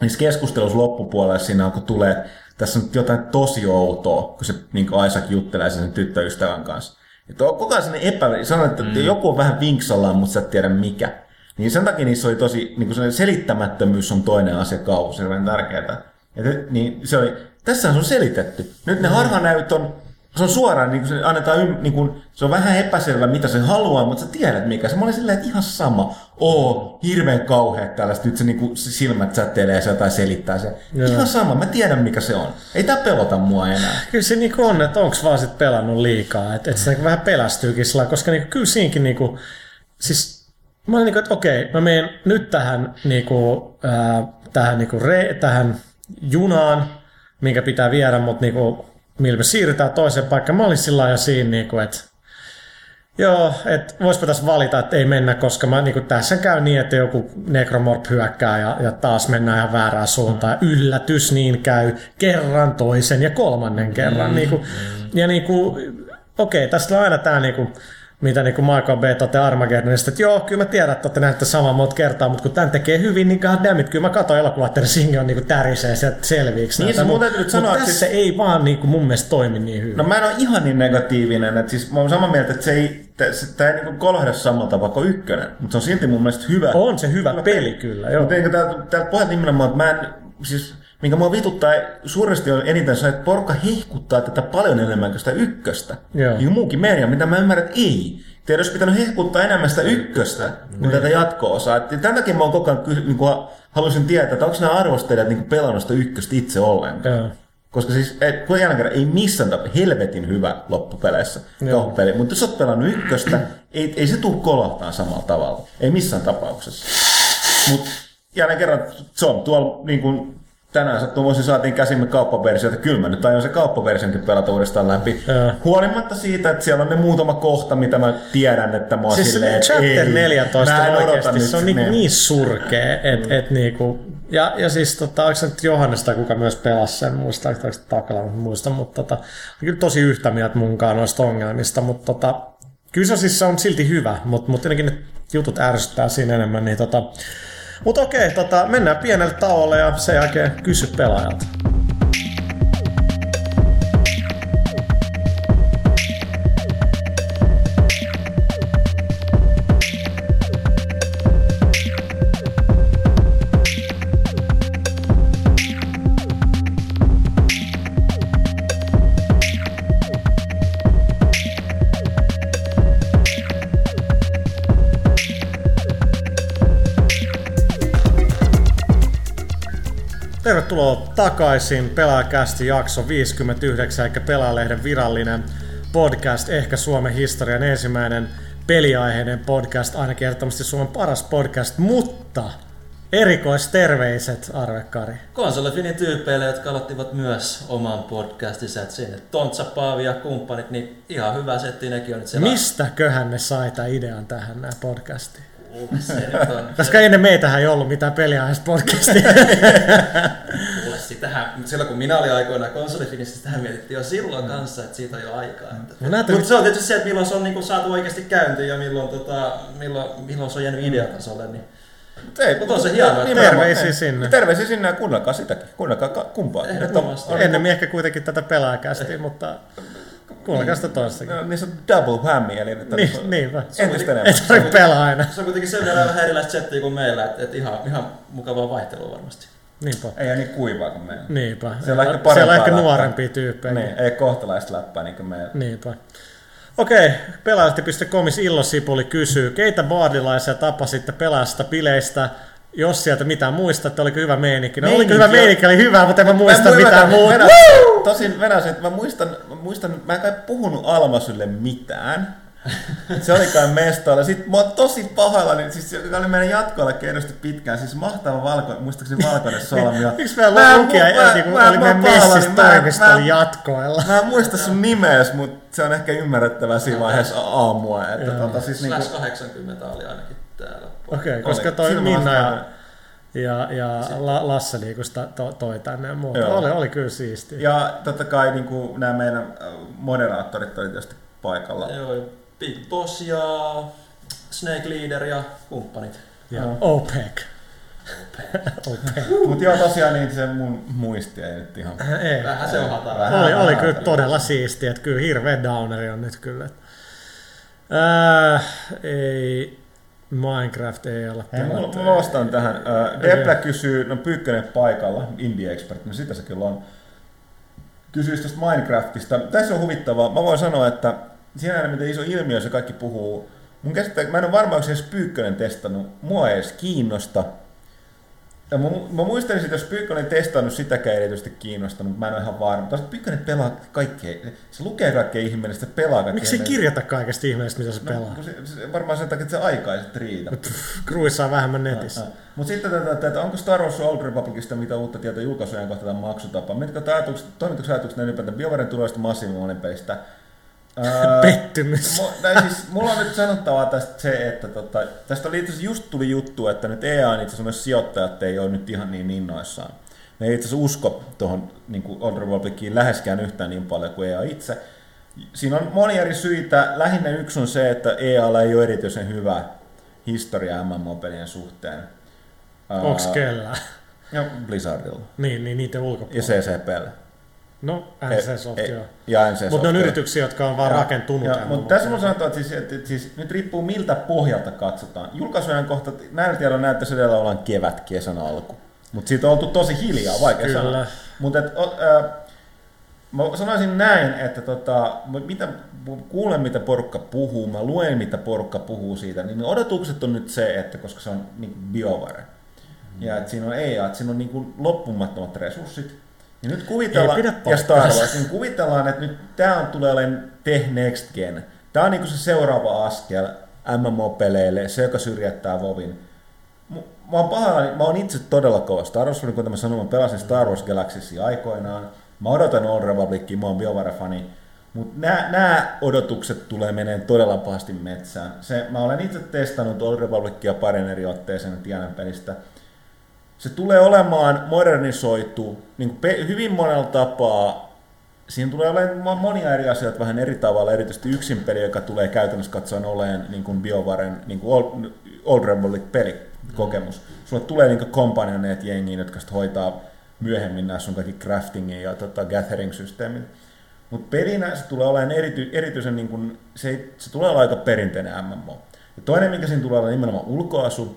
niissä keskustelussa loppupuolella siinä alkoi tulee, tässä on jotain tosi outoa, kun se niin kuin Isaac juttelee sen tyttöystävän kanssa. Että on koko ajan sellainen epä, sanon, että mm. joku on vähän vinksallaan, mutta sä et tiedä mikä. Niin sen takia niissä oli tosi, niin kuin selittämättömyys on toinen asia hirveän tärkeää. Ja te, niin se oli, Tässä on selitetty. Nyt ne harhanäyt on, se on suoraan, niin kuin se annetaan, niin kuin, se on vähän epäselvä, mitä se haluaa, mutta sä tiedät mikä se. Mä olin silleen, että ihan sama. Oo, hirveän kauhea tällaista. Nyt se, niin kuin, silmät säteilee se jotain selittää se. Joo. Ihan sama, mä tiedän mikä se on. Ei tää pelota mua enää. Kyllä se niinku on, että onko vaan sit pelannut liikaa, että et se niinku vähän pelästyykin sillä koska niinku, kyllä siinkin niinku, siis mä olin niinku, että okei, mä menen nyt tähän, niinku, ää, tähän, niinku re, tähän junaan, minkä pitää viedä, mutta niinku, millä me siirrytään toiseen paikkaan. Mä olin sillä lailla jo siinä, niinku, että Joo, että voispa tässä valita, että ei mennä, koska mä, niin tässä käy niin, että joku nekromorp hyökkää ja, ja taas mennään ihan väärään suuntaan. Ja yllätys niin käy kerran, toisen ja kolmannen kerran. Mm, niin kuin, ja niin kuin, okei, tässä on aina tämä, niin kuin, mitä niin kuin Michael Bay toteaa Armageddonista, että joo, kyllä mä tiedän, että olette nähneet saman monta kertaa, mutta kun tämän tekee hyvin, niin goddammit, kyllä mä katson elokuvattelen, sinne on niin kuin tärisee sieltä selviiksi. Niin, se mun mut- täytyy nyt sanoa, että tässä siis- ei vaan niin kuin mun mielestä toimi niin hyvin. No mä en ole ihan niin negatiivinen, että siis mä oon samaa mieltä, että se ei, tää ei niinku kolahda samalla tavalla kuin ykkönen, mutta se on silti mun mielestä hyvä. on se hyvä peli kyllä, joo. Mutta täältä, täältä pohjalta nimenomaan, että mä en, siis minkä mua vituttaa suuresti on eniten se, että porukka hehkuttaa tätä paljon enemmän kuin sitä ykköstä. Joo. Niin muukin media, mitä mä ymmärrän, että ei. Teidän olisi pitänyt hehkuttaa enemmän sitä ykköstä kuin tätä jatko-osaa. Et Tämän takia mä oon koko ajan kysy- niin kuin halusin tietää, että onko nämä arvostelijat niin pelannut sitä ykköstä itse ollenkaan. Joo. Koska siis, ei, kun jälleen kerran, ei missään tapauksessa helvetin hyvä loppupeleissä kauhupeli. Mutta jos olet pelannut ykköstä, ei, ei se tule kolahtaa samalla tavalla. Ei missään tapauksessa. Mutta jälleen kerran, se on tuolla niin kuin tänään sattumoisin saatiin käsimme kauppaversiota. Kyllä mä nyt aion se kauppaversionkin pelata uudestaan läpi. Joo. Huolimatta siitä, että siellä on ne muutama kohta, mitä mä tiedän, että mä oon Siis silleen, että chapter ei, 14 mä en oikeasti, se on niin, ne. niin surkea, että et niinku, ja, ja siis tota, oliko se nyt Johannes tai kuka myös pelasi sen, muistaakseni Takala, en muista, mutta tota, kyllä tosi yhtä mieltä munkaan noista ongelmista, mutta tota, kyllä se siis se on silti hyvä, mutta, mutta jotenkin ne jutut ärsyttää siinä enemmän, niin tota, mutta okei, tota, mennään pienelle tauolle ja sen jälkeen kysy pelaajalta. Tervetuloa takaisin Pelaajakästi jakso 59, eli Pelaajalehden virallinen podcast, ehkä Suomen historian ensimmäinen peliaiheinen podcast, ainakin ehdottomasti Suomen paras podcast, mutta erikoisterveiset, Arve Kari. Konsolifinin tyypeille, jotka aloittivat myös oman podcastinsa, että sinne Tontsa, Paavi ja kumppanit, niin ihan hyvä setti nekin on nyt siellä. Mistäköhän ne sai tämän idean tähän nämä podcastiin? Koska ennen meitähän ei ollut mitään peliaiheista podcastia. Kuule, sitähän, silloin kun minä olin aikoinaan konsolifinissä, sitähän mietittiin jo silloin kanssa, että siitä on jo aikaa. No Mutta se on tietysti se, että milloin se on niinku saatu oikeasti käyntiin ja milloin, tota, milloin, milloin se on jäänyt ideatasolle. Niin Ei, Mutta on se hienoa, terveisiä Ei. sinne. Terveisiä sinne ja kuunnelkaa sitäkin. Kuunnelkaa ka- kumpaa. Ehdottomasti. Ennemmin ehkä kuitenkin tätä pelaajakästiä, mutta kuulekaa sitä toistakin. No, niin se on double whammy, eli että Niin, niinpä. entistä Ei enemmän. tarvitse pelaa aina. se on kuitenkin sen verran vähän erilaista settiä kuin meillä, että, että ihan, ihan mukavaa vaihtelua varmasti. Niinpä. Ei ole niin kuivaa kuin meillä. Niinpä. Siellä on ehkä Siellä on ehkä nuorempia tyyppejä. Niin, ei kohtalaista läppää niin kuin meillä. Niinpä. Okei, pelaajalehti.comis Illo Sipuli kysyy, keitä baardilaisia tapasitte pelaajasta bileistä, jos sieltä mitään muistatte, oliko hyvä meininki? No oliko hyvä meininki, oli hyvä, mutta en mä muista Mä mitään muuta. Tosin venäsin, että mä muistan, mä muistan, mä en kai puhunut Almasylle mitään. Se oli kai mestoilla. Sitten mä oon tosi pahalla, niin siis se oli meidän jatkoilla keidosti pitkään. Siis mahtava valko, muistaakseni valkoinen solmi. ja- Miksi meillä lukija mä- niin mä- oli mä meidän messissä niin mä- toimistolla mä- jatkoilla? Mä en muista sun nimeäsi, mutta se on ehkä ymmärrettävää siinä vaiheessa aamua. Että tota, siis niinku, Slash 80 oli ainakin täällä. Okei, koska Oli. toi Siinä Minna ja, ja, ja La, Lasse Liikusta to, toi tänne ja muuta. Joo. Oli, oli kyllä siistiä. Ja totta kai niin kuin nämä meidän äh, moderaattorit oli tietysti paikalla. Joo, Big Boss ja Snake Leader ja kumppanit. Ja OPEC. OPEC. Mutta joo, tosiaan niin se mun muisti ei nyt ihan... Ei. Vähän se on hatara. Vähän. Oli, oli kyllä todella siistiä, että kyllä hirveä downeri on nyt kyllä. Äh, ei, Minecraft ei ole Hei, mulla, pelattu. mulla vastaan tähän. Äh, Depla kysyy, no Pyykkönen paikalla, Indie Expert, no sitä se kyllä on. kysyisi tästä Minecraftista. Tässä on huvittavaa. Mä voin sanoa, että siinä miten iso ilmiö se kaikki puhuu. Mun käsittää, mä en ole varma, onko edes Pyykkönen testannut. Mua ei edes kiinnosta. Ja mä, mä muistelin, että jos Pyykkönen testannut sitäkään erityisesti kiinnostanut, mutta mä en ole ihan varma. Taas Pyykkönen pelaa kaikkea. Se lukee kaikkea ihmeellistä, pelaa kaikkea. Miksi ei kirjata kaikesta ihmeellistä, mitä se pelaa? No, se, se, varmaan sen takia, että se aika ei sitten riitä. Kruissa on vähemmän netissä. Mutta sitten tätä, että onko Star Wars Old Republicista mitä uutta tietoa julkaisujen kohta tämän maksutapaa? Mitkä ajatukset, toimituksessa ajatukset ylipäätään BioWaren tulevista Pettymys. Mu, siis, mulla on nyt sanottavaa tästä se, että tota, tästä oli itse just tuli juttu, että nyt EA itse asiassa myös sijoittajat ei ole nyt ihan niin innoissaan. Ne ei itse asiassa usko tuohon niin Old Republiciin läheskään yhtään niin paljon kuin EA itse. Siinä on monia eri syitä. Lähinnä yksi on se, että EAlla ei ole erityisen hyvä historia MMO-pelien suhteen. Onks kellään? Ja Blizzardilla. Niin, niin niiden ulkopuolella. Ja CCPllä. No, NC Soft, E- joo. Ja NC Mutta ne on yrityksiä, jotka on vaan Ja- rakentunut. ja-. Mutta tässä mun sanotaan, että, siis, että, että siis, nyt riippuu miltä pohjalta katsotaan. Julkaisujen kohta näillä tiedoilla näyttäisi edellä ollaan kevät, kesän alku. Mutta siitä on oltu tosi hiljaa, vaikea Kyllä. sanoa. Mutta äh, mä sanoisin näin, että tota, mitä, kuulen mitä porukka puhuu, mä luen mitä porukka puhuu siitä, niin odotukset on nyt se, että koska se on niin BioWare, ja että siinä on EA, että siinä on niin loppumattomat resurssit, ja nyt kuvitellaan, ja Star. Wars, niin kuvitellaan, että nyt tämä on, tulee olemaan Tech Next Gen. Tämä on niin se seuraava askel MMO-peleille, se joka syrjättää Vovin. Mä oon pahoillani, mä oon itse todella kova Star Wars, kuten mä sanoin, mä pelasin Star Wars Galaxysia aikoinaan. Mä odotan Old Republicia, mä oon BioWare-fani. Mutta nämä odotukset tulee meneen todella pahasti metsään. Se, mä olen itse testannut Old Republicia parin eri otteeseen tiedän pelistä. Se tulee olemaan modernisoitu niin pe- hyvin monella tapaa. Siinä tulee olemaan monia eri asioita vähän eri tavalla, erityisesti yksin peli, joka tulee käytännössä katsoen olemaan niin kuin BioWaren niin kuin Old, Old Republic pelikokemus. Sulle tulee niin kompanjoneet jengiin, jotka sit hoitaa myöhemmin nämä sun kaikki craftingin ja tota, gathering-systeemit. Mutta pelinä se tulee olemaan erity, erityisen, niin kuin, se, se tulee olla aika perinteinen MMO. Ja toinen, mikä siinä tulee olla nimenomaan ulkoasu,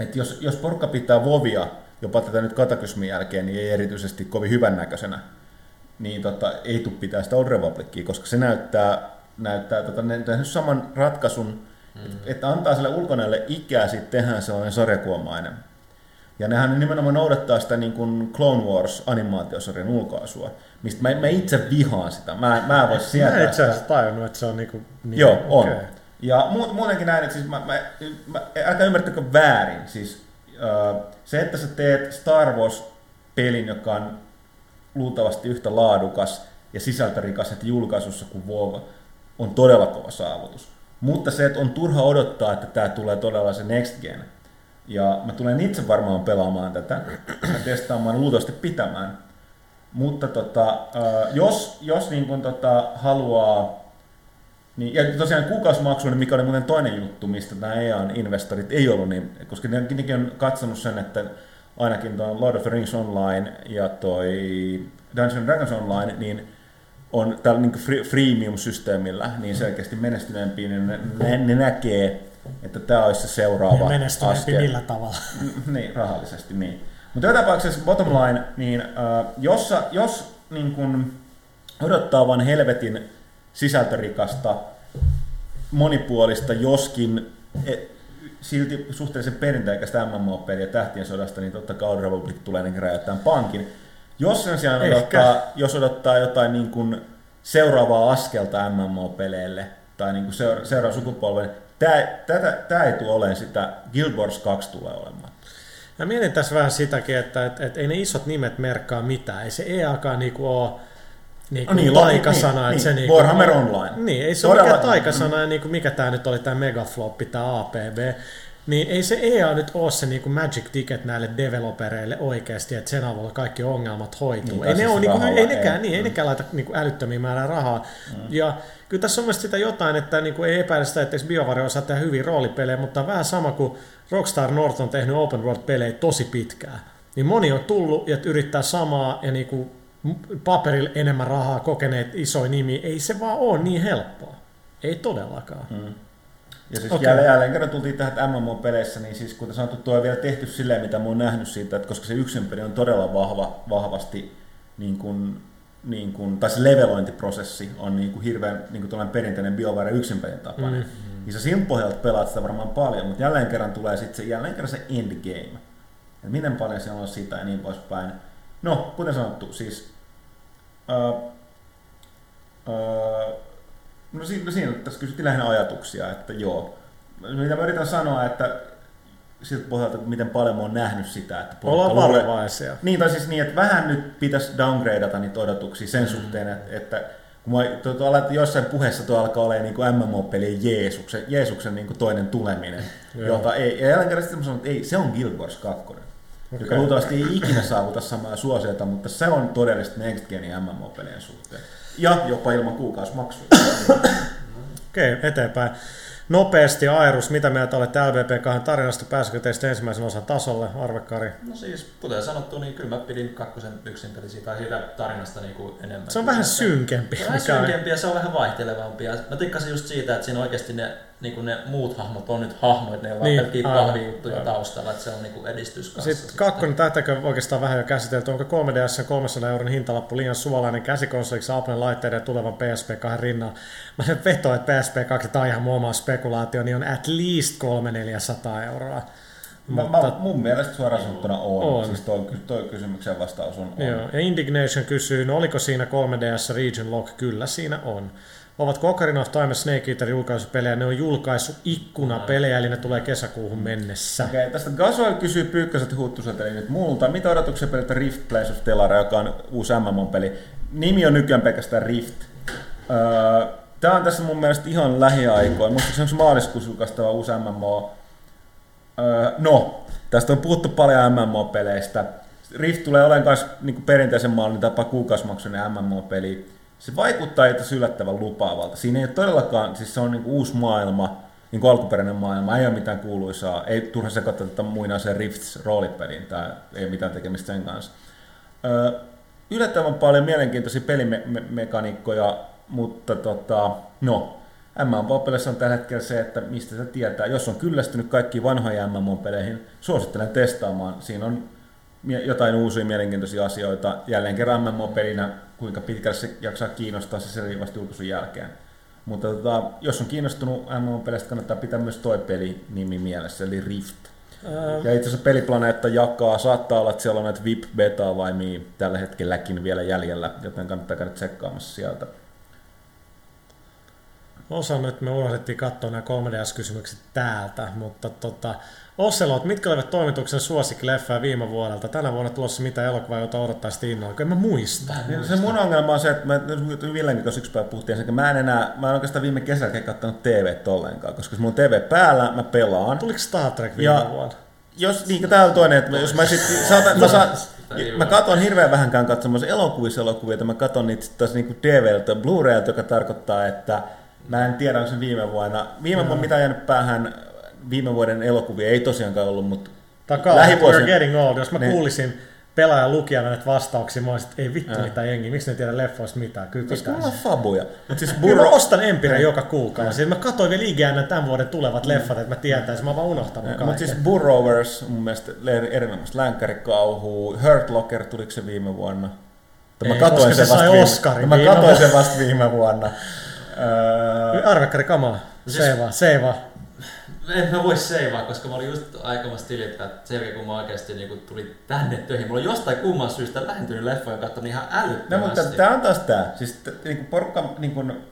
että jos, jos porukka pitää Vovia, jopa tätä nyt katakysmin jälkeen, niin ei erityisesti kovin hyvännäköisenä, niin tota, ei tule pitää sitä Old Republicia, koska se näyttää, näyttää tota, ne, saman ratkaisun, mm. että, että antaa sille ulkonäölle ikää, sitten tehdään sellainen sarjakuomainen. Ja nehän nimenomaan noudattaa sitä niin kuin Clone Wars-animaatiosarjan ulkoasua, mistä mä, mä itse vihaan sitä. Mä, mä en voi Mä sietää en itse asiassa tajunnut, että se on niinku... Niin, Joo, on. Ja mu- muutenkin näin, että siis mä, mä, mä, älkää ymmärtäkö väärin. Siis, äh, se, että sä teet Star Wars-pelin, joka on luultavasti yhtä laadukas ja sisältörikas heti julkaisussa kuin WoW, on todella kova saavutus. Mutta se, että on turha odottaa, että tämä tulee todella se next gen. Ja mä tulen itse varmaan pelaamaan tätä ja testaamaan luultavasti pitämään. Mutta tota, äh, jos, jos niin kun tota, haluaa niin, ja tosiaan kuukausimaksu, mikä oli muuten toinen juttu, mistä nämä EAN investorit ei ollut niin, koska ne- nekin on katsonut sen, että ainakin tuon Lord of the Rings Online ja toi Dungeons Dragons Online, niin on tällä niin free, freemium-systeemillä niin selkeästi menestyneempiä, niin ne, ne, ne näkee, että tämä olisi se Ja seuraava menestyneempi askel. millä tavalla? niin, rahallisesti niin. Mutta joka tapauksessa bottom line, niin äh, jos, jos niin kun odottaa vain helvetin sisältörikasta, monipuolista, joskin e, silti suhteellisen perinteikäistä MMO-peliä Tähtien sodasta, niin totta kai Old Republic tulee niin räjäyttämään pankin. Jos sen sijaan Ehkä. odottaa, jos odottaa jotain niin kuin seuraavaa askelta MMO-peleille tai niin kuin seura- seuraavan sukupolven, tämä, tätä, tämä ei tule olemaan sitä, Guild Wars 2 tulee olemaan. Mä mietin tässä vähän sitäkin, että et, et ei ne isot nimet merkkaa mitään. Ei se EAkaan niinku ole niinku No niin, taikasana. niin, että niin, se niinku, Warhammer Online. Niin, ei se ole mikään taikasana, ja niinku, mikä tämä nyt oli, tämä Megafloppi, tämä APB. Niin ei se EA nyt ole se niinku magic ticket näille developereille oikeasti, että sen avulla kaikki ongelmat hoituu. Niin, ei, ne siis ole, niinku, rahalla ei nekään, ei. niin, ei Mm. nekään laita niinku älyttömiä määrää rahaa. Mm. Ja kyllä tässä on mielestäni sitä jotain, että niinku ei epäile sitä, että BioWare osaa tehdä hyviä roolipelejä, mutta vähän sama kuin Rockstar North on tehnyt open world-pelejä tosi pitkään. Niin moni on tullut ja yrittää samaa ja niinku paperilla enemmän rahaa kokeneet isoja nimi. Ei se vaan ole niin helppoa. Ei todellakaan. Mm. Ja siis okay. jälleen, jälleen kerran tultiin tähän että MMO-peleissä, niin siis kuten sanottu, tuo on vielä tehty silleen, mitä mä oon nähnyt siitä, että koska se yksin peli on todella vahva, vahvasti niin kuin niin kuin, tai se levelointiprosessi on niin kuin hirveän niin kuin perinteinen BioWare yksinpelin tapainen. Mm. Niin sä siltä pohjalta pelaat sitä varmaan paljon, mutta jälleen kerran tulee sitten se, jälleen kerran se endgame. Et miten paljon siellä on sitä ja niin poispäin. No, kuten sanottu, siis... Uh, uh, no, siinä, no siinä tässä kysyttiin lähinnä ajatuksia, että joo. Mitä mä yritän sanoa, että siltä pohjalta, että miten paljon mä oon nähnyt sitä. Että Ollaan varovaisia. Niin, tai siis niin, että vähän nyt pitäisi downgradeata niitä odotuksia sen mm. suhteen, että, että kun mä to, jossain puheessa tuo alkaa olemaan niin MMO-pelien Jeesuksen, Jeesuksen niin kuin toinen tuleminen, jota ei, ja jälleen kerran sitten sanon, että ei, se on Guild Wars 2, okay. joka luultavasti ei ikinä saavuta samaa suosiota, mutta se on todellista Next Genin MMO-pelien suhteen. Ja jopa ilman kuukausimaksuja. Okei, okay, eteenpäin. Nopeasti Airus, mitä mieltä olette LVP2 tarinasta? Pääsikö teistä ensimmäisen osan tasolle, Arvekari? No siis, kuten sanottu, niin kyllä mä pidin kakkosen yksin siitä, siitä tarinasta niin kuin enemmän. Se on vähän synkempi. Se on vähän synkempi ja se on vähän vaihtelevampi. Ja mä tikkasin just siitä, että siinä oikeasti ne, niin kuin ne muut hahmot on nyt hahmoit, ne on niin, pelkkiä kahvijuttuja taustalla, että se on niin kuin edistys Sitten, sitten kakkonen, tätäkö oikeastaan vähän jo käsitelty, onko 3DS 300 euron hintalappu liian suolainen käsikonsoliksi Applen laitteiden tulevan PSP2 rinnalla? Mä nyt vetoan, että PSP2, tämä on ihan oma spekulaatio, niin on at least 300 euroa. Mä, Mutta, mä, mun mielestä suoraan sanottuna on. on. Siis toi, toi kysymyksen vastaus on, on. Joo. Ja Indignation kysyy, no oliko siinä 3DS Region Lock? Kyllä siinä on. Ovatko Ocarina of Time ja Snake Eater julkaisupelejä? Ne on julkaisu ikkuna pelejä, eli ne tulee kesäkuuhun mennessä. Okei, okay, tästä Gasoil kysyy Pyykköset Huttuselta, eli nyt multa. Mitä odotuksia peliltä Rift Place of Telara, joka on uusi MMO-peli? Nimi on nykyään pelkästään Rift. Öö, Tämä on tässä mun mielestä ihan lähiaikoin. Musta se on maaliskuussa julkaistava uusi MMO. Öö, no, tästä on puhuttu paljon MMO-peleistä. Rift tulee olemaan myös niin perinteisen mallin tapa kuukausimaksuinen MMO-peli. Se vaikuttaa itse yllättävän lupaavalta. Siinä ei ole todellakaan, siis se on niin uusi maailma, niin kuin alkuperäinen maailma, ei ole mitään kuuluisaa, ei turha sekoittaa tätä muinaiseen Rifts roolipeliin, tai ei ole mitään tekemistä sen kanssa. Öö, yllättävän paljon mielenkiintoisia pelimekaniikkoja, mutta tota, no, MMO-peleissä on tällä hetkellä se, että mistä se tietää. Jos on kyllästynyt kaikkiin vanhoihin MMO-peleihin, suosittelen testaamaan. Siinä on jotain uusia mielenkiintoisia asioita. Jälleen kerran MMO-pelinä, kuinka pitkälle se jaksaa kiinnostaa se selviää vasta julkaisun jälkeen. Mutta tota, jos on kiinnostunut MMO-peleistä, kannattaa pitää myös toi peli nimi mielessä, eli Rift. Ää... Ja itse asiassa peliplaneetta jakaa, saattaa olla, että siellä on näitä VIP beta vai mii tällä hetkelläkin vielä jäljellä, joten kannattaa käydä tsekkaamassa sieltä. Osa nyt me unohdettiin katsoa nämä 3DS-kysymykset täältä, mutta tota, Ocelot, mitkä olivat toimituksen suosikkileffa viime vuodelta? Tänä vuonna tulossa mitä elokuvaa, jota odottaisiin innolla? En mä muista. Niin, se mun ongelma on se, että mä Villenkin kanssa yksi päivä puhuttiin, että mä en enää, mä en oikeastaan viime kesälläkin katsonut TV ollenkaan, koska jos mun TV päällä, mä pelaan. Tuliko Star Trek viime ja, vuonna? Jos, niin täällä on toinen, että jos mä sit, saatan, mä, saan, mä katon hirveän vähänkään katsomassa elokuvissa elokuvia, että mä katon niitä taas niin DVLtä Blu-raylta, joka tarkoittaa, että Mä en tiedä, onko se viime vuonna. Viime vuonna, mitä jäänyt päähän, viime vuoden elokuvia ei tosiaankaan ollut, mutta Takaa, lähivuosina... We're getting old. Jos mä ne. kuulisin pelaajan lukijana näitä vastauksia, mä olisin, että ei vittu mitä jengi, miksi ne tiedä leffoista mitään, kyllä Koska mulla on fabuja. Mut siis Burro... mä ostan Empire joka kuukausi. Siis mä katsoin vielä IGN tämän vuoden tulevat leffat, että mä tietäisin, mä oon vaan unohtanut Mutta siis Burrowers, mun mielestä erinomaista länkkärikauhua. Hurt Locker, tuliko se viime vuonna? Mä katoin sen, vasta viime, mä katoin sen vasta viime vuonna. Öö... Arvekkari kamaa. Siis... Seivaa, seivaa. En mä voi seivaa, koska mä olin just aikamassa tilitä, että sen kun mä oikeasti niin tuli tänne töihin, mulla on jostain kumman syystä lähentynyt leffoja katsonut ihan älyttömästi. No mutta tää on taas tää. Siis niin porukka, niin kuin,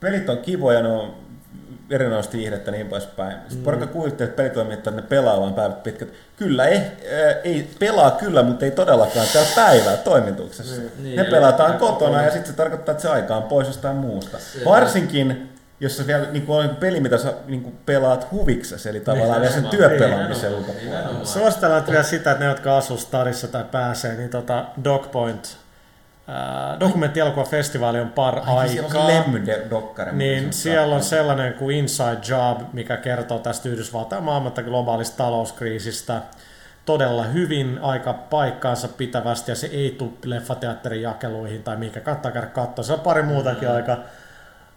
pelit on kivoja, ne on erinomaista viihdettä niin poispäin. Sitten mm. porukka kuvitteli, että pelitoimittajat ne pelaa vaan päivät pitkät. Kyllä, ei, äh, ei pelaa kyllä, mutta ei todellakaan täällä päivää toimituksessa. Niin, ne niin, pelataan kotona kotona ja sitten se tarkoittaa, että se aika on pois jostain muusta. Se Varsinkin jos se vielä niin kuin on peli, mitä sä niin kuin pelaat huviksesi, eli tavallaan vielä sen työpelaamisen Suositellaan vielä sitä, että ne, jotka asuu stadissa tai pääsee, niin tota Dogpoint Äh, dokumenttielokuva-festivaali on par Ai, aikaa. Siellä on Niin siellä on sellainen kuin Inside Job, mikä kertoo tästä Yhdysvaltain maailman globaalista talouskriisistä todella hyvin aika paikkaansa pitävästi ja se ei tule leffateatterin jakeluihin tai mikä kannattaa käydä katsoa. Se on pari muutakin mm. aika,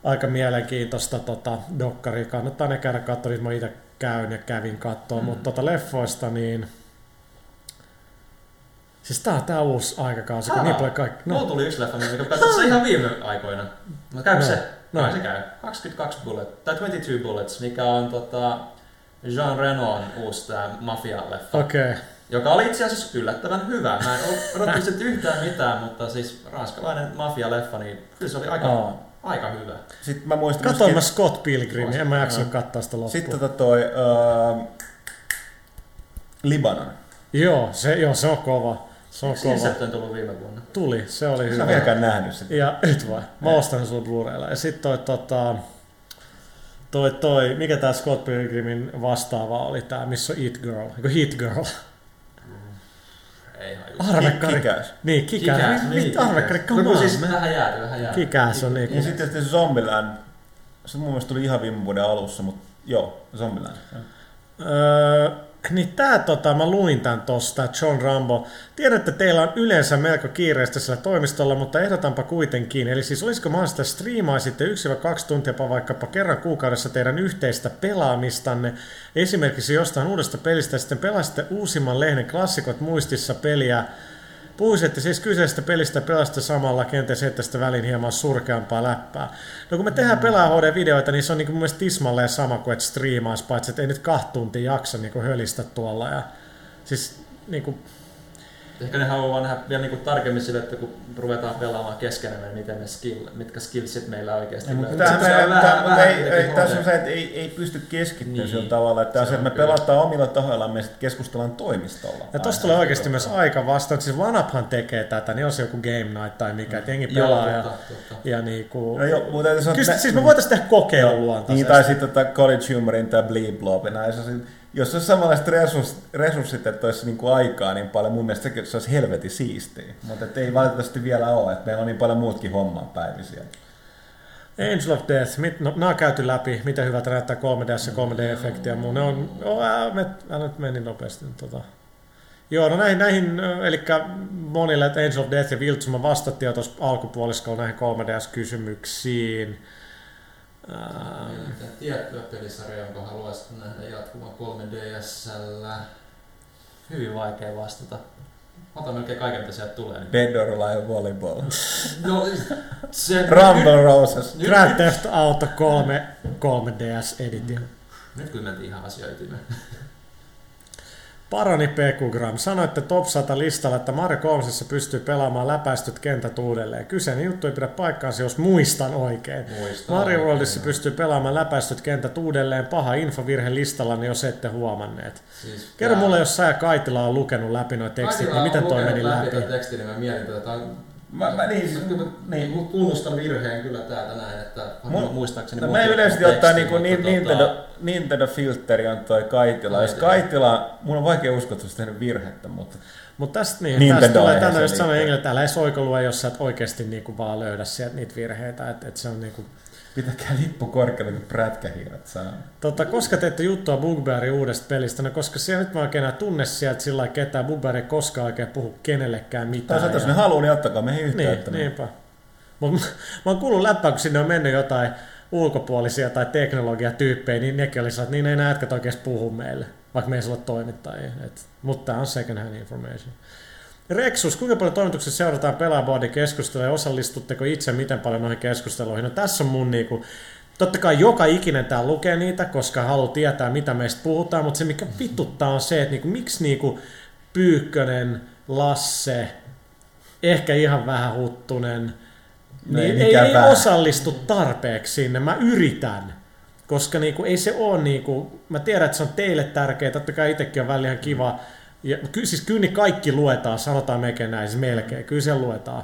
aika mielenkiintoista tota, dokkari. Kannattaa ne käydä katsoa, niin mä itse käyn ja kävin katsoa, mm. mutta tota, leffoista niin Siis tää on tää uusi aikakausi, kun niin paljon kaikki... No. Mulla tuli yksi leffa, mikä katsoin se ihan viime aikoina. No käykö No. se? No. Se käy. 22 Bullets, tai 22 Bullets, mikä on tota, Jean Renaultin uusi tää Mafia-leffa. Okei. Joka oli itse asiassa yllättävän hyvä. Mä en odottanut sitä yhtään mitään, mutta siis ranskalainen mafia-leffa, niin kyllä se oli aika, Aa. aika hyvä. Sitten mä muistan Katoin mä myöskin- Scott Pilgrimin, en mä jaksanut katsoa sitä loppuun. Sitten tota toi uh, Libanon. Joo, se, joo, se on kova. Se on kova. Incept on tullut viime vuonna. Tuli, se oli Sä hyvä. oot vieläkään nähnyt sitä. Ja nyt vai? Mä ostan sen sulle Blu-raylla. Ja sit toi tota... Toi, toi, mikä tää Scott Pilgrimin vastaava oli tää, missä on It Girl, eikö Hit Girl? Ei. Arvekkari. Kikäs. Niin, Kikäs. Kikäs, niin, mit arvekkari, come No on, siis vähän jääty, vähän jääty. Kikäs on Ja niinku... sitten tietysti Zombieland. Se mun mielestä tuli ihan viime vuoden alussa, mutta joo, Zombieland. Öö, niin tää tota, mä luin tän tosta, John Rambo. Tiedän, että teillä on yleensä melko kiireistä sillä toimistolla, mutta ehdotanpa kuitenkin. Eli siis olisiko mahdollista striimaisitte 1-2 tuntia vaikkapa kerran kuukaudessa teidän yhteistä pelaamistanne. Esimerkiksi jostain uudesta pelistä sitten pelaisitte uusimman lehden klassikot muistissa peliä. Puhuisitte siis kyseisestä pelistä ja pelasitte samalla kenties heittäisitte väliin hieman surkeampaa läppää. No kun me tehdään pelaa HD-videoita, niin se on niin mun mielestä tismalleen sama kuin että striimaisi, paitsi että ei nyt kahta tuntia jaksa niin hölistä tuolla. Ja, siis niin kuin, Ehkä ne haluaa nähdä vielä niinku tarkemmin sille, että kun ruvetaan pelaamaan keskenään, niin miten ne skill, mitkä skillsit meillä oikeasti Mutta löytyy. se, on vähän- tämä, vähän ei, jotenkin ei, tässä on se, että ei, ei pysty keskittymään Niin. sillä tavalla, että, tämä on se, Se että me on kyllä. pelataan omilla tahoillamme ja sitten keskustellaan toimistolla. ja tosta tulee oikeasti myös aika vastaan. Siis OneUphan tekee tätä, niin on se joku Game Night tai mikä, että jengi Joo, pelaa. ja, totta, totta. ja niin kuin, No joo, mutta Kyllä, siis me voitaisiin tehdä kokeiluluontaisesti. Niin, tai sitten tota College Humorin tai Bleep Blob olisi- Jos olisi samanlaiset resurssit, että olisi niin kuin aikaa niin paljon, mun mielestä se, olisi helvetin siistiä. Mutta ei valitettavasti vielä ole, että meillä on niin paljon muutkin homman päivisiä. Angel of Death, mit, no, nämä on käyty läpi, miten hyvältä näyttää 3DS ja 3D-efekti ja muu. Ne on, oh, ää, me, ää, nyt meni nopeasti. Tota. Joo, no näihin, näihin eli monille, että Angel of Death ja Viltsuma vastattiin jo tuossa alkupuoliskolla näihin 3DS-kysymyksiin. Ää, Mitä tiettyä pelisarjaa, jonka haluaisit nähdä jatkuvan 3DSllä? Hyvin vaikea vastata. Ota melkein kaiken, mitä sieltä tulee. Dead or Alive Volleyball. No, se, Rumble Roses. Nyt, Grand Theft Auto 3 3DS Edition. nyt kyllä mentiin ihan asioitiin. Parani Pekugram sanoi, että Top 100 listalla, että Mario 3 pystyy pelaamaan läpäistyt kentät uudelleen. Kyseinen juttu ei pidä paikkaansa, jos muistan oikein. Muistan Mario oikein, Worldissa joo. pystyy pelaamaan läpäistyt kentät uudelleen. Paha infovirhe listalla, jos ette huomanneet. Siis Kerro mulle, jos sä ja Kaitila on lukenut läpi nuo tekstit, niin Kaikilla miten on toi meni läpi? tätä tekstiä, niin mä mietin tätä. Tää on- Mä, mä, niin, siis, mä- niin. Tunnustan virheen kyllä täältä näin, että Mun- muistaakseni... No, on yleisesti teksti, ottaa niinku mutta niin, tota- Nintendo, Nintendo Filteri on toi Kaitila. Jos Kaitila. Mun on vaikea uskoa, että se olisi tehnyt virhettä, mutta Mutta tästä, niin, Nintendo tästä tulee tänne just sanoa että älä edes oikolue, jos sä et oikeasti niinku vaan löydä sieltä niitä virheitä. Että et se on niinku... pitäkää lippu korkealle, kun prätkähiiret saa. Tota, koska teette juttua Bugbearin uudesta pelistä? No koska siellä nyt mä oikein enää tunne sieltä sillä lailla ketään. Bugbear ei koskaan oikein puhu kenellekään mitään. Toisaalta jos ne haluaa, niin ottakaa meihin Niin, yhteyttä. niinpä. Mut mä, mä oon kuullut läppää, kun sinne on mennyt jotain ulkopuolisia tai teknologiatyyppejä, niin nekin oli että niin ei nämä jätkät oikeasti puhu meille, vaikka me ei ole toimittajia. Et, mutta tämä on second hand information. Rexus, kuinka paljon toimituksessa seurataan pelaajaboardin keskustelua ja osallistutteko itse miten paljon noihin keskusteluihin? No tässä on mun niinku, totta kai joka ikinen tää lukee niitä, koska haluaa tietää mitä meistä puhutaan, mutta se mikä vituttaa on se, että niinku, miksi niinku Pyykkönen, Lasse, ehkä ihan vähän huttunen, No niin ei ei, ei osallistu tarpeeksi sinne. Mä yritän, koska niinku, ei se ole, niinku, mä tiedän, että se on teille tärkeää, totta kai itsekin on välillä ihan kiva. Ja, ky, siis kyllä niin kaikki luetaan, sanotaan melkein näin, siis melkein, kyllä se luetaan.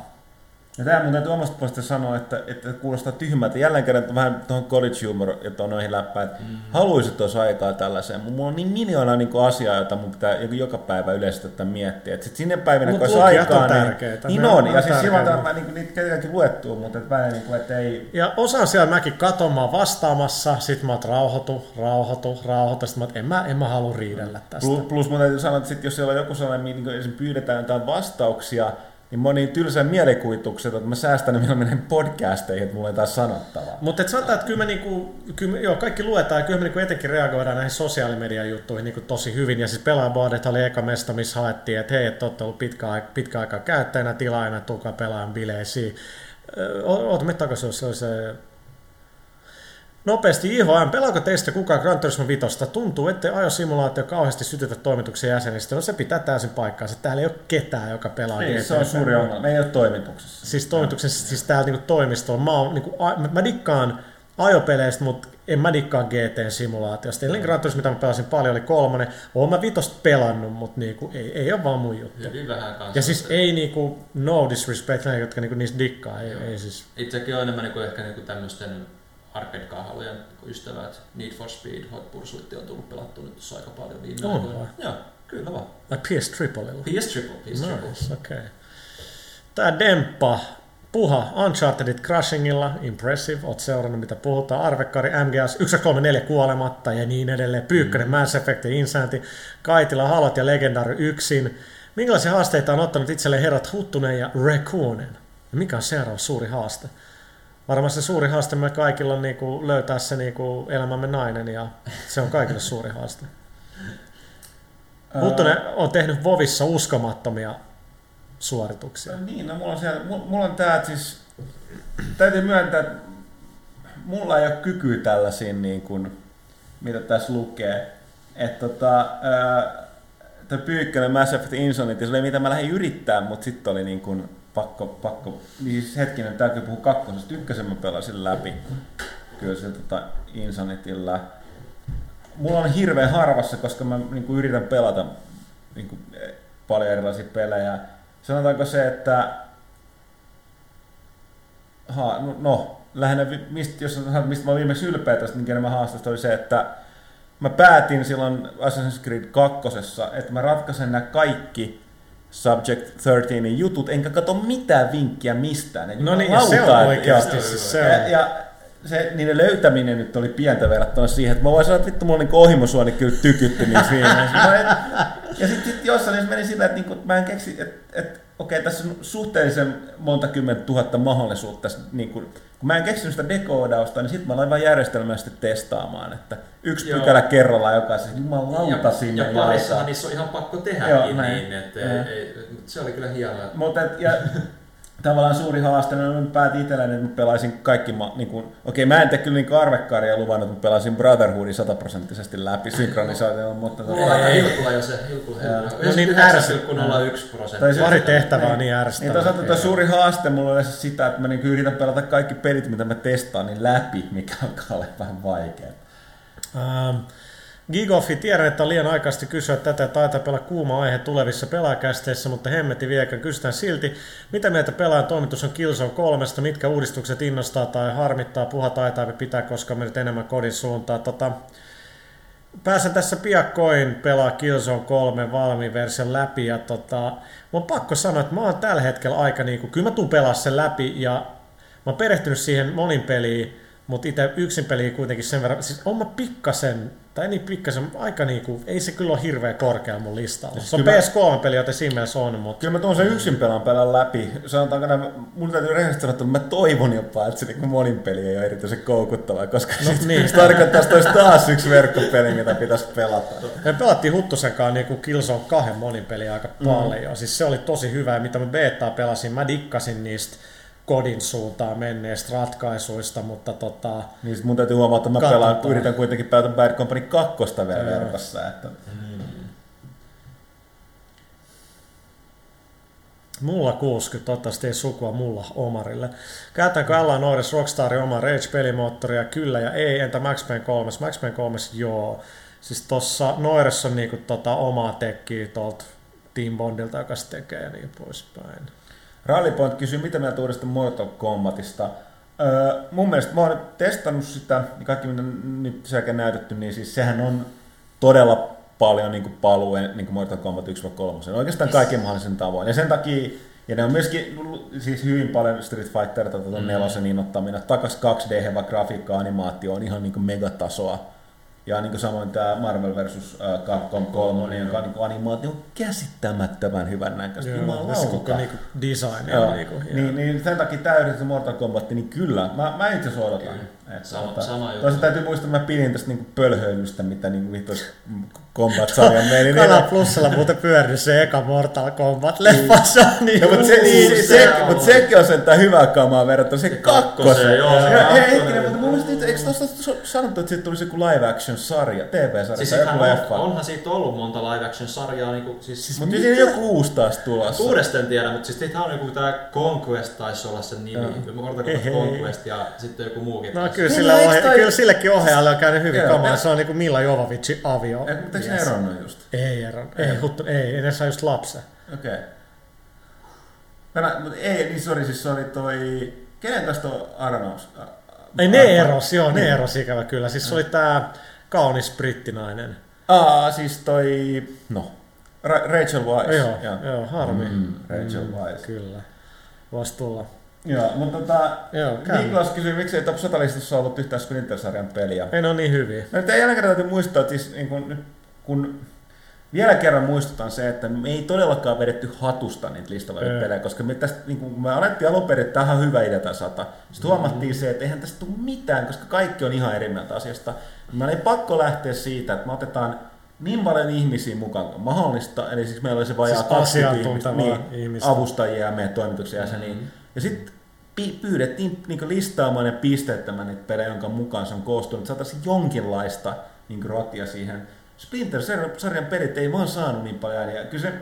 Ja tämä täytyy omasta puolesta sanoa, että, että kuulostaa tyhmältä. Jälleen kerran vähän tuohon college humor ja tuohon noihin läppään, että mm. haluaisit olisi aikaa tällaiseen. Mutta mulla on niin miljoona niin asiaa, jota mun pitää joka päivä yleisesti ottaa miettiä. Että sit sinne päivinä, Mut kun olisi aikaa, on niin, tärkeitä. niin on. on Ja siis silloin tärkeitä. mä niin, niitä tietenkin luettua, mutta et vähän niin kuin, että ei... Ja osaan siellä mäkin katon, mä oon vastaamassa, sit mä että rauhoitu, rauhoitu, rauhoitu, sit mä että en mä, en mä halua riidellä tästä. Plus, plus mun täytyy sanoa, että sit jos siellä on joku sellainen, niin kuin pyydetään jotain vastauksia niin oon niin tylsän mielikuvitukset, että mä säästän ne mieluummin podcasteihin, että mulla ei taas sanottavaa. Mutta et sanotaan, että kyllä me, niinku, kyllä joo, kaikki luetaan ja kyllä me niinku etenkin reagoidaan näihin sosiaalimedian juttuihin niinku tosi hyvin. Ja siis pelaajaboardet oli eka mesta, missä haettiin, että hei, että olette ollut pitkä, pitkä aikaa käyttäjänä, tilaajana, tulkaa pelaajan bileisiin. Ö, Oota, me takaisin, se oli se Nopeasti IHM, pelaako teistä kukaan Gran Turismo 5? Tuntuu, ettei ajosimulaatio kauheasti sytytä toimituksen jäsenistä. No se pitää täysin paikkaansa. Täällä ei ole ketään, joka pelaa Niin, se on suuri ongelma. Me ei ole toimituksessa. Siis toimituksen, siis täällä niinku toimistolla. Mä, oon, niinku, a, mä, mä dikkaan ajopeleistä, mutta en mä dikkaa GTn simulaatiosta. Eli Gran Turismo, mitä mä pelasin paljon, oli kolmonen. Oon mä vitosta pelannut, mutta niinku, ei, ei ole vaan mun juttu. Hyvin vähän kanssa. Ja siis ei niinku, no disrespect näille, jotka niinku niistä dikkaa. Ei, ei siis. Itsekin on enemmän niinku ehkä niinku tämmöisten arcade-kaahalujen ystävät. Need for Speed, Hot Pursuit on tullut pelattua nyt tuossa aika paljon viime On aikoina. vai? Joo, kyllä vaan. Ai PS Triplella. PS Triple, PS Triple. Nice, okei. Okay. Tää Demppa, puha Unchartedit Crushingilla, impressive, oot seurannut mitä puhutaan, Arvekkari, MGS, 134 kuolematta ja niin edelleen, Pyykkönen, Mass Effect ja Insanity, Kaitila, Halot ja Legendary yksin. Minkälaisia haasteita on ottanut itselleen herrat Huttunen ja Raccoonen? Ja mikä on seuraava suuri haaste? Varmaan se suuri haaste me kaikilla on niinku löytää se niinku elämämme nainen ja se on kaikille suuri haaste. Huttunen on tehnyt Vovissa uskomattomia suorituksia. Niin, no mulla on, siellä, mulla, on tää, siis täytyy myöntää, että mulla ei ole kykyä tällaisiin, niin kuin, mitä tässä lukee. Että tota, toi Pyykkönen Mass Effect Insanity, se oli mitä mä lähdin yrittää, mutta sitten oli niin kuin pakko, pakko, niin siis hetkinen, täytyy puhua kakkosesta, ykkösen mä pelasin läpi, kyllä se tota Insanityllä. Mulla on hirveän harvassa, koska mä niin kuin yritän pelata niin kuin, paljon erilaisia pelejä. Sanotaanko se, että ha, no, no lähinnä, mistä, jos sanotaan, mistä mä olin viimeksi ylpeä tästä, minkä mä haastosta, oli se, että mä päätin silloin Assassin's Creed 2, että mä ratkaisen nämä kaikki Subject 13 jutut, enkä katso mitään vinkkiä mistään. Ne No niin, se on oikeasti, ja- siis se on. ja, ja se, niiden löytäminen nyt oli pientä verrattuna siihen, että mä voin sanoa, että vittu mulla on niin ohimosuoni kyllä tykytty niissä. Mä en- Ja sitten sit jossain niin meni sillä, että, niinku, että mä en keksi, että, että okei, tässä on suhteellisen monta kymmentä tuhatta mahdollisuutta. Tässä, niin kuin, kun mä en keksinyt sitä dekoodausta, niin sitten mä aloin vain järjestelmästi testaamaan, että yksi Joo. pykälä kerrallaan jokaisessa, jumalauta ja, sinne. ja parissahan niissä on ihan pakko tehdäkin Joo, näin. niin, että ei, ei, se oli kyllä hienoa. Mutta et, ja tavallaan suuri haaste, no mä päätin itselläni, että mä pelaisin kaikki, ma, niin kuin, okei mä en tee kyllä niin arvekkaria luvannut, että mä pelaisin Brotherhoodin sataprosenttisesti läpi synkronisaatiolla, mutta Mulla on aika tota, hilkulla jo se, hilkulla. No niin 99,01 prosenttia. Tai se- Pari tehtävää on niin niin ärsyttävää. toisaalta tuo suuri haaste mulla on sitä, että mä niin yritän pelata kaikki pelit, mitä mä testaan, niin läpi, mikä alkaa olla vähän vaikeaa. Ähm, Gigoffi, tiedän, että on liian aikaisesti kysyä tätä taitaa pelaa kuuma aihe tulevissa pelaajakästeissä, mutta hemmetti viekään kysytään silti. Mitä mieltä pelaajan toimitus on Killzone 3, mitkä uudistukset innostaa tai harmittaa, puha taitaa pitää, koska on mennyt enemmän kodin suuntaan. Tota, pääsen tässä piakkoin pelaa Killzone 3 valmiin version läpi ja tota, mun on pakko sanoa, että mä oon tällä hetkellä aika niinku, kyllä mä tuun pelaa sen läpi ja mä oon perehtynyt siihen monin peliin, mutta itse yksin peliin kuitenkin sen verran, siis on mä pikkasen, tai niin pikkasen, aika niinku, ei se kyllä ole hirveän korkea mun listalla. Se on kyllä mä- PS3-peli, joten siinä mielessä on, mutta Kyllä mä tuon sen yksin pelaan pelaa läpi. Sanotaanko näin, mun täytyy rehellisesti sanoa, että mä toivon jopa, että se niin monin peli ei ole erityisen koukuttavaa, koska No no, niin. se tarkoittaa, että olisi taas yksi verkkopeli, mitä pitäisi pelata. Me pelattiin Huttusen kanssa niinku Killzone 2 monin peliä aika paljon. Siis se oli tosi hyvä ja mitä mä betaa pelasin, mä dikkasin niistä kodin suuntaan menneistä ratkaisuista, mutta tota, Niin mun täytyy huomata, että mä Katsotaan. pelaan, yritän kuitenkin pelata Bad Company 2 vielä verkossa. Että... Mulla 60, toivottavasti ei sukua mulla Omarille. Käytetäänkö Ella Noires Rockstarin oma Rage-pelimoottoria? Kyllä ja ei. Entä Max Payne 3? Max Payne 3 joo. Siis tossa Noires on niinku tota omaa tekkiä tuolta Team Bondilta, joka se tekee ja niin poispäin. Rallypoint kysyy, mitä mieltä uudesta Mortal Kombatista. Öö, mun mielestä mä oon testannut sitä, ja kaikki mitä nyt sekä näytetty, niin siis sehän on todella paljon niin kuin niin kuin Mortal Kombat 1-3. Oikeastaan kaiken mahdollisen tavoin. Ja sen takia, ja ne on myöskin siis hyvin paljon Street Fighter tuon mm. nelosen innoittamina. Takas 2D, vaikka grafiikka, animaatio on ihan niin kuin megatasoa. Ja niin kuin samoin tämä Marvel vs. äh, Capcom 3, joka on niin animaatio on käsittämättömän hyvän näköistä. Joo, se koko niinku design Joo, on niinku, niin, niin sen takia täydellisesti Mortal Kombat, niin kyllä, mä, mä itse asiassa odotan. Että, Sama- tota, sama juttu. Täytyy muistaa, että mä pidin tästä niinku pölhöilystä, mitä niinku vittu Kombat-sarjan meni. Kanal Plusalla muuten pyörinyt se eka Mortal Kombat-leffa, se on niin No, mutta se, uusi. se, se, mut sekin on sentään hyvää kamaa verrattuna se kakkoseen. kakkoseen, joo, se Ja- Hei, hetkinen, mutta mun mielestä, eikö tuosta sanottu, että siitä tulisi joku live action sarja, TV-sarja Siis tai joku on, leffa? onhan siitä ollut monta live action sarjaa, niinku, siis, Mutta siinä joku uusi taas tulossa. Uudesta en tiedä, mutta siis niitä on joku tää Conquest taisi olla sen nimi. Mortal Kombat Hei. Conquest ja sitten joku muukin. No kyllä, Niin, sillä no, eikö ohja- toi- kyllä sillekin ohjaajalle on käynyt hyvin kamaa. Se on niinku Mila Jovovicin avio. Eikö eikö ne Yes. eronnut just? Ei ero. Ei, huttu, ei, ei ne saa just lapsen. Okei. Okay. Mutta ei, niin sori, siis se oli toi... Kenen kanssa toi Arnaus? Ei ne Arpa- eros, joo, ne Niin. eros ikävä kyllä. Siis se oli tää kaunis brittinainen. Aa, siis toi... No. Ra- Rachel Weisz. Joo, Joo. joo, harmi. Mm, Rachel Weisz. Kyllä. Voisi tulla. Joo, mutta tota... Joo. Niklas kysyi, miksi ei Top 100 listassa ollut yhtään Splinter-sarjan peliä. Ei ne on niin hyviä. No kerran täytyy muistaa, että siis niin kun, kun vielä kerran muistutan se, että me ei todellakaan vedetty hatusta niitä listavaliot Ei. pelejä, koska me, tästä, niin kun me alettiin alun perin, että tähän on hyvä idea tämä sata. Sitten huomattiin se, että eihän tästä tule mitään, koska kaikki on ihan eri mieltä asiasta. Meillä ei pakko lähteä siitä, että me otetaan niin paljon ihmisiä mukaan kuin mahdollista, eli siis meillä oli se vajaa Siis 20 ihmistä, niin, ihmistä. avustajia ja meidän toimituksen jäseniä. Ja sitten pyydettiin niin listaamaan ja pisteettämään niitä pelejä, jonka mukaan se on koostunut, että saataisiin jonkinlaista niin rotia siihen. Splinter-sarjan pelit ei vaan saanut niin paljon ääniä. Kyllä se,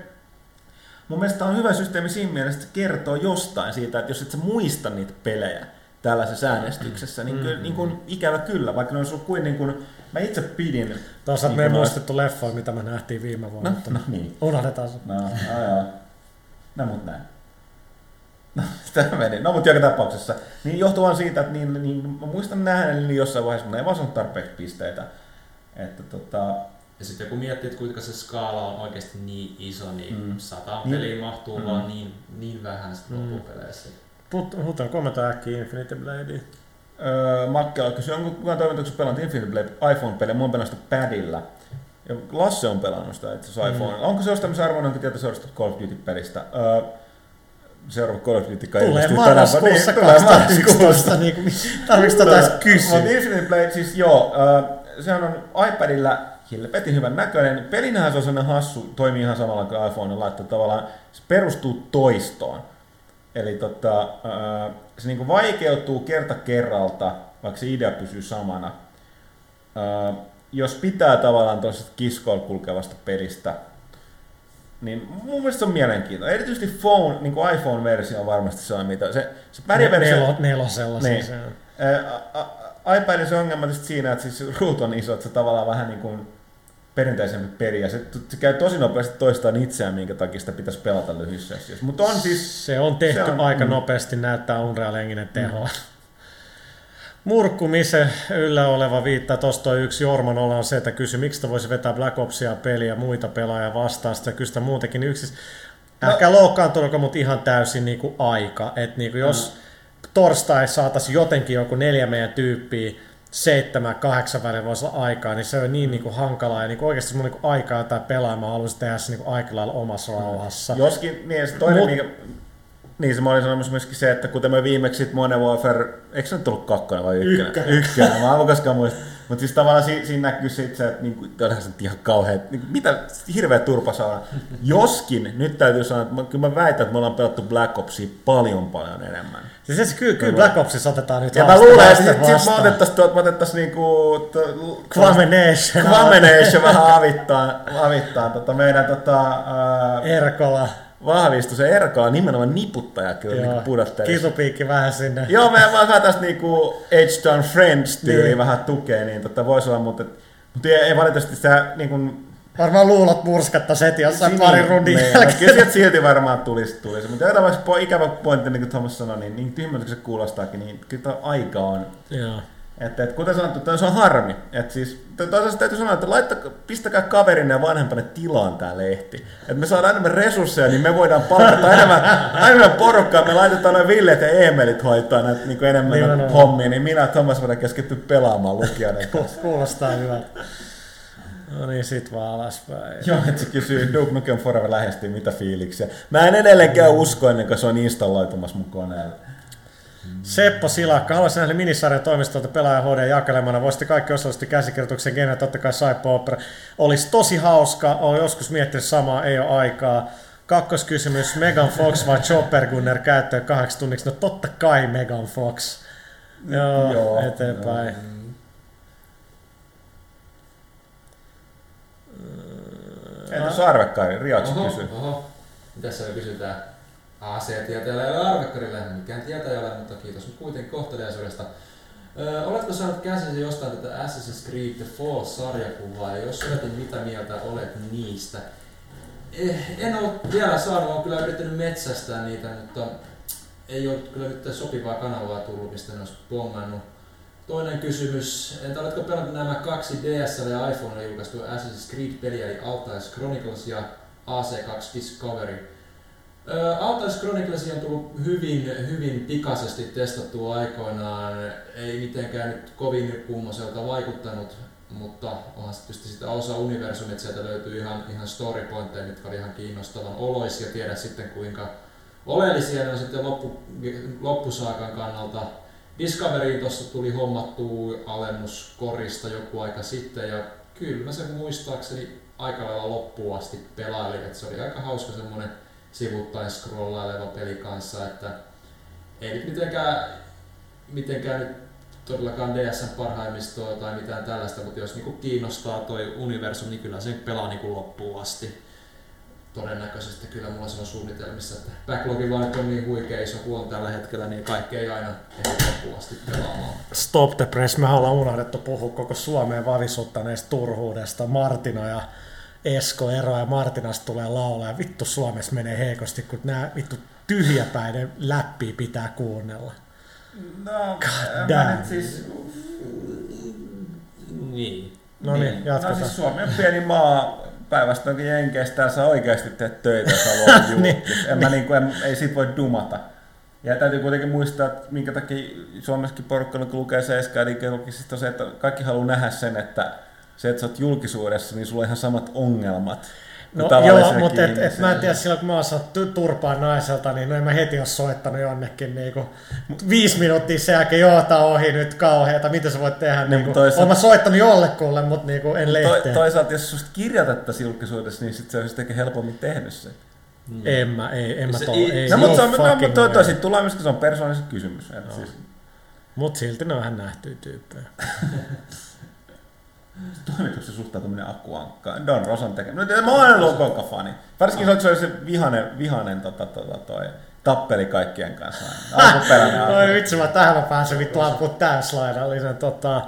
mun mielestä on hyvä systeemi siinä mielessä, että se kertoo jostain siitä, että jos et sä muista niitä pelejä tällaisessa äänestyksessä, niin, kyllä, niin kuin, ikävä kyllä, vaikka ne on kuin, niin kuin mä itse pidin. Tuossa niin me ei muistettu leffoja, mitä me nähtiin viime vuonna. No, no niin. Unohdetaan se. No, joo. No mut näin. No, tämä meni. No mutta joka tapauksessa. Niin johtuvan siitä, että niin, niin, mä muistan nähdä niin jossain vaiheessa, mutta ei vaan saanut tarpeeksi pisteitä. Että tota, Ja sitten kun miettii, että kuinka se skaala on oikeasti niin iso, niin Mm. mm. sata Niin. peliä mahtuu Mm. mm. vaan niin, niin vähän sitten Mm. loppupeleissä. Huutan kommentoi äkkiä Infinity Bladea. öö, Makkela kysyi, onko kukaan toimituksessa pelannut Infinite Blade iPhone-pelejä? Mä oon pelannut sitä padilla. Ja Lasse on pelannut sitä itse asiassa iPhone. Onko se ostamisen arvoinen onko tietoisuudesta Call of Duty-pelistä? Öö, seuraava Call of Duty kai Tulee ilmestyy tänä marraskuussa Niin, tulee marraskuussa. 2011. Niin tarviiko tätä kysyä? Mutta Infinite Blade, siis joo, äh, sehän on iPadilla helvetin hyvän näköinen. Pelinähän se on sellainen hassu, toimii ihan samalla kuin iPhone, laittaa tavallaan, se perustuu toistoon. Eli tota, se niinku vaikeutuu kerta kerralta, vaikka se idea pysyy samana. Jos pitää tavallaan tuollaisesta kiskoilla kulkevasta pelistä, niin mun mielestä se on mielenkiintoinen. Erityisesti phone, niin kuin iPhone-versio on varmasti sellainen, mitä se, se pad-versio... Nelo, nelosella Niin. siis. Ää, iPadin se ongelma tietysti siinä, että siis ruut on iso, että se tavallaan vähän niin kuin perinteisempi peli, ja se, se käy tosi nopeasti toistaan itseään, minkä takia sitä pitäisi pelata lyhyissä sessioissa. Mutta on siis... Se on tehty se on- aika mm. nopeasti, näyttää Unreal Enginen tehoa. Murkku, missä yllä oleva viittaa, tuossa toi yksi Jorman olla on se, että kysy, miksi voisi vetää Black Opsia peliä ja muita pelaajia vastaan, sitä kysytä muutenkin yksi. No. Ehkä loukkaantunuko, mutta ihan täysin niin kuin aika. Et niin kuin jos torstai saataisiin jotenkin joku neljä meidän tyyppiä, seitsemän, kahdeksan välillä voisi olla aikaa, niin se on niin, niin kuin hankalaa. Ja niin kuin oikeasti on niin kuin aikaa tai pelaamaan, haluaisin tehdä se niin kuin aika lailla omassa rauhassa. Joskin, niin se toinen, Mut- mikä, niin se mä olin sanomassa myöskin se, että kuten me viimeksi Modern Warfare, eikö se nyt ollut kakkonen vai ykkönen? Ykkönen. Ykkönen, mä en koskaan muista. Mutta siis tavallaan siinä, siinä näkyy sit se, että niinku, onhan se ihan kauhean, niinku, mitä hirveä turpasala. Joskin, nyt täytyy sanoa, että mä, kyllä mä väitän, että me ollaan pelattu Black Opsia paljon paljon enemmän. Siis se, kyllä, kyllä Black Opsissa otetaan nyt Ja mä luulen, että sit, sit me vastaan. otettais tuot, me otettais niinku... To, Kwame Nation. Kwame Nation vähän avittaa, avittaa tota meidän tota, ää, Erkola. Vahvistus. Se Erka on nimenomaan niputtaja kyllä Joo. niinku pudotteessa. Kitupiikki vähän sinne. Joo, me vähän tästä niinku Age Done Friends tyyliin Niin. vähän tukee, niin tota voisi olla, mutta, mutta ei, ei valitettavasti sitä niinku... Varmaan luulot murskattaisi heti jossain Niin, parin rundin niin, no, jälkeen. Kyllä sieltä silti varmaan tulisi, tulisi. mutta joka tapauksessa po- ikävä pointti, niin kuin Thomas sanoi, niin, niin tyhmältä kuin se kuulostaakin, niin kyllä tämä aika on Joo. Että, et, kuten sanottu, toi se on harmi. Et siis, to- toisaalta täytyy sanoa, että laittakaa, pistäkää kaverinne ja vanhempane tilaan tää lehti. Että me saadaan enemmän resursseja, niin me voidaan palkata enemmän, enemmän porukkaa. Me laitetaan noin Villet ja Emelit hoitaa näitä niin enemmän Nimenomaan. näitä hommia, niin minä ja Thomas voidaan keskittyä pelaamaan lukijoiden kanssa. Kuulostaa hyvältä. No niin, sit vaan alaspäin. Joo, että se kysyy Duke Nukem Forever lähestyy, mitä fiiliksiä. Mä en edelleenkään usko ennen kuin se on installoitumassa mun koneelle. Seppo Silakka, haluaisin nähdä minisarjan toimistolta pelaaja HD jakelemana. Voisitte kaikki osallistua käsikirjoituksen geneen, totta kai Saipa Opera. Olisi tosi hauska, olen joskus miettinyt samaa, ei ole aikaa. Kakkoskysymys, Megan Fox vai Chopper Gunner käyttöön kahdeksi tunniksi? No totta kai Megan Fox. Joo, Joo, eteenpäin. Entä Sarvekkaari? Riotsi Oho, kysyy. oho. Mitä siellä kysytään? AC-tietäjällä ei ole arvekkarilla, mikään tietäjä ole, mutta kiitos nyt kuitenkin kohteliaisuudesta. Öö, oletko saanut käsisi jostain tätä Assassin's Creed The Fall-sarjakuvaa, ja jos olet, niin mitä mieltä olet niistä? Eh, en ole vielä saanut, olen kyllä yrittänyt metsästää niitä, mutta ei ole kyllä nyt sopivaa kanavaa tullut, mistä ne olisi. Toinen kysymys, entä oletko pelannut nämä kaksi DSL ja iPhone julkaistu Assassin's Creed-peliä, eli Altais Chronicles ja AC2 Discovery? Ö, Altais Chronicles on tullut hyvin, hyvin pikaisesti testattua aikoinaan, ei mitenkään nyt kovin kummoselta vaikuttanut, mutta onhan tietysti sitä osa universumit, sieltä löytyy ihan, ihan storypointteja, mitkä oli ihan kiinnostavan oloisia, tiedä sitten kuinka oleellisia ne on sitten loppu, loppusaakan kannalta. Discoveryin tuossa tuli hommattua alennus korista joku aika sitten ja kyllä mä sen muistaakseni aika lailla loppuun asti pelailin, että se oli aika hauska semmonen sivuttain scrollaileva peli kanssa, että ei nyt mitenkään, mitenkään nyt todellakaan DSn parhaimmistoa tai mitään tällaista, mutta jos niinku kiinnostaa toi universum, niin kyllä sen pelaa niinku loppuun asti. Todennäköisesti kyllä mulla se on suunnitelmissa, että backlogi vaan on niin huikea iso huon tällä hetkellä, niin kaikki ei aina ehdi loppuun asti pelaamaan. Stop the press. Me ollaan unohdettu puhua koko Suomeen vavisuttaneesta turhuudesta. Martina ja Esko eroa ja Martinasta tulee laulaa ja vittu Suomessa menee heikosti, kun nämä vittu tyhjäpäinen läppi pitää kuunnella. No, damn. mä nyt siis, Niin. No niin, no jatketaan. siis Suomi on pieni maa, päinvastoinkin Jenkeistä ja saa oikeasti tehdä töitä, jos haluaa Niin. en mä niinku, en, ei siitä voi dumata. Ja täytyy kuitenkin muistaa, että minkä takia Suomessakin porukka kun lukee Seiskaa on se, että kaikki haluaa nähdä sen, että se, että sä oot julkisuudessa, niin sulla on ihan samat ongelmat. kuin No joo, mutta et, et mä en tiedä, silloin kun mä oon saanut tu- turpaan naiselta, niin no en mä heti ole soittanut jonnekin niinku, mut viisi minuuttia sen jälkeen, joo, tää on ohi nyt kauheeta, mitä sä voit tehdä, niinku, mutta toisaalta- oon mä soittanut jollekulle, mutta niinku, en To, lehteen. toisaalta, jos susta kirjoitettaisiin julkisuudessa, niin sit se olisi tekee helpommin tehnyt sen. En mä, ei, en mä Se to, ei- No, mutta se on, no, mutta toi, tulee myöskin, se on persoonallinen kysymys. Et siis, Mut silti ne on vähän nähtyjä tyyppejä. toimiko se suhtautuminen Akkuankkaan? Don Rosan tekemä. No, mä oon aina ollut koko fani. Varsinkin se oli se vihanen, vihanen tota, tota, toi, tappeli kaikkien kanssa. Alkuperäinen alku. vitsi, mä tähän mä pääsen vittu ampua täyslaidallisen. Tota,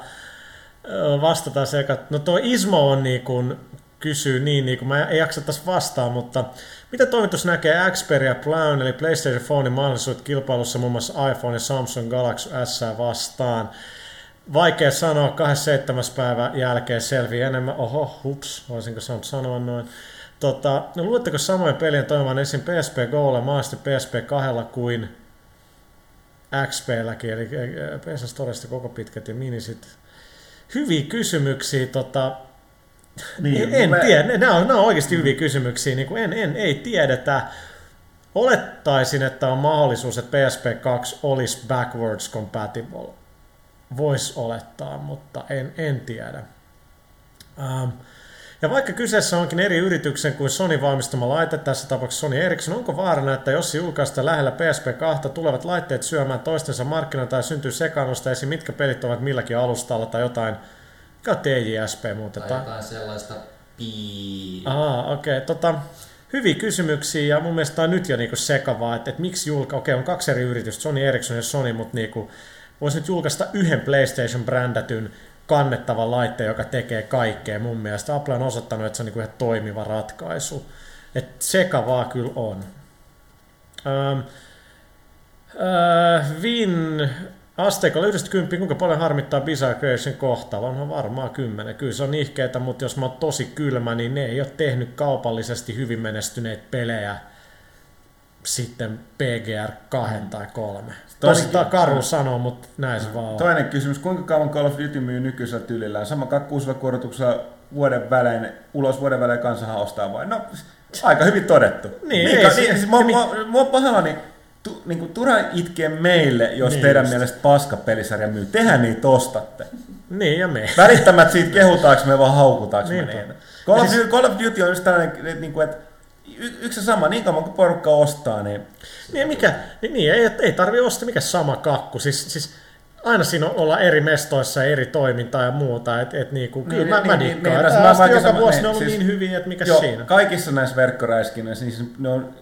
ö, vastataan se, että no tuo Ismo on niin kuin, kysyy niin, niin kuin mä en jaksa tässä vastaa, mutta mitä toimitus näkee Xperia Brown eli PlayStation Phonein mahdollisuudet kilpailussa muun muassa iPhone ja Samsung Galaxy S vastaan? Vaikea sanoa, 27. päivän jälkeen selviää enemmän. Oho, hups, voisinko saanut sanoa noin. Tota, no luuletteko samojen pelien toimivan esim. PSP Golle mahdollisesti PSP 2 kuin XP-läkin, eli PS Storesta koko pitkät ja minisit. Hyviä kysymyksiä, tota, Niin, en, mä- tiedä, nämä on, nämä on oikeasti hyviä kysymyksiä, niin kuin en, en, ei tiedetä. Olettaisin, että on mahdollisuus, että PSP2 olisi backwards compatible. Voisi olettaa, mutta en, en tiedä. Ähm, ja vaikka kyseessä onkin eri yrityksen kuin Sony valmistama laite, tässä tapauksessa Sony Ericsson, onko vaarana, että jos se julkaistaan lähellä PSP2, tulevat laitteet syömään toistensa markkinoilta tai syntyy sekaannusta esim. mitkä pelit ovat milläkin alustalla tai jotain, mikä on TJSP muuten? Tai Tai- jotain sellaista pii... Aa, okei. Okay. Tota, hyviä kysymyksiä ja mun mielestä on nyt jo niinku sekavaa, että, että miksi julka... Okei, okay, on kaksi eri yritystä, Sony Ericsson ja Sony, mutta niinku, voisi nyt julkaista yhden PlayStation-brändätyn kannettavan laitteen, joka tekee kaikkea mun mielestä. Apple on osoittanut, että se on niinku ihan toimiva ratkaisu. Et sekavaa kyllä on. Ähm, äh, Vin Asteikolla yhdestä kymppiä, kuinka paljon harmittaa Bizarre Creation kohtalo? On varmaan kymmenen. Kyllä se on ihkeetä, mutta jos mä oon tosi kylmä, niin ne ei ole tehnyt kaupallisesti hyvin menestyneitä pelejä sitten PGR 2 tai 3. Tosi Toinenkin- tää karu sanoo, mutta näin se vaan on. Toinen kysymys, kuinka kauan Call of Duty myy nykyisellä tyylillään? Sama kakkuusella korotuksella vuoden välein, ulos vuoden välein kansahan ostaa vai? No, aika hyvin todettu. Niin, niin, ei niin, siis mua, niin- mua, mua pahalla, tu, niin kuin, turha itkeä meille, jos Niin teidän just. mielestä paska pelisarja myy. Tehän niitä ostatte. Niin ja me. Välittämät siitä kehutaanko me vai haukutaanko me Niinpä. niitä. Call of, Duty, Call of Duty on just tällainen, että, niin kuin, että y- yksi sama, niin kauan kuin porukka ostaa, niin Niin, mikä, niin, niin ei, ei tarvi ostaa mikä sama kakku. Siis, siis aina siinä on olla eri mestoissa ja eri toimintaa ja muuta. Et, et niinku, kyllä Niin, mä, niin, mä niin, dikkaan. niin, Niin, niin, mä- joka vuosi niin, ne on ollut siis- niin hyviä, että mikä Joo, siinä. kaikissa näissä verkkoräiskinnöissä niin ne on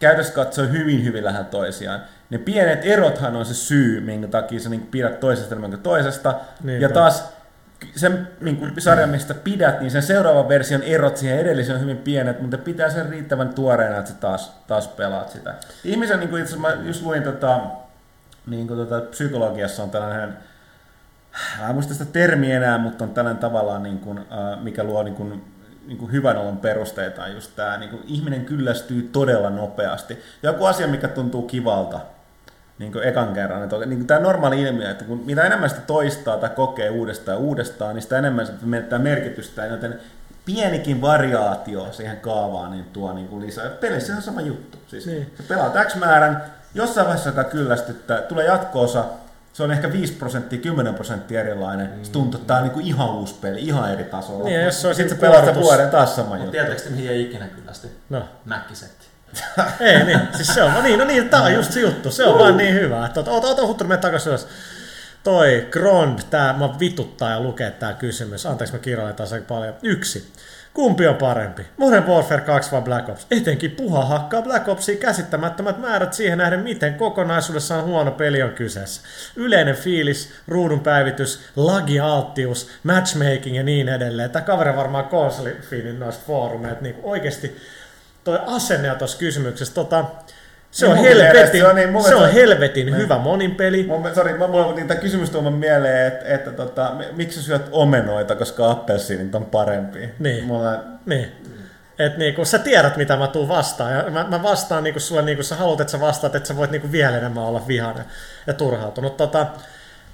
käytössä katsoen hyvin hyvin lähellä toisiaan. Ne pienet erothan on se syy, minkä takia sä niin pidät toisesta enemmän kuin toisesta. Niinpä. Ja taas sen niin kuin sarjan, mistä pidät, niin sen seuraavan version erot siihen edelliseen on hyvin pienet, mutta pitää sen riittävän tuoreena, että sä taas, taas pelaat sitä. Ihmisen, niin kuin itse mä just luin tota, niin kuin tota, psykologiassa on tällainen Mä en muista sitä termiä enää, mutta on tällainen tavallaan, niin kuin, äh, mikä luo niin kuin, niin kuin hyvän olon perusteita, just tämä, niin kuin, ihminen kyllästyy todella nopeasti. Joku asia, mikä tuntuu kivalta, niin kuin ekan kerran. Että, niin kuin tämä normaali ilmiö, että kun mitä enemmän sitä toistaa tai kokee uudestaan ja uudestaan, niin sitä enemmän se menettää merkitystä, joten pienikin variaatio siihen kaavaan niin tuo niin kuin lisää. Pelissä on sama juttu. Siis Niin. sä pelaat X määrän, jossain vaiheessa alkaa kyllästyttää, tulee jatko-osa, se on ehkä 5 prosenttia, 10 prosenttia erilainen. Se tuntuu, että tämä on niinku ihan uusi peli, ihan eri tasolla. Niin, jos se on Sitten sit sä pelaat vuoden taas sama Mutta juttu. tiedättekö te, mihin ei ikinä kyllästy? No. Mäkkisetti. Ei niin, siis se on vaan niin, no niin, tää on just se juttu, se on vaan niin hyvä. Että ota, ota, ota Huttur, mene takaisin ylös. Toi Grond, tää mä vituttaa ja lukee tää kysymys. Anteeksi, mä kirjoitan taas aika paljon. Yksi. Kumpi on parempi? Modern Warfare 2 vai Black Ops? Etenkin puha hakkaa Black Opsia käsittämättömät määrät siihen nähden, miten kokonaisuudessaan huono peli on kyseessä. Yleinen fiilis, ruudun päivitys, lagialttius, matchmaking ja niin edelleen. Tämä kaveri varmaan konsolifiinin noista foorumeita. Niin oikeasti toi asenne tuossa kysymyksessä, tota, se Niin on mielestä helvetin, se on niin, se on helvetin hyvä monin peli. Mun, sori, mä, mulla on niin, tämä kysymys tuomaan mieleen, että, että tota, mi- miksi syöt omenoita, koska appelsiinit on parempi. Niin. Mulla, Niin. Et niinku, sä tiedät, mitä mä tuun vastaan. Ja mä, mä vastaan niinku sulle, niinku sä haluat, että sä vastaat, että sä voit niinku vielä enemmän olla vihainen ja turhautunut. Tota,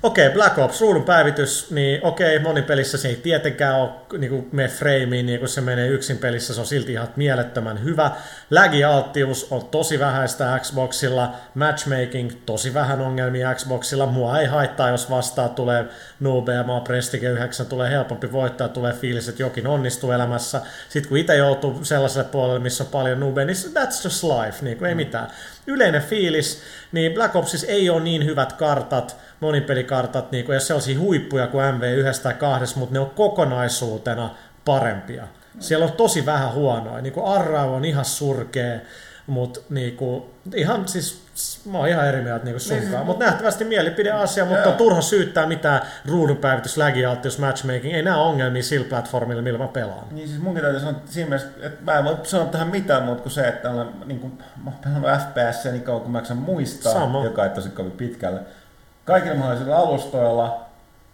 Okei, Black Ops, ruudun päivitys, niin okei, monipelissä se ei tietenkään ole niin me frameen, niin kun se menee yksin pelissä, se on silti ihan mielettömän hyvä. Lägialttius on tosi vähäistä Xboxilla, matchmaking tosi vähän ongelmia Xboxilla, mua ei haittaa, jos vastaa tulee noobeja, mä Prestige 9, tulee helpompi voittaa, tulee fiilis, että jokin onnistuu elämässä. Sitten kun itse joutuu sellaiselle puolelle, missä on paljon noobeja, niin that's just life, niin kuin ei mitään. Yleinen fiilis, niin Black Opsissa ei ole niin hyvät kartat, monipelikartat, niin kuin, jos sellaisia huippuja kuin MV1 tai 2, mutta ne on kokonaisuutena parempia. Siellä on tosi vähän huonoja. Niin kuin on ihan surkea, mutta niin kuin, ihan siis mä oon ihan eri mieltä niin sunkaan. Mutta nähtävästi mielipideasia, mutta on turha syyttää mitään ruudunpäivitys, lägialttius, matchmaking. Ei nämä ongelmia sillä platformilla, millä mä pelaan. niin siis munkin täytyy sanoa siinä mielessä, että mä en voi sanoa tähän mitään muuta kuin se, että olen, niin kuin, mä oon pelannut FPS niin kauan kuin mä jaksan muistaa, Sama. joka ei tosi kovin pitkälle. Kaikilla mahdollisilla alustoilla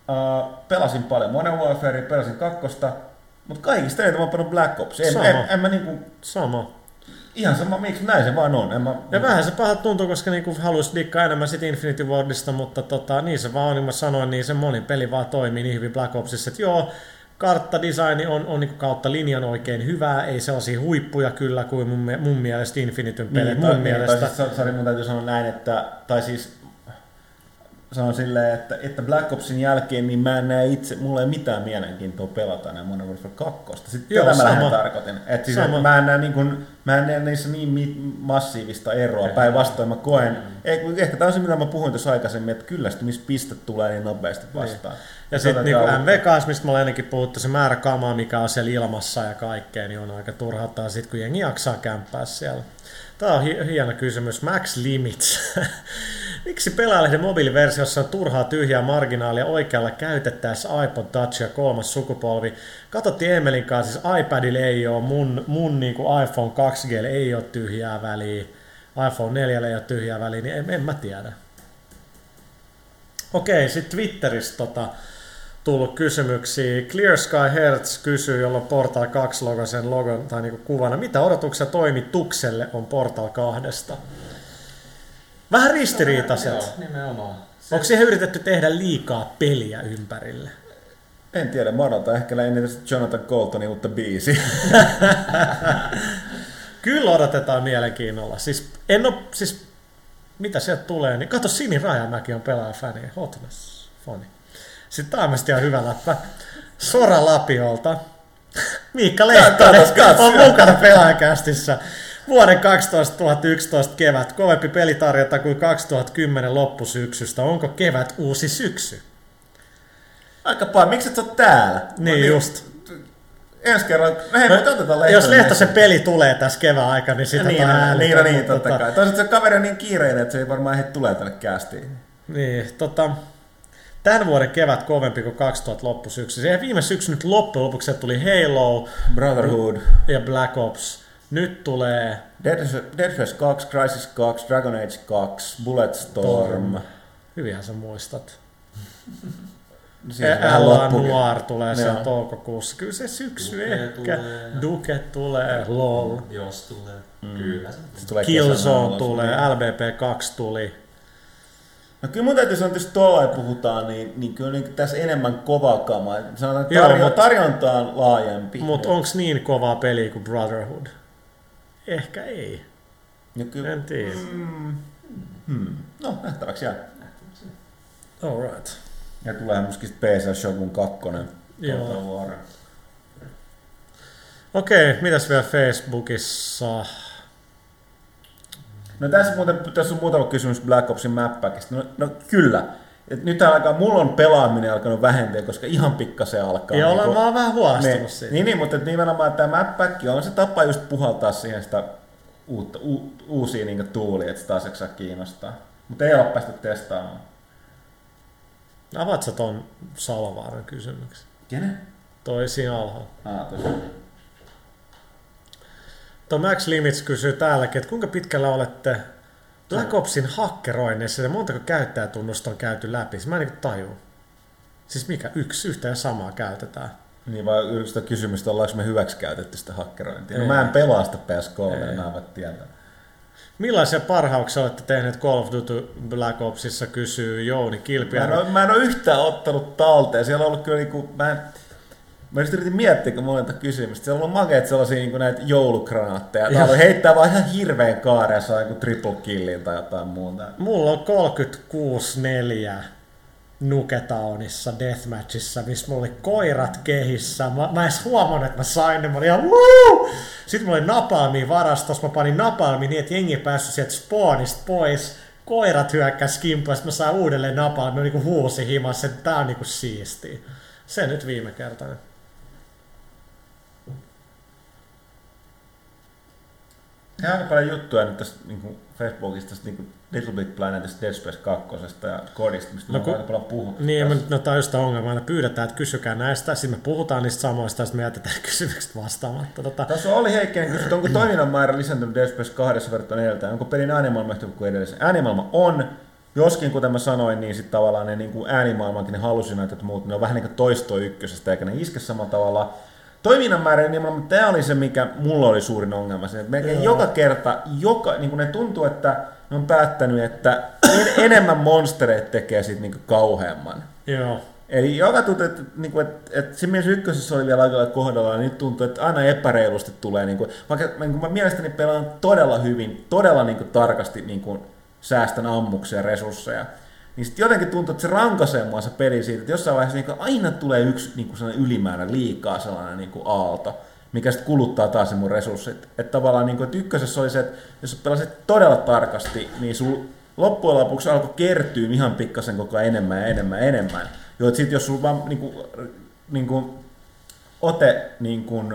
uh, pelasin paljon Modern Warfare, pelasin kakkosta, mutta kaikista eniten mä oon pelannut Black Ops. En, Sama. en, en, mä niinku, Sama. Ihan sama, miksi näin se vaan on. En mä, Ja vähän se pahalta tuntuu, koska niinku haluaisi dikkaa enemmän sit Infinity Wardista, mutta tota, niin se vaan on, niin mä sanoin, niin se monin peli vaan toimii niin hyvin Black Opsissa, että joo, karttadesigni on, on niin kautta linjan oikein hyvää, ei sellaisia huippuja kyllä kuin mun, mun mielestä Infinityn pelit. Niin, mun tai, mielestä. Siis, sorry, mun täytyy sanoa näin, että, tai siis sanon silleen, että, että Black Opsin jälkeen niin mä en näe itse, mulla ei mitään mielenkiintoa pelata enää Modern Warfare 2. Sitten Joo, tätä mä lähden tarkoitin. Että siis, Sama. mä en näe, niin kuin, mä en näe niissä niin massiivista eroa. Päinvastoin mä koen, ei, ehkä tämä on se mitä mä puhuin tuossa aikaisemmin, että kyllästymispiste tulee niin nopeasti vastaan. Ja Se sitten niin tätä- MV2, mistä mä olen ennenkin puhuttu, se määrä kamaa, mikä on siellä ilmassa ja kaikkea, niin on aika turhauttaa sit, kun jengi jaksaa kämppää siellä. Tämä on hi- hieno kysymys. Max Limits. Miksi pelaajalehden mobiiliversiossa on turhaa tyhjää marginaalia oikealla käytettäessä iPod Touch ja kolmas sukupolvi? Katsottiin Emelin kanssa, siis iPadilla ei ole, mun, mun niin kuin iPhone 2G ei ole tyhjää väliä, iPhone 4 ei ole tyhjää väliä, niin en, en mä tiedä. Okei, sitten Twitteristä tota, tullut kysymyksiä. Clear Sky Hertz kysyy, jolla on Portal 2 logo sen logon tai niinku kuvana. Mitä odotuksia toimitukselle on Portal 2? Vähän ristiriitaiset. Joo, nimenomaan. Onko siihen yritetty tehdä liikaa peliä ympärille? En tiedä, mä odotan ehkä lähinnä Jonathan Coltonin uutta biisiä. Kyllä odotetaan mielenkiinnolla. Siis en oo, siis mitä sieltä tulee, niin kato Sini Rajamäki on pelaaja-fani, Hotness, fani. Sitten tämä on ihan hyvä läppä. Sora Lapiolta. Miikka Lehtonen on mukana pelaajakästissä. Vuoden 2011 kevät. Kovempi pelitarjonta kuin 2010 loppusyksystä. Onko kevät uusi syksy? Aika paljon, miksi et oot täällä? Niin just. Ensi kerran, no hei, mutta otetaan Lehtonen. Jos Lehtosen peli tulee tässä kevään aikana, niin sitä Niin, niin, no, niin, no, niin, mutta totta kai. Toisaalta se kaveri on niin kiireinen, että se ei varmaan heti tulee tänne kästiin. Niin, tota, tämän vuoden kevät kovempi kuin 2000 loppusyksy. Se viime syksy nyt loppujen lopuksi tuli Halo Brotherhood, ja Black Ops. Nyt tulee Dead, Space 2, Crisis 2, Dragon Age 2, Bulletstorm. Hyvinhän sä muistat. Siis vähän L.A. loppu- Noir tulee siellä Joo. toukokuussa. Kyllä se syksy Duke ehkä. tulee. Duke tulee, LOL. Jos tulee. Kyllä se. Tulee Killzone tulee, LBP2 tuli. No kyllä mun täytyy sanoa, että jos tuolla puhutaan, niin, niin kyllä niin tässä enemmän kovaa kamaa. Sanotaan, että Joo, tarjo- mut- tarjonta on laajempi. Mutta onks niin kovaa peliä kuin Brotherhood? Ehkä ei. Ja kyllä, En tiedä. hmm. No, nähtäväksi jää. Alright. Ja tulee myöskin PC Shogun 2. Joo. Okei, mitäs vielä Facebookissa? No tässä, muuten, tässä on muutama kysymys Black Opsin mappackista. No, no kyllä. Et nyt alkaa, mulla on pelaaminen alkanut vähentyä, koska ihan pikkasen alkaa. Ja niinku- mä oon vähän huolestunut niin, siitä. niin, niin, mutta et nimenomaan tämä mappack on se tapa just puhaltaa siihen sitä uutta, u, uusia niin tuulia, että se taas jaksaa kiinnostaa. Mutta ei ole päästy testaamaan. Avaat sä ton Salovaaran kysymyksen? Kenen? Toi siinä alhaalla. Ah, tosiaan. Tuo Max Limits kysyy täälläkin, että kuinka pitkällä olette Black Opsin hakkeroinnissa ja montako käyttäjätunnusta on käyty läpi? Mä en niin tajuu. Siis mikä? Yksi, yhtä ja samaa käytetään. Niin vai yritetään kysymystä, ollaanko me hyväksi käytetty sitä hakkerointia. No mä en pelaa sitä PS3, Ei. niin mä en tietää. Millaisia parhauksia olette tehneet Call of Duty Black Opsissa, kysyy Jouni Mä en, Kilpiä. ole, mä en ole yhtään ottanut talteen. Siellä on ollut kyllä niinku, mä en, Mä just yritin miettiä, kun monelta kysymystä. Siellä on makeet sellaisia niin näitä joulugranaatteja. Tää on heittää vaan ihan hirveän kaaren ja saa joku triple killin tai jotain muuta. Mulla on 36-4 Nuketownissa Deathmatchissa, missä mulla oli koirat kehissä. Mä, mä edes huomannut, että mä sain ne. Mä olin ihan Woo! Sitten mulla oli napalmi varastossa. Mä panin napalmi niin, että jengi päässyt sieltä spawnista pois. Koirat hyökkäs sitten mä sain uudelleen napalmi. Mä niinku huusi himassa, että tää on niinku siistiä. Se nyt viime kertaa. Ja aika paljon juttuja nyt tästä niin Facebookista, tästä niin Little Big Planetista, Dead Space 2 ja Kodista, mistä No no, kun- aika paljon puhuttu. Niin, tässä. me, no tämä on just tämä ongelma, että pyydetään, että kysykää näistä, sitten me puhutaan niistä samoista, ja sitten me jätetään kysymykset vastaamatta. Tota, Tässä oli Heikkinen kysymys, onko toiminnan määrä lisääntynyt Dead Space 2 verrattuna edeltäen? Onko pelin äänimaailma yhtä kuin edellisen? Äänimaailma on, joskin kuten mä sanoin, niin sitten tavallaan ne niin kuin äänimaailmankin, ne hallusinaatit ja muut, ne on vähän niin kuin toisto ykkösestä, eikä ne iske samalla tavalla. Toiminnan määrä, niin tämä oli se, mikä mulla oli suurin ongelma. Se, että melkein joka kerta, joka, niin kuin ne tuntuu, että ne on päättänyt, että en, enemmän monstereita tekee siitä niin kauheamman. joo. Eli joka tuntuu, että, niin kuin, että, että mielessä ykkösessä oli vielä aika lailla kohdalla, ja nyt tuntuu, että aina epäreilusti tulee, niin kuin, vaikka niin kuin mä mielestäni pelaan todella hyvin, todella niin kuin, tarkasti niin kuin, säästän ammuksia ja resursseja, niin sitten jotenkin tuntuu, että se rankaisee mua se peli siitä, että jossain vaiheessa niin kuin, aina tulee yksi niin kuin sellainen ylimäärä liikaa sellainen niin kuin, aalto, mikä sitten kuluttaa taas ne mun resurssit. Että tavallaan niin kuin, että ykkösessä oli se, että jos pelasit todella tarkasti, niin sul loppujen lopuksi alkoi kertyä ihan pikkasen koko ajan enemmän ja enemmän ja enemmän. Joo, että sit jos sulla vaan niinku, niinku, ote niin kuin,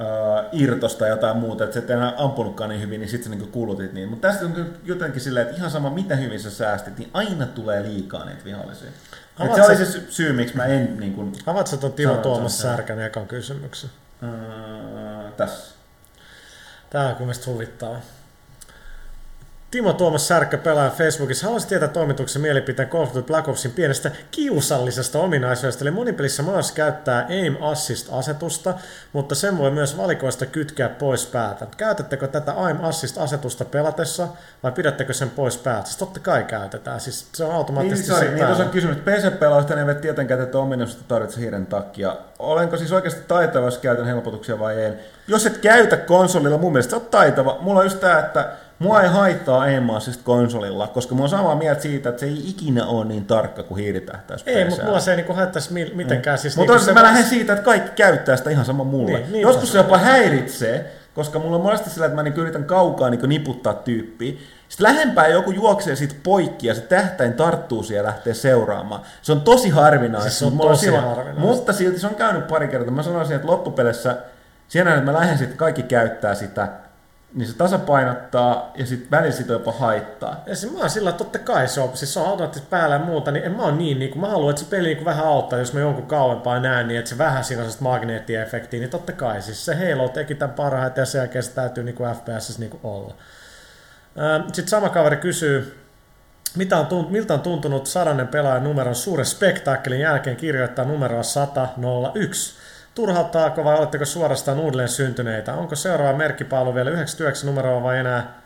äh, irtosta tai jotain muuta, että sä et enää ampunutkaan niin hyvin, niin sitten sä niin kulutit niin. Mutta tästä on jotenkin silleen, että ihan sama mitä hyvin sä säästit, niin aina tulee liikaa niitä vihollisia. Et se oli se sy- syy, miksi mä en niin kuin, Avaatko tuon Timo Tuomas. Särkän ekan kysymyksen? äh, tässä. Tää on kun mielestä huvittaa. Timo Tuomas Särkkö pelaa Facebookissa. Haluaisin tietää toimituksen mielipiteen Call of Duty Black Opsin pienestä kiusallisesta ominaisuudesta. Eli monipelissä Mars käyttää Aim Assist-asetusta, mutta sen voi myös valikoista kytkeä pois päältä. Käytättekö tätä Aim Assist-asetusta pelatessa vai pidättekö sen pois päältä? Siis totta kai käytetään. Siis se on Niin, automaattisesti sorry, siinä niin tuossa on kysymys, PC-pelaajista ne eivät tietenkään tätä ominaisuutta tarvitse hiiren takia. Olenko siis oikeasti taitava, jos käytän helpotuksia vai en? Jos et käytä konsolilla, mun mielestä sä oot taitava. Mulla on just tää, että mua ei haittaa aimaassista konsolilla, koska mä oon samaa mieltä siitä, että se ei ikinä ole niin tarkka kuin hiiritähtäys Ei, mutta mulla se ei niinku haittaisi mi- mitenkään. Siis Mutta niinku se mä lähden siitä, että kaikki käyttää sitä ihan sama mulle. Niin, Niin, Joskus se jopa häiritsee, koska mulla on monesti sillä, että mä niin yritän kaukaa niin niputtaa tyyppiä. Sitten lähempää joku juoksee siitä poikki ja se tähtäin tarttuu siihen ja lähtee seuraamaan. Se on tosi harvinaista. Siis se on mutta mulla tosi harvinaista. Mutta silti se on käynyt pari kertaa. Mä sanoisin, että loppupeleissä siinä, että mä lähden sitten, kaikki käyttää sitä, niin se tasapainottaa ja sitten välillä sitä jopa haittaa. Ja siis mä oon sillä, että totta kai se on, siis se on automaattisesti päällä ja muuta, niin en mä oon niin, niin kuin mä haluan, että se peli niin vähän auttaa, jos mä jonkun kauempaa näen, niin että se vähän siinä on magneettiefektiä, niin totta kai, siis se Halo teki tämän parhaiten ja sen jälkeen se täytyy niin kuin FPS niin kuin olla. Sitten sama kaveri kysyy, mitä on tunt, miltä on tuntunut sadannen pelaajan numeron suuren spektaakkelin jälkeen kirjoittaa numeroa 101? Turhauttaako vai oletteko suorastaan uudelleen syntyneitä? Onko seuraava merkkipaalu vielä 99 numeroa vai enää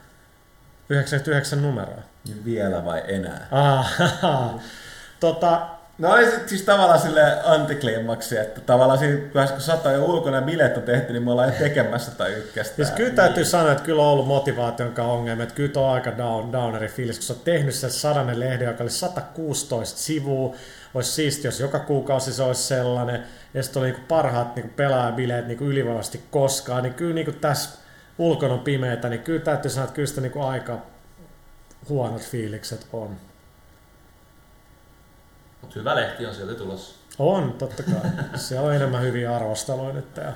99 numeroa? Niin vielä vai enää? Ah, tota, No se siis tavallaan sille antikliimaksi, että tavallaan siinä kun sata jo ulkona bileet on tehty, niin me ollaan jo tekemässä tai ykköstä. siis kyllä täytyy sanoa, että kyllä on ollut motivaation kanssa ongelmia, että kyllä on aika down, downeri fiilis, kun sä oot tehnyt sen sadannen lehden, joka oli 116 sivua, olisi siisti, jos joka kuukausi se olisi sellainen, ja sitten oli niinku parhaat niinku pelaajabileet niinku ylivoimaisesti koskaan, niin kyllä niinku tässä ulkona on pimeätä, niin kyllä täytyy sanoa, että kyllä sitä niinku aika huonot fiilikset on. Mutta hyvä lehti on sieltä tulossa. On, totta kai. Siellä on enemmän hyviä arvosteluja nyt. Ja...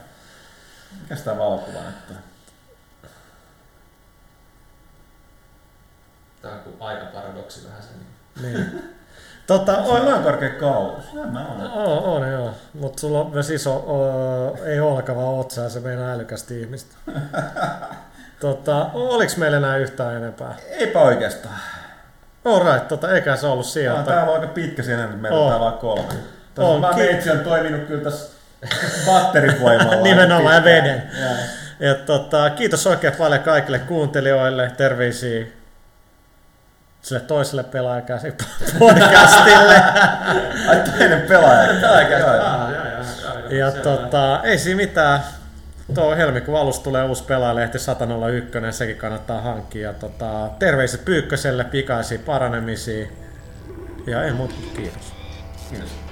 Mikä sitä valokuva näyttää? Tää on kuin aikaparadoksi vähän sen. Niin. Tota, On on, noin korkea kaulus. Ja mä olen. on, on joo, mutta sulla on myös iso, o, ei olka vaan otsa ja se meinaa älykästä ihmistä. tota, oliko meillä enää yhtään enempää? Eipä oikeastaan. Alright, tota, eikä se ollut Tää sieltä. on, aika pitkä siinä, että meillä On. vaan kolme. Tässä on meitsi on toiminut kyllä tässä batterivoimalla. Nimenomaan ja veden. Ja- Ja tota, kiitos oikein paljon kaikille kuuntelijoille, terveisiä sille toiselle pelaajakäsi podcastille. Ai toinen pelaaja. Ja tota, ei siinä mitään. Tuo helmikuun alussa tulee uusi pelaajalehti 101, sekin kannattaa hankkia. Ja tota, terveiset Pyykköselle, pikaisia paranemisia. Ja ei muuta kiitos. Kiitos.